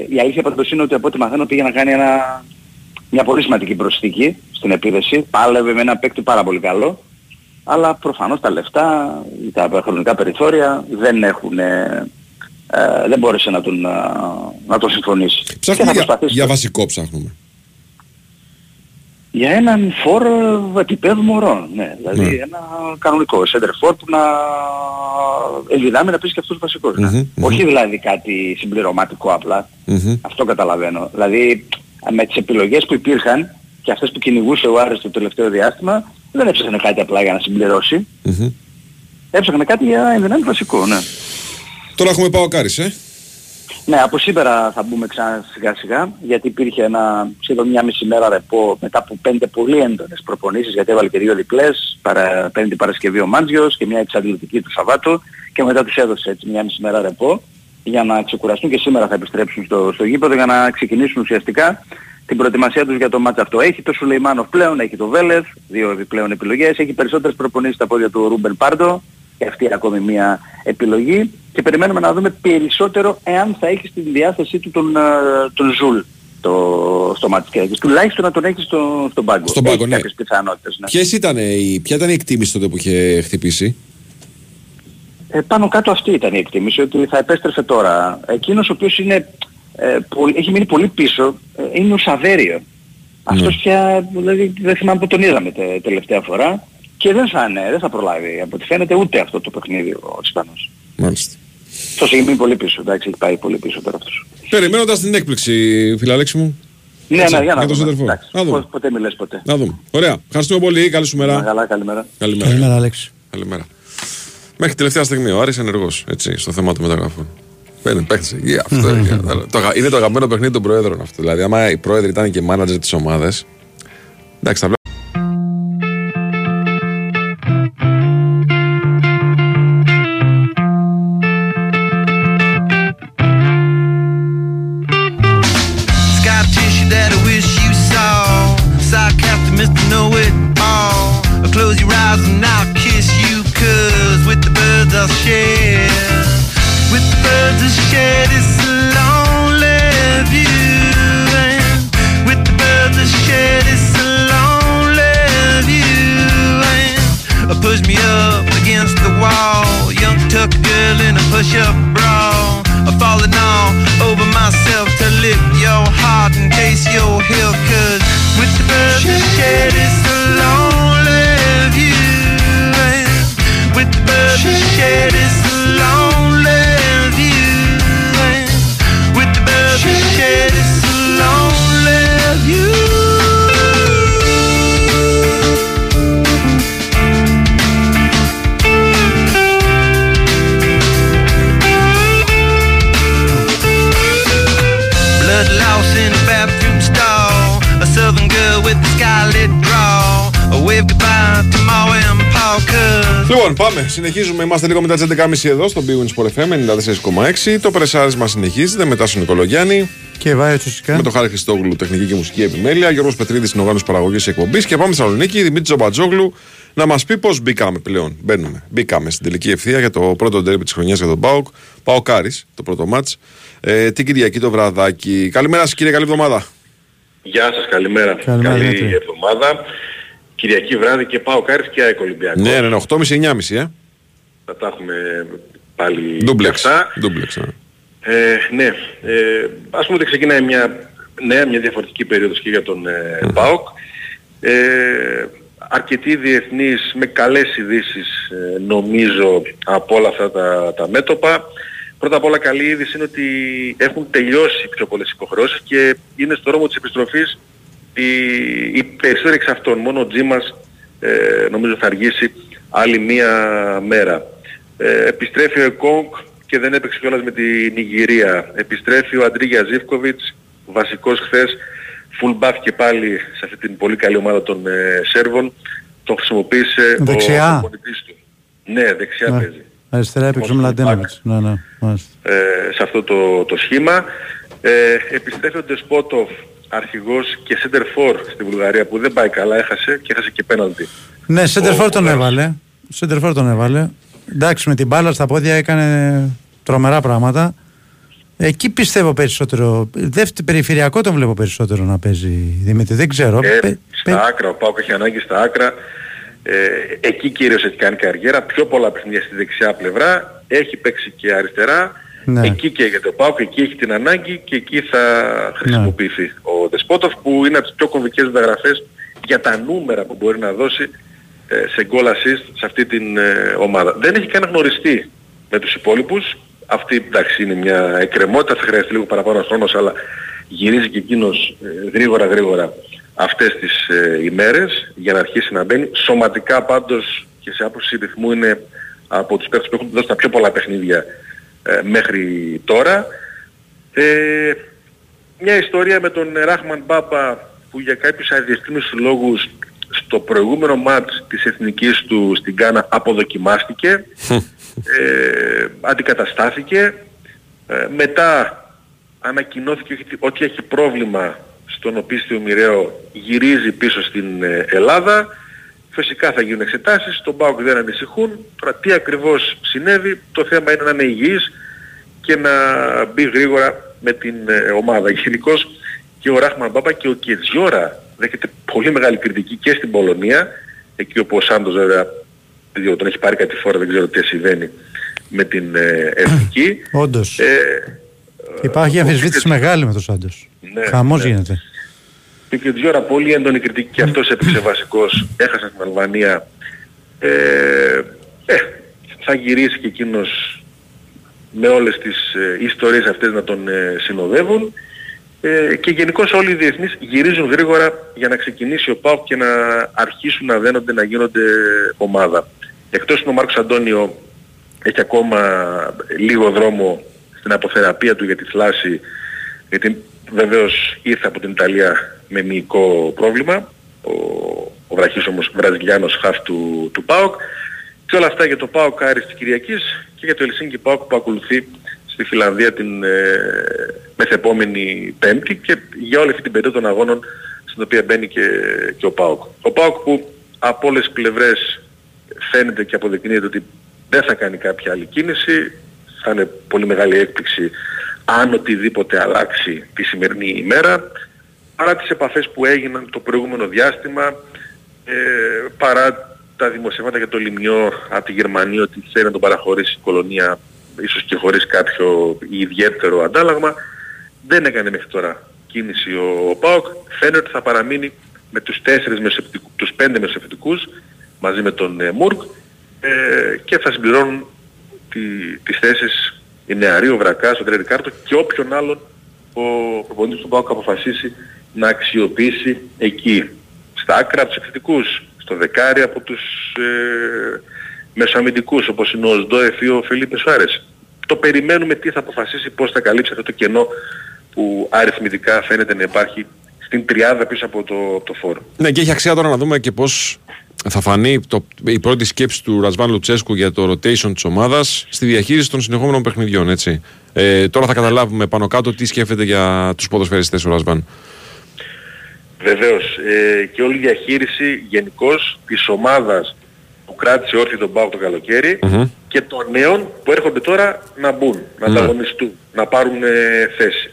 η αλήθεια πάντως είναι ότι από ό,τι μαθαίνω πήγε να κάνει ένα, μια πολύ σημαντική προσθήκη στην επίδεση. Πάλευε με ένα παίκτη πάρα πολύ καλό. Αλλά προφανώς τα λεφτά, τα χρονικά περιθώρια δεν έχουν, ε, ε, δεν μπόρεσε να τον, ε, να τον συμφωνήσει. Και Ψάχνουμε θα για, προσπαθήσει για βασικό ψάχνουμε. για έναν φόρο επίπεδου μωρών. Ναι, δηλαδή Ναι. ένα κανονικό center for που να ενδυνάμει να πεις και αυτός βασικός. ναι. Μμμ, μμμ. Όχι δηλαδή κάτι συμπληρωματικό απλά. Μμμ. Αυτό καταλαβαίνω. Δηλαδή με τις επιλογές που υπήρχαν και αυτές που κυνηγούσε ο Άρης το τελευταίο διάστημα δεν έψαχνε κάτι απλά για να συμπληρώσει. Μμμ. Έψαχνε κάτι για ενδυνάμει βασικό, ναι. Τώρα έχουμε πάω Κάρις, ε. Ναι, από σήμερα θα μπούμε ξανά σιγά σιγά, γιατί υπήρχε ένα σχεδόν μια μισή μέρα ρεπό μετά από πέντε πολύ έντονες προπονήσεις, γιατί έβαλε και δύο διπλές, παρα, πέμπτη Παρασκευή ο Μάντζιος και μια εξαντλητική του Σαββάτου και μετά τους έδωσε έτσι μια μισή μέρα ρεπό για να ξεκουραστούν και σήμερα θα επιστρέψουν στο, στο γήπεδο για να ξεκινήσουν ουσιαστικά την προετοιμασία τους για το ματς αυτό. Έχει το Σουλεϊμάνοφ πλέον, έχει το Βέλεθ, δύο επιπλέον επιλογές, έχει περισσότερες προπονήσεις στα πόδια του Ρούμπεν Πάρντο, και αυτή ακόμη μια επιλογή και περιμένουμε να δούμε περισσότερο εάν θα έχει στην διάθεσή του τον, ε, τον Ζουλ το, στο ματς Τουλάχιστον να τον έχει στο, στον πάγκο. Στον πάγκο, έχει ναι. κάποιες πιθανότητες. Ναι. Ποιες ήταν η, ποια ήταν η εκτίμηση τότε που είχε χτυπήσει; Ε, πάνω κάτω αυτή ήταν η εκτίμηση, ότι θα επέστρεφε τώρα. Εκείνος ο οποίος είναι, ε, πολύ- έχει μείνει πολύ πίσω ε, είναι ο Σαβέριο. Αυτός πια, δηλαδή δεν θυμάμαι που τον είδαμε τε- τελευταία φορά και δεν θα, είναι, δεν θα προλάβει από ό,τι φαίνεται ούτε αυτό το παιχνίδι ο Ισπανός. Μάλιστα. Αυτός έχει μείνει πολύ πίσω, εντάξει, έχει πάει πολύ πίσω τώρα αυτός. Περιμένοντας την έκπληξη, φιλαλέξη μου. Ναι, Έτσι, ναι, για να το δούμε. σεντερφόρ. Εντάξει, Να δούμε. πο- Ποτέ μη λες ποτέ. Να δούμε. Ωραία. Ευχαριστούμε πολύ. Καλή σου μέρα. Να καλά, καλημέρα. Καλημέρα. Καλημέρα, Αλέξη. Καλημέρα. Μέχρι τελευταία στιγμή ο Άρης ενεργός έτσι, στο θέμα του μεταγραφών. Παίρνει παίχτες εκεί. Αυτό είναι. το, αγα- είναι το αγαπημένο παιχνίδι των προέδρων αυτό. Δηλαδή, άμα οι πρόεδροι ήταν και μάνατζερ της ομάδας, εντάξει, θα Συνεχίζουμε. Είμαστε λίγο μετά τις 11.30 εδώ στο Big Wins Sport FM 94,6. Το πρεσάρισμα συνεχίζεται μετά στον Νικολογιάννη. Και Βάιο Τσουσικά. Με τον Χάρη Χριστόγλου, τεχνική και μουσική επιμέλεια. Γιώργος Πετρίδης, στην οργάνωση παραγωγής εκπομπής. Και πάμε στη Θεσσαλονίκη. Δημήτρης Τζομπατζόγλου να μας πει πώς μπήκαμε πλέον. Μπαίνουμε. Μπήκαμε στην τελική ευθεία για το πρώτο ντέρμπι της χρονιάς για τον Πάοκ. Πάοκάρη, το πρώτο μάτς. Ε, την Κυριακή το βραδάκι. Καλημέρα σας, κύριε. Καλή εβδομάδα. Γεια σας, καλημέρα. Καλημέρα, Καλή Δημήτρη. εβδομάδα. Κυριακή βράδυ και πάω Κάρις και ΑΕΚ Ολυμπιακός. Ναι, ναι, ναι, 8.30-9.30 ε. Θα τα έχουμε πάλι Ντούμπλεξ. αυτά. Ντούμπλεξ, ναι. Ε, ναι, ε, ας πούμε ότι ξεκινάει μια νέα, μια διαφορετική περίοδος και για τον ε, ΠΑΟΚ. Ε, αρκετοί διεθνείς με καλές ειδήσεις νομίζω από όλα αυτά τα, τα μέτωπα. Πρώτα απ' όλα καλή είδηση είναι ότι έχουν τελειώσει οι πιο πολλές υποχρεώσεις και είναι στο δρόμο της επιστροφής οι, οι περισσότεροι εξ αυτών. Μόνο ο Τζίμας ε, νομίζω θα αργήσει άλλη μία μέρα. Ε, επιστρέφει ο Εκόνγκ και δεν έπαιξε κιόλας με την Νιγηρία. Επιστρέφει ο Αντρίγια Ζίβκοβιτς, βασικός χθες, full buff και πάλι σε αυτή την πολύ καλή ομάδα των ε, Σέρβων. Τον χρησιμοποίησε Δεξιά. ο προπονητής του. Ναι, δεξιά Ναι. παίζει. Αριστερά έπαιξε ο Μλαντένοβιτς. Ναι, ναι. μάλιστα. Ε, σε αυτό το, το σχήμα. Ε, επιστρέφει ο Ντεσπότοφ, αρχηγός και center for στη Βουλγαρία που δεν πάει καλά, έχασε και έχασε και πέναλτι. Ναι, Σέντερφορ τον έβαλε. Σέντερφορ τον έβαλε. Εντάξει, με την μπάλα στα πόδια έκανε τρομερά πράγματα. Εκεί πιστεύω περισσότερο. Δεύτερο περιφερειακό τον βλέπω περισσότερο να παίζει Δημήτρη. Δεν ξέρω. Ε, Πε- στα άκρα, ο Πάουκ έχει ανάγκη στα άκρα. Ε, εκεί κυρίως έχει κάνει καριέρα, πιο πολλά παιχνίδια στη δεξιά πλευρά, έχει παίξει και αριστερά. Ναι. Εκεί καίγεται ο Πάουκ, εκεί έχει την ανάγκη και εκεί θα χρησιμοποιηθεί Ναι. ο Δεσπότοφ που είναι από τις πιο κομβικές μεταγραφές για τα νούμερα που μπορεί να δώσει ε, σε goal assist σε αυτή την ε, ομάδα. Δεν έχει καν γνωριστεί με τους υπόλοιπους. Αυτή εντάξει είναι μια εκκρεμότητα, θα χρειαστεί λίγο παραπάνω χρόνος αλλά γυρίζει και εκείνος ε, γρήγορα γρήγορα αυτές τις ε, ημέρες για να αρχίσει να μπαίνει. Σωματικά πάντως και σε άποψη ρυθμού είναι από τους παίκτες που έχουν δώσει τα πιο πολλά παιχνίδια ε, μέχρι τώρα. Ε, μια ιστορία με τον Ράχμαν Μπάπα που για κάποιους αδιαστήμους λόγους στο προηγούμενο μάτς της εθνικής του στην Κάνα αποδοκιμάστηκε, ε, αντικαταστάθηκε, ε, μετά ανακοινώθηκε ότι- ότι έχει πρόβλημα στον οπίστιο μοιραίο, γυρίζει πίσω στην ε, Ελλάδα, Φυσικά θα γίνουν εξετάσεις, τον ΠΑΟΚ δεν ανησυχούν. Τώρα τι ακριβώς συνέβη, το θέμα είναι να είναι υγιής και να μπει γρήγορα με την ε, ομάδα. Γενικώς και ο Ράχμαν Μπάμπα και ο Κετζιόρα δέχεται πολύ μεγάλη κριτική και στην Πολωνία, εκεί όπου ο Σάντος βέβαια διότι τον έχει πάρει κάτι φορά, δεν ξέρω τι συμβαίνει με την ε, εθνική. Όντως. Ε, Υπάρχει αμφισβήτηση μεγάλη με τον Σάντος. Ναι, Χαμός ναι. γίνεται. και δύο ώρα πολύ έντονη κριτική και αυτός έπαιξε βασικός, έχασε την Αλβανία. Ε, ε, θα γυρίσει και εκείνος με όλες τις ε, ιστορίες αυτές να τον ε, συνοδεύουν ε, και γενικώς όλοι οι διεθνείς γυρίζουν γρήγορα για να ξεκινήσει ο ΠΑΟΚ και να αρχίσουν να δένονται, να γίνονται ομάδα. Εκτός που ο Μάρκος Αντώνιο έχει ακόμα λίγο δρόμο στην αποθεραπεία του για τη θλάση γιατί βεβαίως ήρθε από την Ιταλία με μυϊκό πρόβλημα ο, ο βραχής όμως βραζιλιάνος χαφ του, του ΠΑΟΚ και όλα αυτά για το ΠΑΟΚ Άρης της Κυριακής και για το Ελσίνκι ΠΑΟΚ που ακολουθεί στη Φιλανδία την ε, μεθεπόμενη Πέμπτη και για όλη αυτή την περίοδο των αγώνων στην οποία μπαίνει και, και ο ΠΑΟΚ. Ο ΠΑΟΚ που από όλες τις πλευρές φαίνεται και αποδεικνύεται ότι δεν θα κάνει κάποια άλλη κίνηση, θα είναι πολύ μεγάλη έκπληξη αν οτιδήποτε αλλάξει τη σημερινή ημέρα, παρά τις επαφές που έγιναν το προηγούμενο διάστημα, ε, παρά τα δημοσιεύματα για το Λιμιό από τη Γερμανία ότι θέλει να τον παραχωρήσει η κολονία ίσως και χωρίς κάποιο ιδιαίτερο αντάλλαγμα, δεν έκανε μέχρι τώρα κίνηση ο, ο ΠΑΟΚ. Φαίνεται ότι θα παραμείνει με τους, τέσσερις μεσοεπιτικούς, τους πέντε μεσοεπιτικούς μαζί με τον ε, Μουρκ ε, και θα συμπληρώνουν τη, τις θέσεις η νεαρή, ο Βρακάς, ο Τρερικάρτο και όποιον άλλον ο προπονητής του ΠΑΟΚ αποφασίσει να αξιοποιήσει εκεί. Στα άκρα από τους επιθετικούς, στο δεκάρι από τους ε, μεσοαμυντικούς όπως είναι ο Σντόεφ ή ο Φελίπε Σουάρες. Το περιμένουμε τι θα αποφασίσει, πώς θα καλύψει αυτό το κενό που αριθμητικά φαίνεται να υπάρχει στην τριάδα πίσω από το, από το φόρο. Ναι, και έχει αξία τώρα να δούμε και πώς θα φανεί το, η πρώτη σκέψη του Ρασβάν Λουτσέσκου για το rotation της ομάδας στη διαχείριση των συνεχόμενων παιχνιδιών. Έτσι. Ε, τώρα θα καταλάβουμε πάνω κάτω τι σκέφτεται για τους ποδοσφαιριστές ο Ρασβάν. Βεβαίως ε, και όλη η διαχείριση γενικώς της ομάδας που κράτησε όρθιο τον ΠΑΟΚ το καλοκαιρι και των νέων που έρχονται τώρα να μπουν, να Ναι. ανταγωνιστούν, να πάρουν ε, θέση.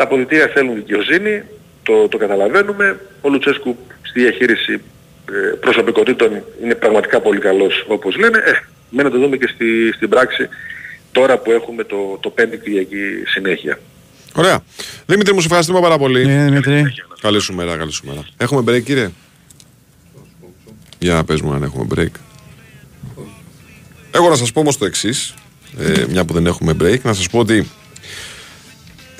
Τα αποδητήρια θέλουν δικαιοσύνη, το, το καταλαβαίνουμε. Ο Λουτσέσκου στη διαχείριση ε, προσωπικότητων είναι πραγματικά πολύ καλός όπως λένε. Ε, μένει να το δούμε και στη, στην πράξη τώρα που έχουμε το, το πέμπτη Κυριακή συνέχεια. Ωραία. Δημήτρη, μου σε ευχαριστούμε πάρα πολύ. Ναι, Δημήτρη. Καλή σου μέρα, καλή σου μέρα. Έχουμε break, κύριε; Για πες μου αν έχουμε break. Εγώ να σας πω όμως το εξής, ε, μια που δεν έχουμε break, να σας πω ότι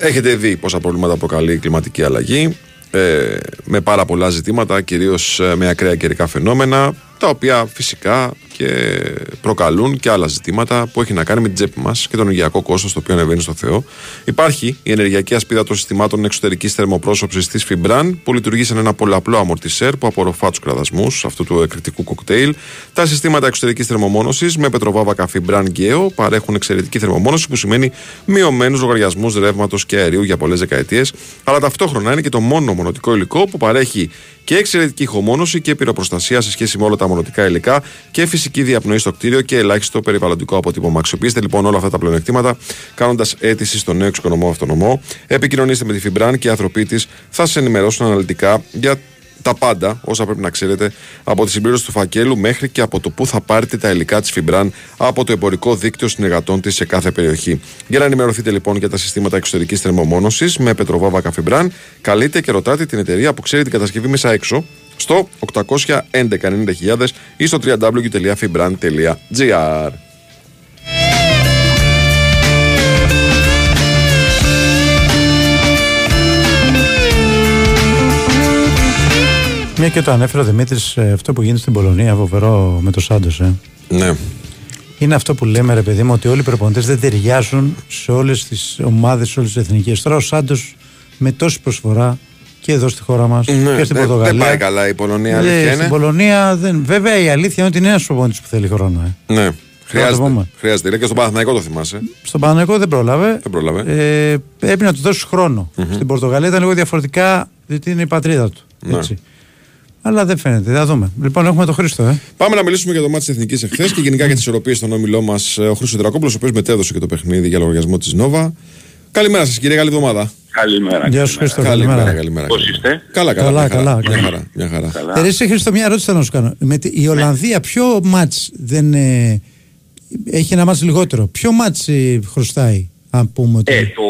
έχετε δει πόσα προβλήματα προκαλεί η κλιματική αλλαγή, ε, με πάρα πολλά ζητήματα, κυρίως ε, με ακραία καιρικά φαινόμενα, τα οποία φυσικά και προκαλούν και άλλα ζητήματα που έχει να κάνει με την τσέπη μας και τον ενεργειακό κόστος το οποίο ανεβαίνει στο Θεό. Υπάρχει η ενεργειακή ασπίδα των συστημάτων εξωτερικής θερμοπρόσωψης της Fibran που λειτουργεί σαν ένα πολλαπλό αμορτισέρ που απορροφά τους κραδασμούς αυτού του εκρηκτικού κοκτέιλ. Τα συστήματα εξωτερικής θερμομόνωσης με πετροβάβακα Fibran Geo παρέχουν εξαιρετική θερμομόνωση που σημαίνει μειωμένους λογαριασμούς ρεύματος και αερίου για πολλές δεκαετίες. Αλλά ταυτόχρονα είναι και το μόνο μονοτικό υλικό που παρέχει και εξαιρετική ηχομόνωση και πυροπροστασία σε σχέση με όλα τα μονοτικά υλικά και φυσική διαπνοή στο κτίριο και ελάχιστο περιβαλλοντικό αποτύπωμα. Αξιοποιήστε λοιπόν όλα αυτά τα πλεονεκτήματα κάνοντας αίτηση στο νέο εξοικονομό αυτονομό. Επικοινωνήστε με τη Fibran και οι άνθρωποι της θα σα ενημερώσουν αναλυτικά για τα πάντα όσα πρέπει να ξέρετε από τη συμπλήρωση του φακέλου μέχρι και από το πού θα πάρετε τα υλικά της Fibran από το εμπορικό δίκτυο συνεργατών της σε κάθε περιοχή. Για να ενημερωθείτε λοιπόν για τα συστήματα εξωτερικής θερμομόνωσης με πετροβάβακα Fibran, καλείτε και ρωτάτε την εταιρεία που ξέρει την κατασκευή μέσα έξω στο 811-90.000 ή στο www.fibran.gr. Μια και το ανέφερε ο Δημήτρης, αυτό που γίνεται στην Πολωνία, φοβερό με το Σάντος. Ε. Ναι. Είναι αυτό που λέμε, ρε παιδί μου, ότι όλοι οι προπονητές δεν ταιριάζουν σε όλες τις ομάδες, σε όλες τις εθνικές. Τώρα ο Σάντος με τόση προσφορά και εδώ στη χώρα μας Ναι, και στην δεν- Πορτογαλία. δεν πάει καλά η Πολωνία, Ε, αλήθεια είναι. Στην Πολωνία, δεν... βέβαια η αλήθεια είναι ότι είναι ένας προπονητής που θέλει χρόνο. Ε. Ναι. το Χρειάζεται. πούμε. Χρειάζεται. Λέει και στον Παναθηναϊκό το θυμάσαι. Στον Παναγενικό δεν πρόλαβε. Δεν πρόλαβε. Ε, έπρεπε να του δώσει χρόνο. Στην Πορτογαλία ήταν λίγο διαφορετικά, διότι είναι η πατρίδα του. Ναι. Έτσι. Αλλά δεν φαίνεται. Θα δούμε. Λοιπόν, έχουμε τον Χρήστο, ε. Πάμε να μιλήσουμε για το μάτι της Εθνικής εχθές και γενικά για τις ισορροπίες στον όμιλό μας. Ο Χρήστος Δρακόπουλος, ο οποίος μετέδωσε και το παιχνίδι για λογαριασμό της Νόβα. Καλημέρα σας, κύριε. Καλή εβδομάδα. Καλημέρα. Γεια σου, Χρήστο. Καλημέρα, Καλημέρα. καλημέρα. Πώς είστε; Καλά, καλά. Καλά, μια χαρά, καλά. Μια χαρά. Μια χαρά. Καλά. Ε, ρε, εσύ, Χρήστο, μια ερώτηση θέλω να σου κάνω. Με τη, η Ολλανδία, ποιο μάτς δεν. Ε, έχει ένα μάτς λιγότερο; Ποιο μάτς ε, χρωστάει, αν πούμε ότι. Ε, το,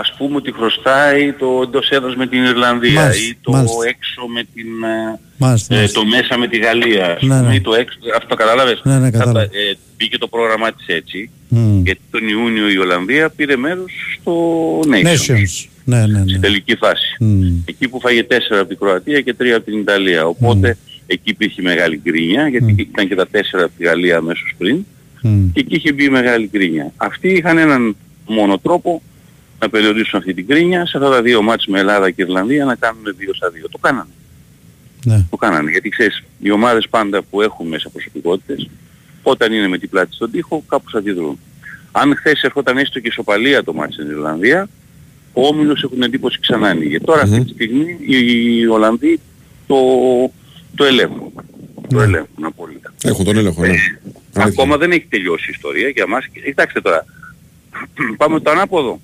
ας πούμε ότι χρωστάει το εντός έδρας με την Ιρλανδία Μάλιστα, ή το μάλιστα. έξω με την... ε, Μάλιστα, ε, μάλιστα. το μέσα με τη Γαλλία ας Ναι, πούμε, ναι. ή το έξω, αυτό κατάλαβες; Ναι, ναι, Θα κατάλαβα. τα- ε, μπήκε το πρόγραμμά της έτσι, Μμ. γιατί τον Ιούνιο η Ολλανδία πήρε μέρος στο Nations, Nations. Ναι, ναι, ναι. στην τελική φάση. Μμ. Εκεί που φάγε 4 από την Κροατία και 3 από την Ιταλία. Οπότε εκεί υπήρχε μεγάλη γκρίνια, γιατί ήταν και τα 4 από τη Γαλλία αμέσως πριν. Μμ. Και εκεί είχε μπει μεγάλη γκρίνια. Αυτοί είχαν έναν μόνο τρόπο να περιορίσουν αυτή την γκρίνια σε αυτά τα δύο μάτς με Ελλάδα και Ιρλανδία να κάνουν 2 στα 2. Το κάνανε. Ναι. Το κάνανε. Γιατί ξέρεις, οι ομάδες πάντα που έχουν μέσα προσωπικότητες, όταν είναι με την πλάτη στον τοίχο, κάπως αντιδρούν. Αν χθες ερχόταν έστω και ισοπαλία το μάτς στην Ιρλανδία, ο Όμιλος έχουν εντύπωση ξανά ανοίγει. Τώρα αυτή τη στιγμή οι Ολλανδοί το, το ελέγχουν. Το ελέγχουν απόλυτα. Έχουν τον έλεγχο, ναι. Ακόμα δεν έχει τελειώσει η ιστορία για μας. Κοιτάξτε τώρα. Πάμε το ανάποδο.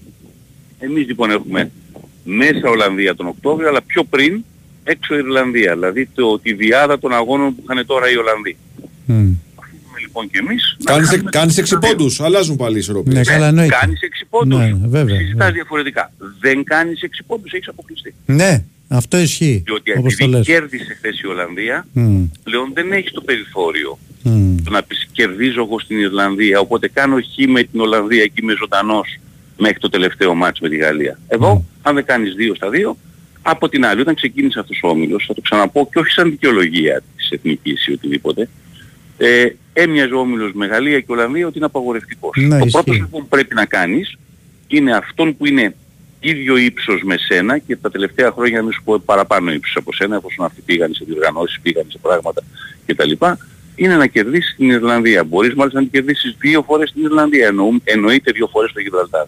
Εμείς λοιπόν έχουμε μέσα Ολλανδία τον Οκτώβριο, αλλά πιο πριν έξω Ιρλανδία. Δηλαδή το, τη διάδα των αγώνων που είχαν τώρα οι Ολλανδοί. Μμ. Έχουμε λοιπόν και εμείς να Κάνεις, κάνουμε κάνεις το 6 πόντους, αλλάζουν πάλι οι ισορροπίες. Ναι, καλά, εννοείται. Κάνεις 6 πόντους. Ναι, ναι, βέβαια, Συζητάς βέβαια. διαφορετικά. Δεν κάνεις 6 πόντους, έχεις αποκλειστεί. Ναι, αυτό ισχύει. Διότι Όπως το επειδή λες. κέρδισε χθες η Ολλανδία, Μμ. πλέον δεν έχεις το περιθώριο Μμ. το να πεις κερδίζω εγώ στην Ιρλανδία, οπότε κάνω χ με την Ολλανδία και είμαι ζωντανός μέχρι το τελευταίο μάτς με τη Γαλλία. Εδώ, αν δεν κάνεις 2 στα 2, από την άλλη, όταν ξεκίνησε αυτός ο όμιλος, θα το ξαναπώ και όχι σαν δικαιολογία της εθνικής ή οτιδήποτε, ε, έμοιαζε ο όμιλος με Γαλλία και Ολλανδία ότι είναι απαγορευτικός. Ναι, το ισχύει. πρώτο λοιπόν που πρέπει να κάνεις είναι αυτόν που είναι ίδιο ύψος με σένα και τα τελευταία χρόνια να μην σου πω παραπάνω ύψος από σένα εφόσον αυτοί πήγαν σε διοργανώσεις, πήγαν σε πράγματα κτλ. Είναι να κερδίσεις την Ιρλανδία. Μπορείς μάλιστα να την κερδίσεις δύο φορές την Ιρλανδία. Εννοούμε, εννοείται δύο φορές το Γιβραλτάρ.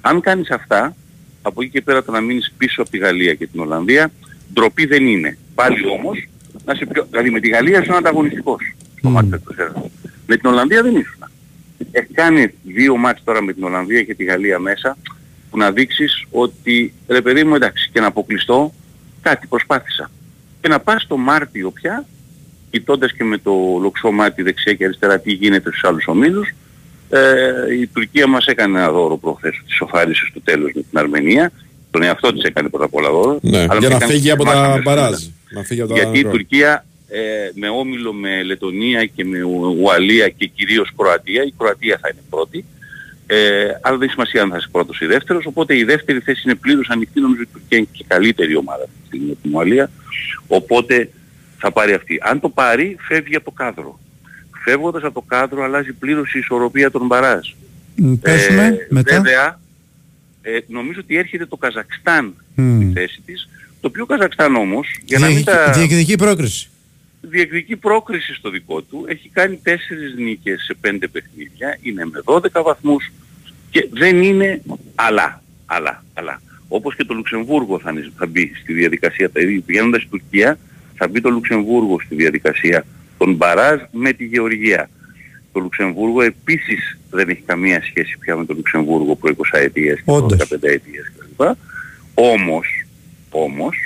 Αν κάνεις αυτά, από εκεί και πέρα το να μείνεις πίσω από τη Γαλλία και την Ολλανδία, ντροπή δεν είναι. Πάλι όμως, να σε πιο... δηλαδή με τη Γαλλία είσαι ανταγωνιστικός στο μάτι του Με την Ολλανδία δεν ήσουν. Έχει κάνει δύο μάτς τώρα με την Ολλανδία και τη Γαλλία μέσα που να δείξεις ότι ρε παιδί μου εντάξει και να αποκλειστώ κάτι προσπάθησα. Και να πας το Μάρτιο πια κοιτώντας και με το λοξό μάτι δεξιά και αριστερά τι γίνεται στους άλλους ομίλους ε, η Τουρκία μας έκανε ένα δώρο προχθές της σοφάρισε στο τέλος με την Αρμενία τον εαυτό της έκανε πρώτα απ' όλα δώρο Ναι, αλλά για μας να έκανε φύγει από εμάς τα αμέσως μπαράζ. μετά. Να φύγει από τα Γιατί η μικρό. Τουρκία ε, με όμιλο με Λετωνία και με Ου- Ουαλία και κυρίως Κροατία, η Κροατία θα είναι πρώτη, ε, αλλά δεν έχει σημασία αν θα είσαι πρώτος ή δεύτερος, οπότε η δεύτερη θέση είναι πλήρως ανοιχτή, νομίζω η Τουρκία είναι και καλύτερη ομάδα αυτή τη στιγμή από την Ουαλία, οπότε θα πάρει αυτή. Αν το πάρει, φεύγει από το κάδρο. Φεύγοντας από το κάδρο αλλάζει πλήρως η ισορροπία των μπαράζ. Μ, Πέσουμε μετά; Βέβαια, ε, νομίζω ότι έρχεται το Καζακστάν Μμ. στη θέση της, το οποίο Καζακστάν όμως, για να μην Διεκδικεί- τα Διεκδικεί πρόκριση. Διεκδικεί πρόκριση στο δικό του, έχει κάνει τέσσερις νίκες σε πέντε παιχνίδια, είναι με 12 βαθμούς και δεν είναι αλλά, αλλά, αλλά. Όπως και το Λουξεμβούργο θα, είναι- θα μπει στη διαδικασία, δηλαδή πηγαίνοντας στην Τουρκία θα μπει το Λουξεμβούργο στη διαδικασία των μπαράζ με τη Γεωργία. Το Λουξεμβούργο επίσης δεν έχει καμία σχέση πια με το Λουξεμβούργο προ 20 ετίας και Όντως. 15 ετίας κλπ. Όμως, όμως,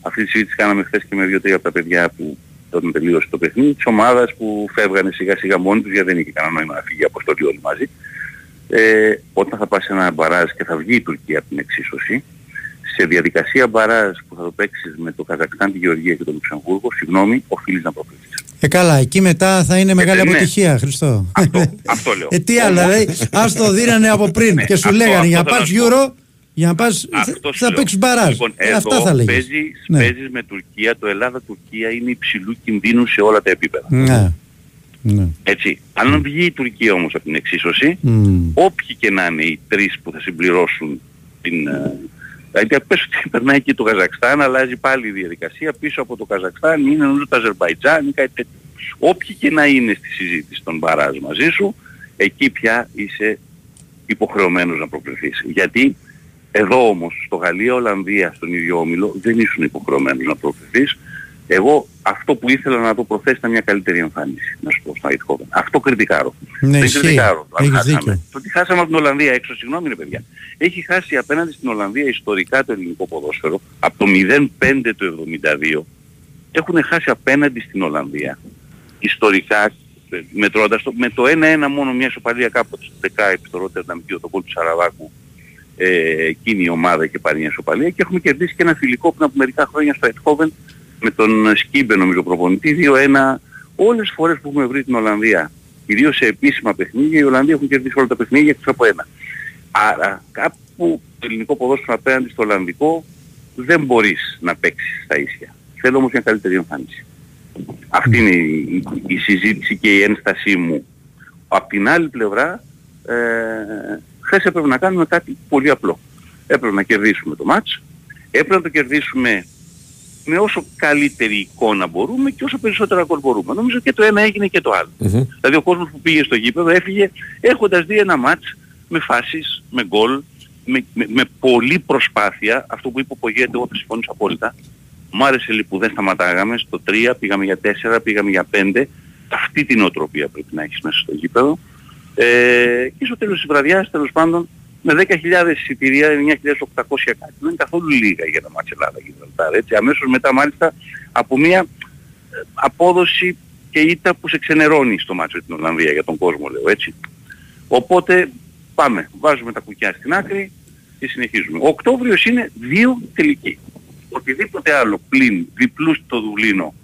αυτή τη συζήτηση κάναμε χθες και με δύο-τρία από τα παιδιά που όταν τελείωσε το παιχνίδι, της ομάδας που φεύγανε σιγά σιγά μόνοι τους γιατί δεν είχε κανένα νόημα να φύγει η αποστολή όλοι μαζί. Ε, όταν θα πας σε ένα μπαράζ και θα βγει η Τουρκία από την εξίσωση, σε διαδικασία μπαράζ που θα το παίξεις με το Καζακστάν, τη Γεωργία και το Λουξεμβούργο, συγγνώμη, οφείλεις να προκριθείς. Ε, καλά, εκεί μετά θα είναι μεγάλη ναι. αποτυχία, Χριστό. Αυτό λέω. Ε, τι άλλο, Όμως- δηλαδή, ας το δίνανε από πριν Ναι, και σου αυτό- λέγανε αυτό για να θέλω πας να σου πω. Euro, για να πας, Αυτός σου θα λέω. παίξεις μπαράζ. Λοιπόν, Ε, εδώ αυτά θα λέγεις. παίζεις, Ναι. παίζεις με Τουρκία, το Ελλάδα-Τουρκία είναι υψηλού κινδύνου σε όλα τα επίπεδα. Ναι. ναι. Έτσι. Αν βγει η Τουρκία όμως από την εξίσωση, Μμ. όποιοι και να είναι οι τρεις που θα συμπληρώσουν την... ε, Δηλαδή πες ότι περνάει και το Καζακστάν, αλλάζει πάλι η διαδικασία, πίσω από το Καζακστάν είναι νομίζω το Αζερβαϊτζάν ή κάτι τέτοιο. Όποιοι και να είναι στη συζήτηση των μπαράζ μαζί σου, εκεί πια είσαι υποχρεωμένος να προκριθείς. Γιατί εδώ όμως, στο Γαλλία, Ολλανδία, στον ίδιο όμιλο, δεν ήσουν υποχρεωμένος να προκριθείς. Εγώ αυτό που ήθελα να το προθέσει ήταν μια καλύτερη εμφάνιση, να σου πω στο Eindhoven. Αυτό κριτικάρω. Ναι, Δεν ισχύει. κριτικάρω. αν Έχεις χάσαμε. δίκιο. Το ότι χάσαμε από την Ολλανδία έξω, συγγνώμη ρε παιδιά. Έχει χάσει απέναντι στην Ολλανδία ιστορικά το ελληνικό ποδόσφαιρο από το 0-5 του 72. Έχουν χάσει απέναντι στην Ολλανδία ιστορικά ε, μετρώντας το, με το 1-1 μόνο μια ισοπαλία κάποτε στο 10 στο Ρότερνταμ και το κόλ του Σαραβάκου ε, εκείνη η ομάδα είχε πάρει μια ισοπαλία και έχουμε κερδίσει και ένα φιλικό πριν από μερικά χρόνια στο Ετχόβεν με τον Σκίμπε νομίζω προπονητή 2-1 όλες τις φορές που έχουμε βρει την Ολλανδία κυρίως σε επίσημα παιχνίδια οι Ολλανδοί έχουν κερδίσει όλα τα παιχνίδια εκτός από ένα. Άρα κάπου το ελληνικό ποδόσφαιρο απέναντι στο Ολλανδικό δεν μπορείς να παίξεις στα ίσια. Θέλω όμως μια καλύτερη εμφάνιση. Αυτή είναι η, η- η συζήτηση και η ένστασή μου. Απ' την άλλη πλευρά, ε, χθες έπρεπε να κάνουμε κάτι πολύ απλό. Έπρεπε να κερδίσουμε το μάτς, έπρεπε να το κερδίσουμε με όσο καλύτερη εικόνα μπορούμε και όσο περισσότερα γκολ μπορούμε. Νομίζω και το ένα έγινε και το άλλο. Δηλαδή ο κόσμος που πήγε στο γήπεδο έφυγε έχοντας δει ένα μάτς με φάσεις, με γκολ, με, με, με πολλή προσπάθεια, αυτό που είπε ο Πογέτε, εγώ θα συμφωνήσω απόλυτα. Μου άρεσε λοιπόν που δεν σταματάγαμε, στο 3 πήγαμε για 4, πήγαμε για 5. Αυτή την οτροπία πρέπει να έχεις μέσα στο γήπεδο. Ε, και στο τέλος της βραδιάς, τέλος πάντων, με 10.000 εισιτηρία, 9.800 κάτι. Δεν είναι καθόλου λίγα για το μάτς Ελλάδα Γιβραλτάρ. Έτσι, αμέσως μετά μάλιστα από μια ε, απόδοση και ήττα που σε ξενερώνει στο μάτσο με την Ολλανδία για τον κόσμο λέω έτσι. Οπότε πάμε, βάζουμε τα κουκιά στην άκρη και συνεχίζουμε. Ο Οκτώβριος είναι δύο τελικοί. Οτιδήποτε άλλο πλην διπλούς στο Δουβλίνο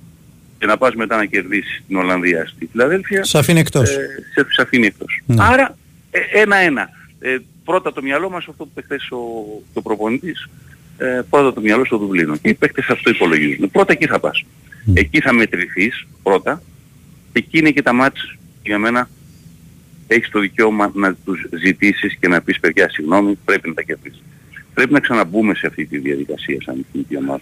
και να πας μετά να κερδίσεις την Ολλανδία στη Φιλαδέλφια Σε αφήνει εκτός. ε, σε, σε αφήνει εκτός. Ναι. Άρα ε, ένα-ένα. Ε, πρώτα το μυαλό μας αυτό που είπε χθες ο, ο προπονητής ε, πρώτα το μυαλό στο Δουβλίνο και οι παίκτες αυτό υπολογίζουν. Πρώτα εκεί θα πας. Εκεί θα μετρηθείς πρώτα εκεί είναι και τα μάτς για μένα έχεις το δικαίωμα να τους ζητήσεις και να πεις παιδιά συγγνώμη πρέπει να τα κερδίσεις. Πρέπει να ξαναμπούμε σε αυτή τη διαδικασία σαν εθνική ομάδα.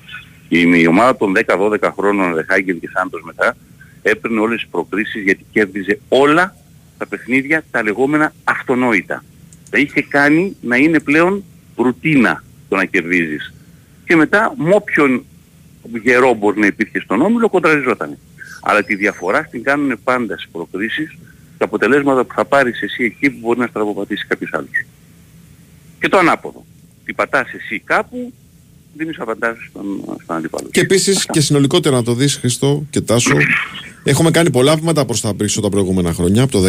Η, η ομάδα των 10-12 χρόνων Ρεχάγκελ και Σάντος μετά έπαιρνε όλες τις προκρίσεις γιατί κέρδιζε όλα τα παιχνίδια τα λεγόμενα αυτονόητα. Τα είχε κάνει να είναι πλέον ρουτίνα το να κερδίζεις. Και μετά με όποιον γερό μπορεί να υπήρχε στον Όμιλο κοντραριζόταν. Αλλά τη διαφορά την κάνουν πάντα στις προκρίσεις τα αποτελέσματα που θα πάρεις εσύ εκεί που μπορεί να στραβοπατήσει κάποιος άλλος. Και το ανάποδο. Τι πατάς εσύ κάπου, δίνεις απαντάσεις στον, στον αντίπαλο. Και επίσης και συνολικότερα να το δεις, Χριστό και Τάσο, έχουμε κάνει πολλά βήματα προς τα πίσω τα προηγούμενα χρόνια, από το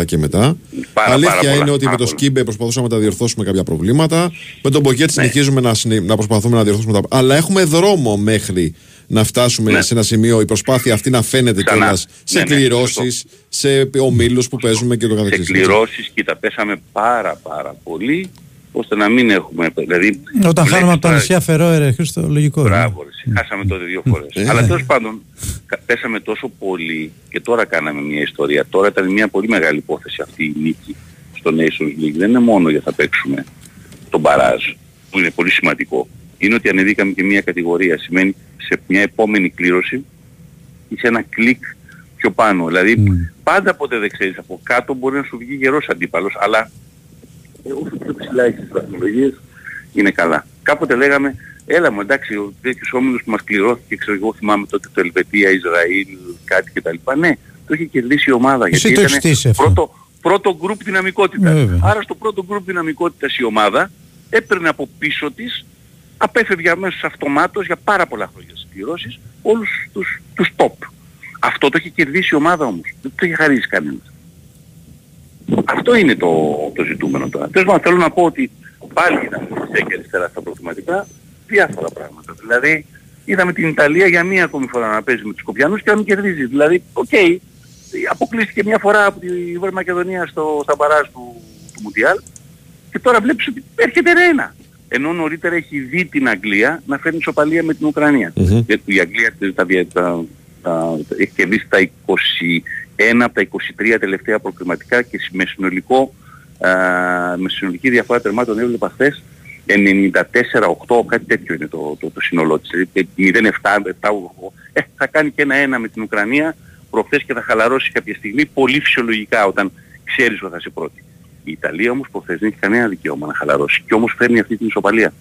2014 και μετά. Πάρα, Αλήθεια πάρα πολλά, είναι ότι πάρα με το πολλά. Σκίμπε προσπαθούσαμε να τα διορθώσουμε κάποια προβλήματα. Με τον Μπογκέτ Ναι. συνεχίζουμε να, συνε- να προσπαθούμε να διορθώσουμε τα. Αλλά έχουμε δρόμο μέχρι να φτάσουμε Ναι. σε ένα σημείο η προσπάθεια αυτή να φαίνεται Ξανά. κιόλας σε Ναι, ναι, κληρώσει, σε ομίλους που παίζουμε και το σε καθεξής. κληρώσεις και τα πέσαμε πάρα πάρα πολύ ώστε να μην έχουμε δηλαδή Όταν βλέπεις χάνουμε από τα τώρα- νησιά Φερόερε, Χρήστο, λογικό. είναι. Μπράβο, ρε, χάσαμε τότε δύο φορές. Ε. Αλλά τέλος πάντων, κα- πέσαμε τόσο πολύ και τώρα κάναμε μια ιστορία. Τώρα ήταν μια πολύ μεγάλη υπόθεση αυτή η νίκη στο Nations League. Δεν είναι μόνο για θα παίξουμε τον μπαράζ, που είναι πολύ σημαντικό. Είναι ότι ανεβήκαμε και μια κατηγορία. Σημαίνει σε μια επόμενη κλήρωση είσαι ένα κλικ πιο πάνω. Δηλαδή πάντα ποτέ δεν ξέρεις από κάτω μπορεί να σου βγει γερός αντίπαλος, αλλά ε, όσο πιο ψηλά έχεις τις βαθμολογίες είναι καλά. Κάποτε λέγαμε, έλα μου εντάξει, ο τέτοιος όμιλος που μας κληρώθηκε, ξέρω εγώ θυμάμαι τότε το Ελβετία, Ισραήλ, κάτι κτλ. Ναι, το είχε κερδίσει η ομάδα. Εσύ γιατί το ήταν έχεις στήσει αυτό. πρώτο, πρώτο γκρουπ δυναμικότητας. Βέβαια. Άρα στο πρώτο γκρουπ δυναμικότητας η ομάδα έπαιρνε από πίσω της, απέφευγε αμέσως αυτομάτως για πάρα πολλά χρόνια στις κληρώσεις όλους τους, τους top. Αυτό το έχει κερδίσει η ομάδα όμως. Δεν το έχει χαρίσει κανένας. Αυτό είναι το, το ζητούμενο τώρα. Τέλος πάντων θέλω να πω ότι πάλι είδαμε δεξιά και αριστερά στα προβληματικά διάφορα πράγματα. Δηλαδή είδαμε την Ιταλία για μία ακόμη φορά να παίζει με τους Σκοπιανούς και να μην κερδίζει. Δηλαδή, οκ, αποκλείστηκε μια φορά από τη Βόρεια Μακεδονία στο, στα μπαράζ του, του Μουντιάλ και τώρα βλέπεις ότι έρχεται ένα. Ενώ νωρίτερα έχει δει την Αγγλία να φέρνει ισοπαλία με την Ουκρανία. Γιατί η Αγγλία τα, τα, τα, τα, έχει κερδίσει τα 21 από τα 23 τελευταία προκριματικά και με, συνολικό, α, με συνολική διαφορά τερμάτων έβλεπα χθες 94-8, κάτι τέτοιο είναι το, το, το σύνολό της. Δηλαδή, 0-7, 7, ε, θα κάνει και ένα-ένα με την Ουκρανία προχθές και θα χαλαρώσει κάποια στιγμή πολύ φυσιολογικά όταν ξέρεις ότι θα είσαι πρώτη. Η Ιταλία όμως προχθές δεν έχει κανένα δικαίωμα να χαλαρώσει και όμως φέρνει αυτή την ισοπαλία.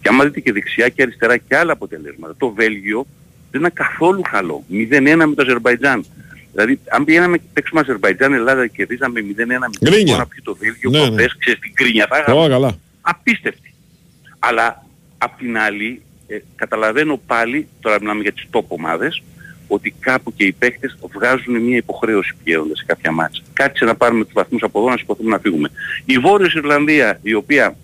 Και άμα δείτε και δεξιά και αριστερά και άλλα αποτελέσματα, το Βέλγιο Δεν ήταν καθόλου καλό. 0-1 με το Αζερβαϊτζάν. Δηλαδή, αν πηγαίναμε και παίξουμε Αζερβαϊτζάν, Ελλάδα και κερδίζαμε 0-1 με την Γκρίνια. χώρα πιο το Βέλγιο, Ναι, ναι. προχθές, ξέρεις την κρίνια θα Ω, είχαμε. καλά. Απίστευτη. Αλλά απ' την άλλη, ε, καταλαβαίνω πάλι, τώρα μιλάμε για τις top ομάδες, ότι κάπου και οι παίχτες βγάζουν μια υποχρέωση πηγαίνοντας σε κάποια μάτσα. Κάτσε να πάρουμε τους βαθμούς από εδώ να σηκωθούμε να φύγουμε. Η Βόρειος Ιρλανδία, η οποία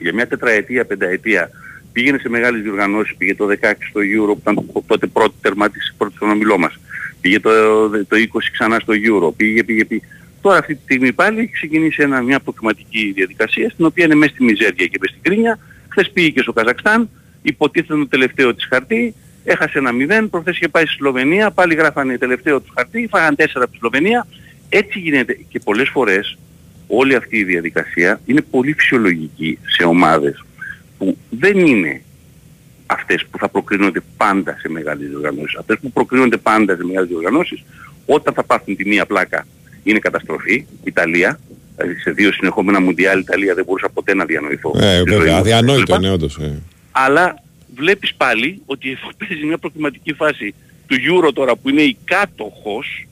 για μια τετραετία, πενταετία πήγαινε σε μεγάλες διοργανώσεις, πήγε το 16 στο Euro που ήταν το- τότε πρώτη τερμάτιση πρώτη στον ομιλό μας. Πήγε το, το 20 ξανά στο Euro, πήγε, πήγε, πήγε. Τώρα αυτή τη στιγμή πάλι έχει ξεκινήσει ένα, μια προκριματική διαδικασία στην οποία είναι μέσα στη μιζέρια και μέσα στην κρίνια. Χθες πήγε και στο Καζακστάν, υποτίθεται το τελευταίο της χαρτί, έχασε ένα 0, προχθές είχε πάει στη Σλοβενία, πάλι γράφανε τελευταίο του χαρτί, φάγαν 4 από τη Σλοβενία. Έτσι γίνεται και πολλές φορές όλη αυτή η διαδικασία είναι πολύ φυσιολογική σε ομάδες που δεν είναι αυτές που θα προκρίνονται πάντα σε μεγάλες διοργανώσεις. Αυτές που προκρίνονται πάντα σε μεγάλες διοργανώσεις, όταν θα πάθουν τη μία πλάκα είναι καταστροφή. Ιταλία, δηλαδή σε δύο συνεχόμενα μουντιάλ Ιταλία δεν μπορούσα ποτέ να διανοηθώ. Ε, Στη ζωή βέβαια, μου. αδιανόητο Λοιπόν, είναι όντως. ε. αλλά βλέπεις πάλι ότι εφ- παίζει μια προκριματική φάση του Euro τώρα που είναι η κάτοχος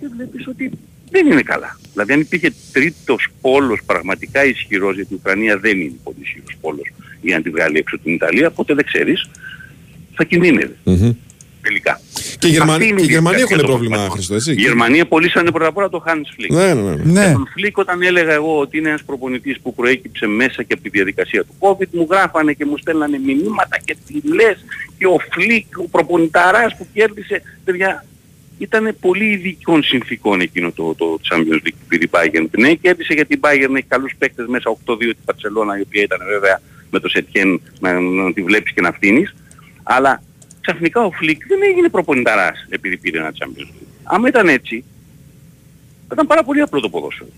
και βλέπεις ότι δεν είναι καλά. Δηλαδή αν υπήρχε τρίτος πόλος πραγματικά ισχυρός, γιατί η Ουκρανία δεν είναι πολύ ισχυρός πόλος για να τη βγάλει έξω την Ιταλία, ποτέ δεν ξέρεις, θα κινδύνευε Μμμ. τελικά. Και οι Γερμανοί, Αυτή είναι και οι η Γερμανοί διαδικασία έχουν των πρόβλημα, βαθμών. Χριστό, έτσι; Οι Γερμανοί απολύσανε πρώτα απ' όλα το Hans Flick. Ναι, ναι, ναι. Ναι. Για τον Φλικ όταν έλεγα εγώ ότι είναι ένας προπονητής που προέκυψε μέσα και από τη διαδικασία του COVID μου γράφανε και μου στέλνανε μηνύματα και τι λες και ο Φλικ, ο προπονηταράς που κέρδισε, παιδιά, ήταν πολύ ειδικών συνθήκων εκείνο το, το Champions League που πήρε η Bayern. Ναι, κέρδισε γιατί η Bayern έχει καλούς παίκτες μέσα 8-2 την Μπαρτσελόνα η οποία ήταν βέβαια με το Σετιέν να, να τη βλέπεις και να φτύνεις. Αλλά ξαφνικά ο Φλικ δεν έγινε προπονηταράς επειδή πήρε ένα Champions League. Άμα ήταν έτσι, θα ήταν πάρα πολύ απλό το ποδόσφαιρο.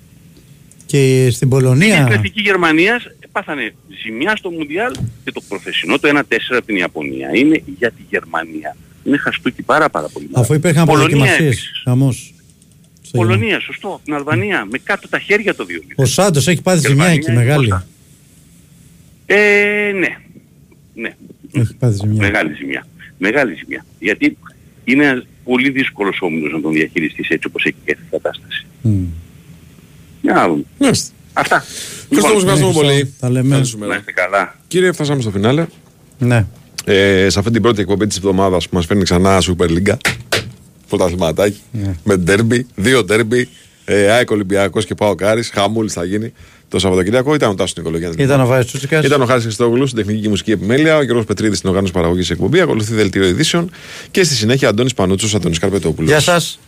Και στην Η Πολωνία. Εθνική Γερμανίας πάθανε ζημιά στο Μουντιάλ και το προφεσινό το 1-4 από την Ιαπωνία είναι για τη Γερμανία. Είναι χαστούκι πάρα πάρα πολύ. Αφού υπήρχαν Πολωνία αποδοκιμασίε. επίσης. Χαμός. Πολωνία, σωστό. Από την Αλβανία. Με κάτω τα χέρια το 2 Ο Σάντος έχει πάθει ζημιά Γερμανία εκεί είναι μεγάλη. μπροστά. Ε, ναι. Ναι. Έχει πάθει ζημιά. Μεγάλη ζημιά. Μεγάλη ζημιά. Γιατί είναι ένας πολύ δύσκολος όμιλος να τον διαχειριστείς έτσι όπως έχει και η κατάσταση. Για να δούμε. Μάλιστα. Αυτά. Ευχαριστώ, Λοιπόν, ευχαριστούμε πολύ. Τα λέμε. Καλή σου μέρα. Να είστε καλά. Κύριε, φτάσαμε στο φινάλε. Ναι. Ε, σε αυτή την πρώτη εκπομπή της εβδομάδας που μας φέρνει ξανά Super League. Πρωταθληματάκι. Ναι. Με ντέρμπι, δύο ντέρμπι. Ε, ΑΕΚ Ολυμπιακός και Πάο Κάρις. Χαμούλης θα γίνει το Σαββατοκύριακο. Ήταν ο Τάσος Νικολογιάννης. Ήταν ο Βάης Τσούτσικας. Ήταν ο Χάρης Χριστόγλου στην τεχνική και μουσική επιμέλεια, ο Γιώργος Πετρίδης στην οργάνωση παραγωγής εκπομπή. Ακολουθεί δελτίο ειδήσεων και στη συνέχεια Αντώνης Πανούτσος, Αντώνης Καρπετόπουλος. Γεια σας.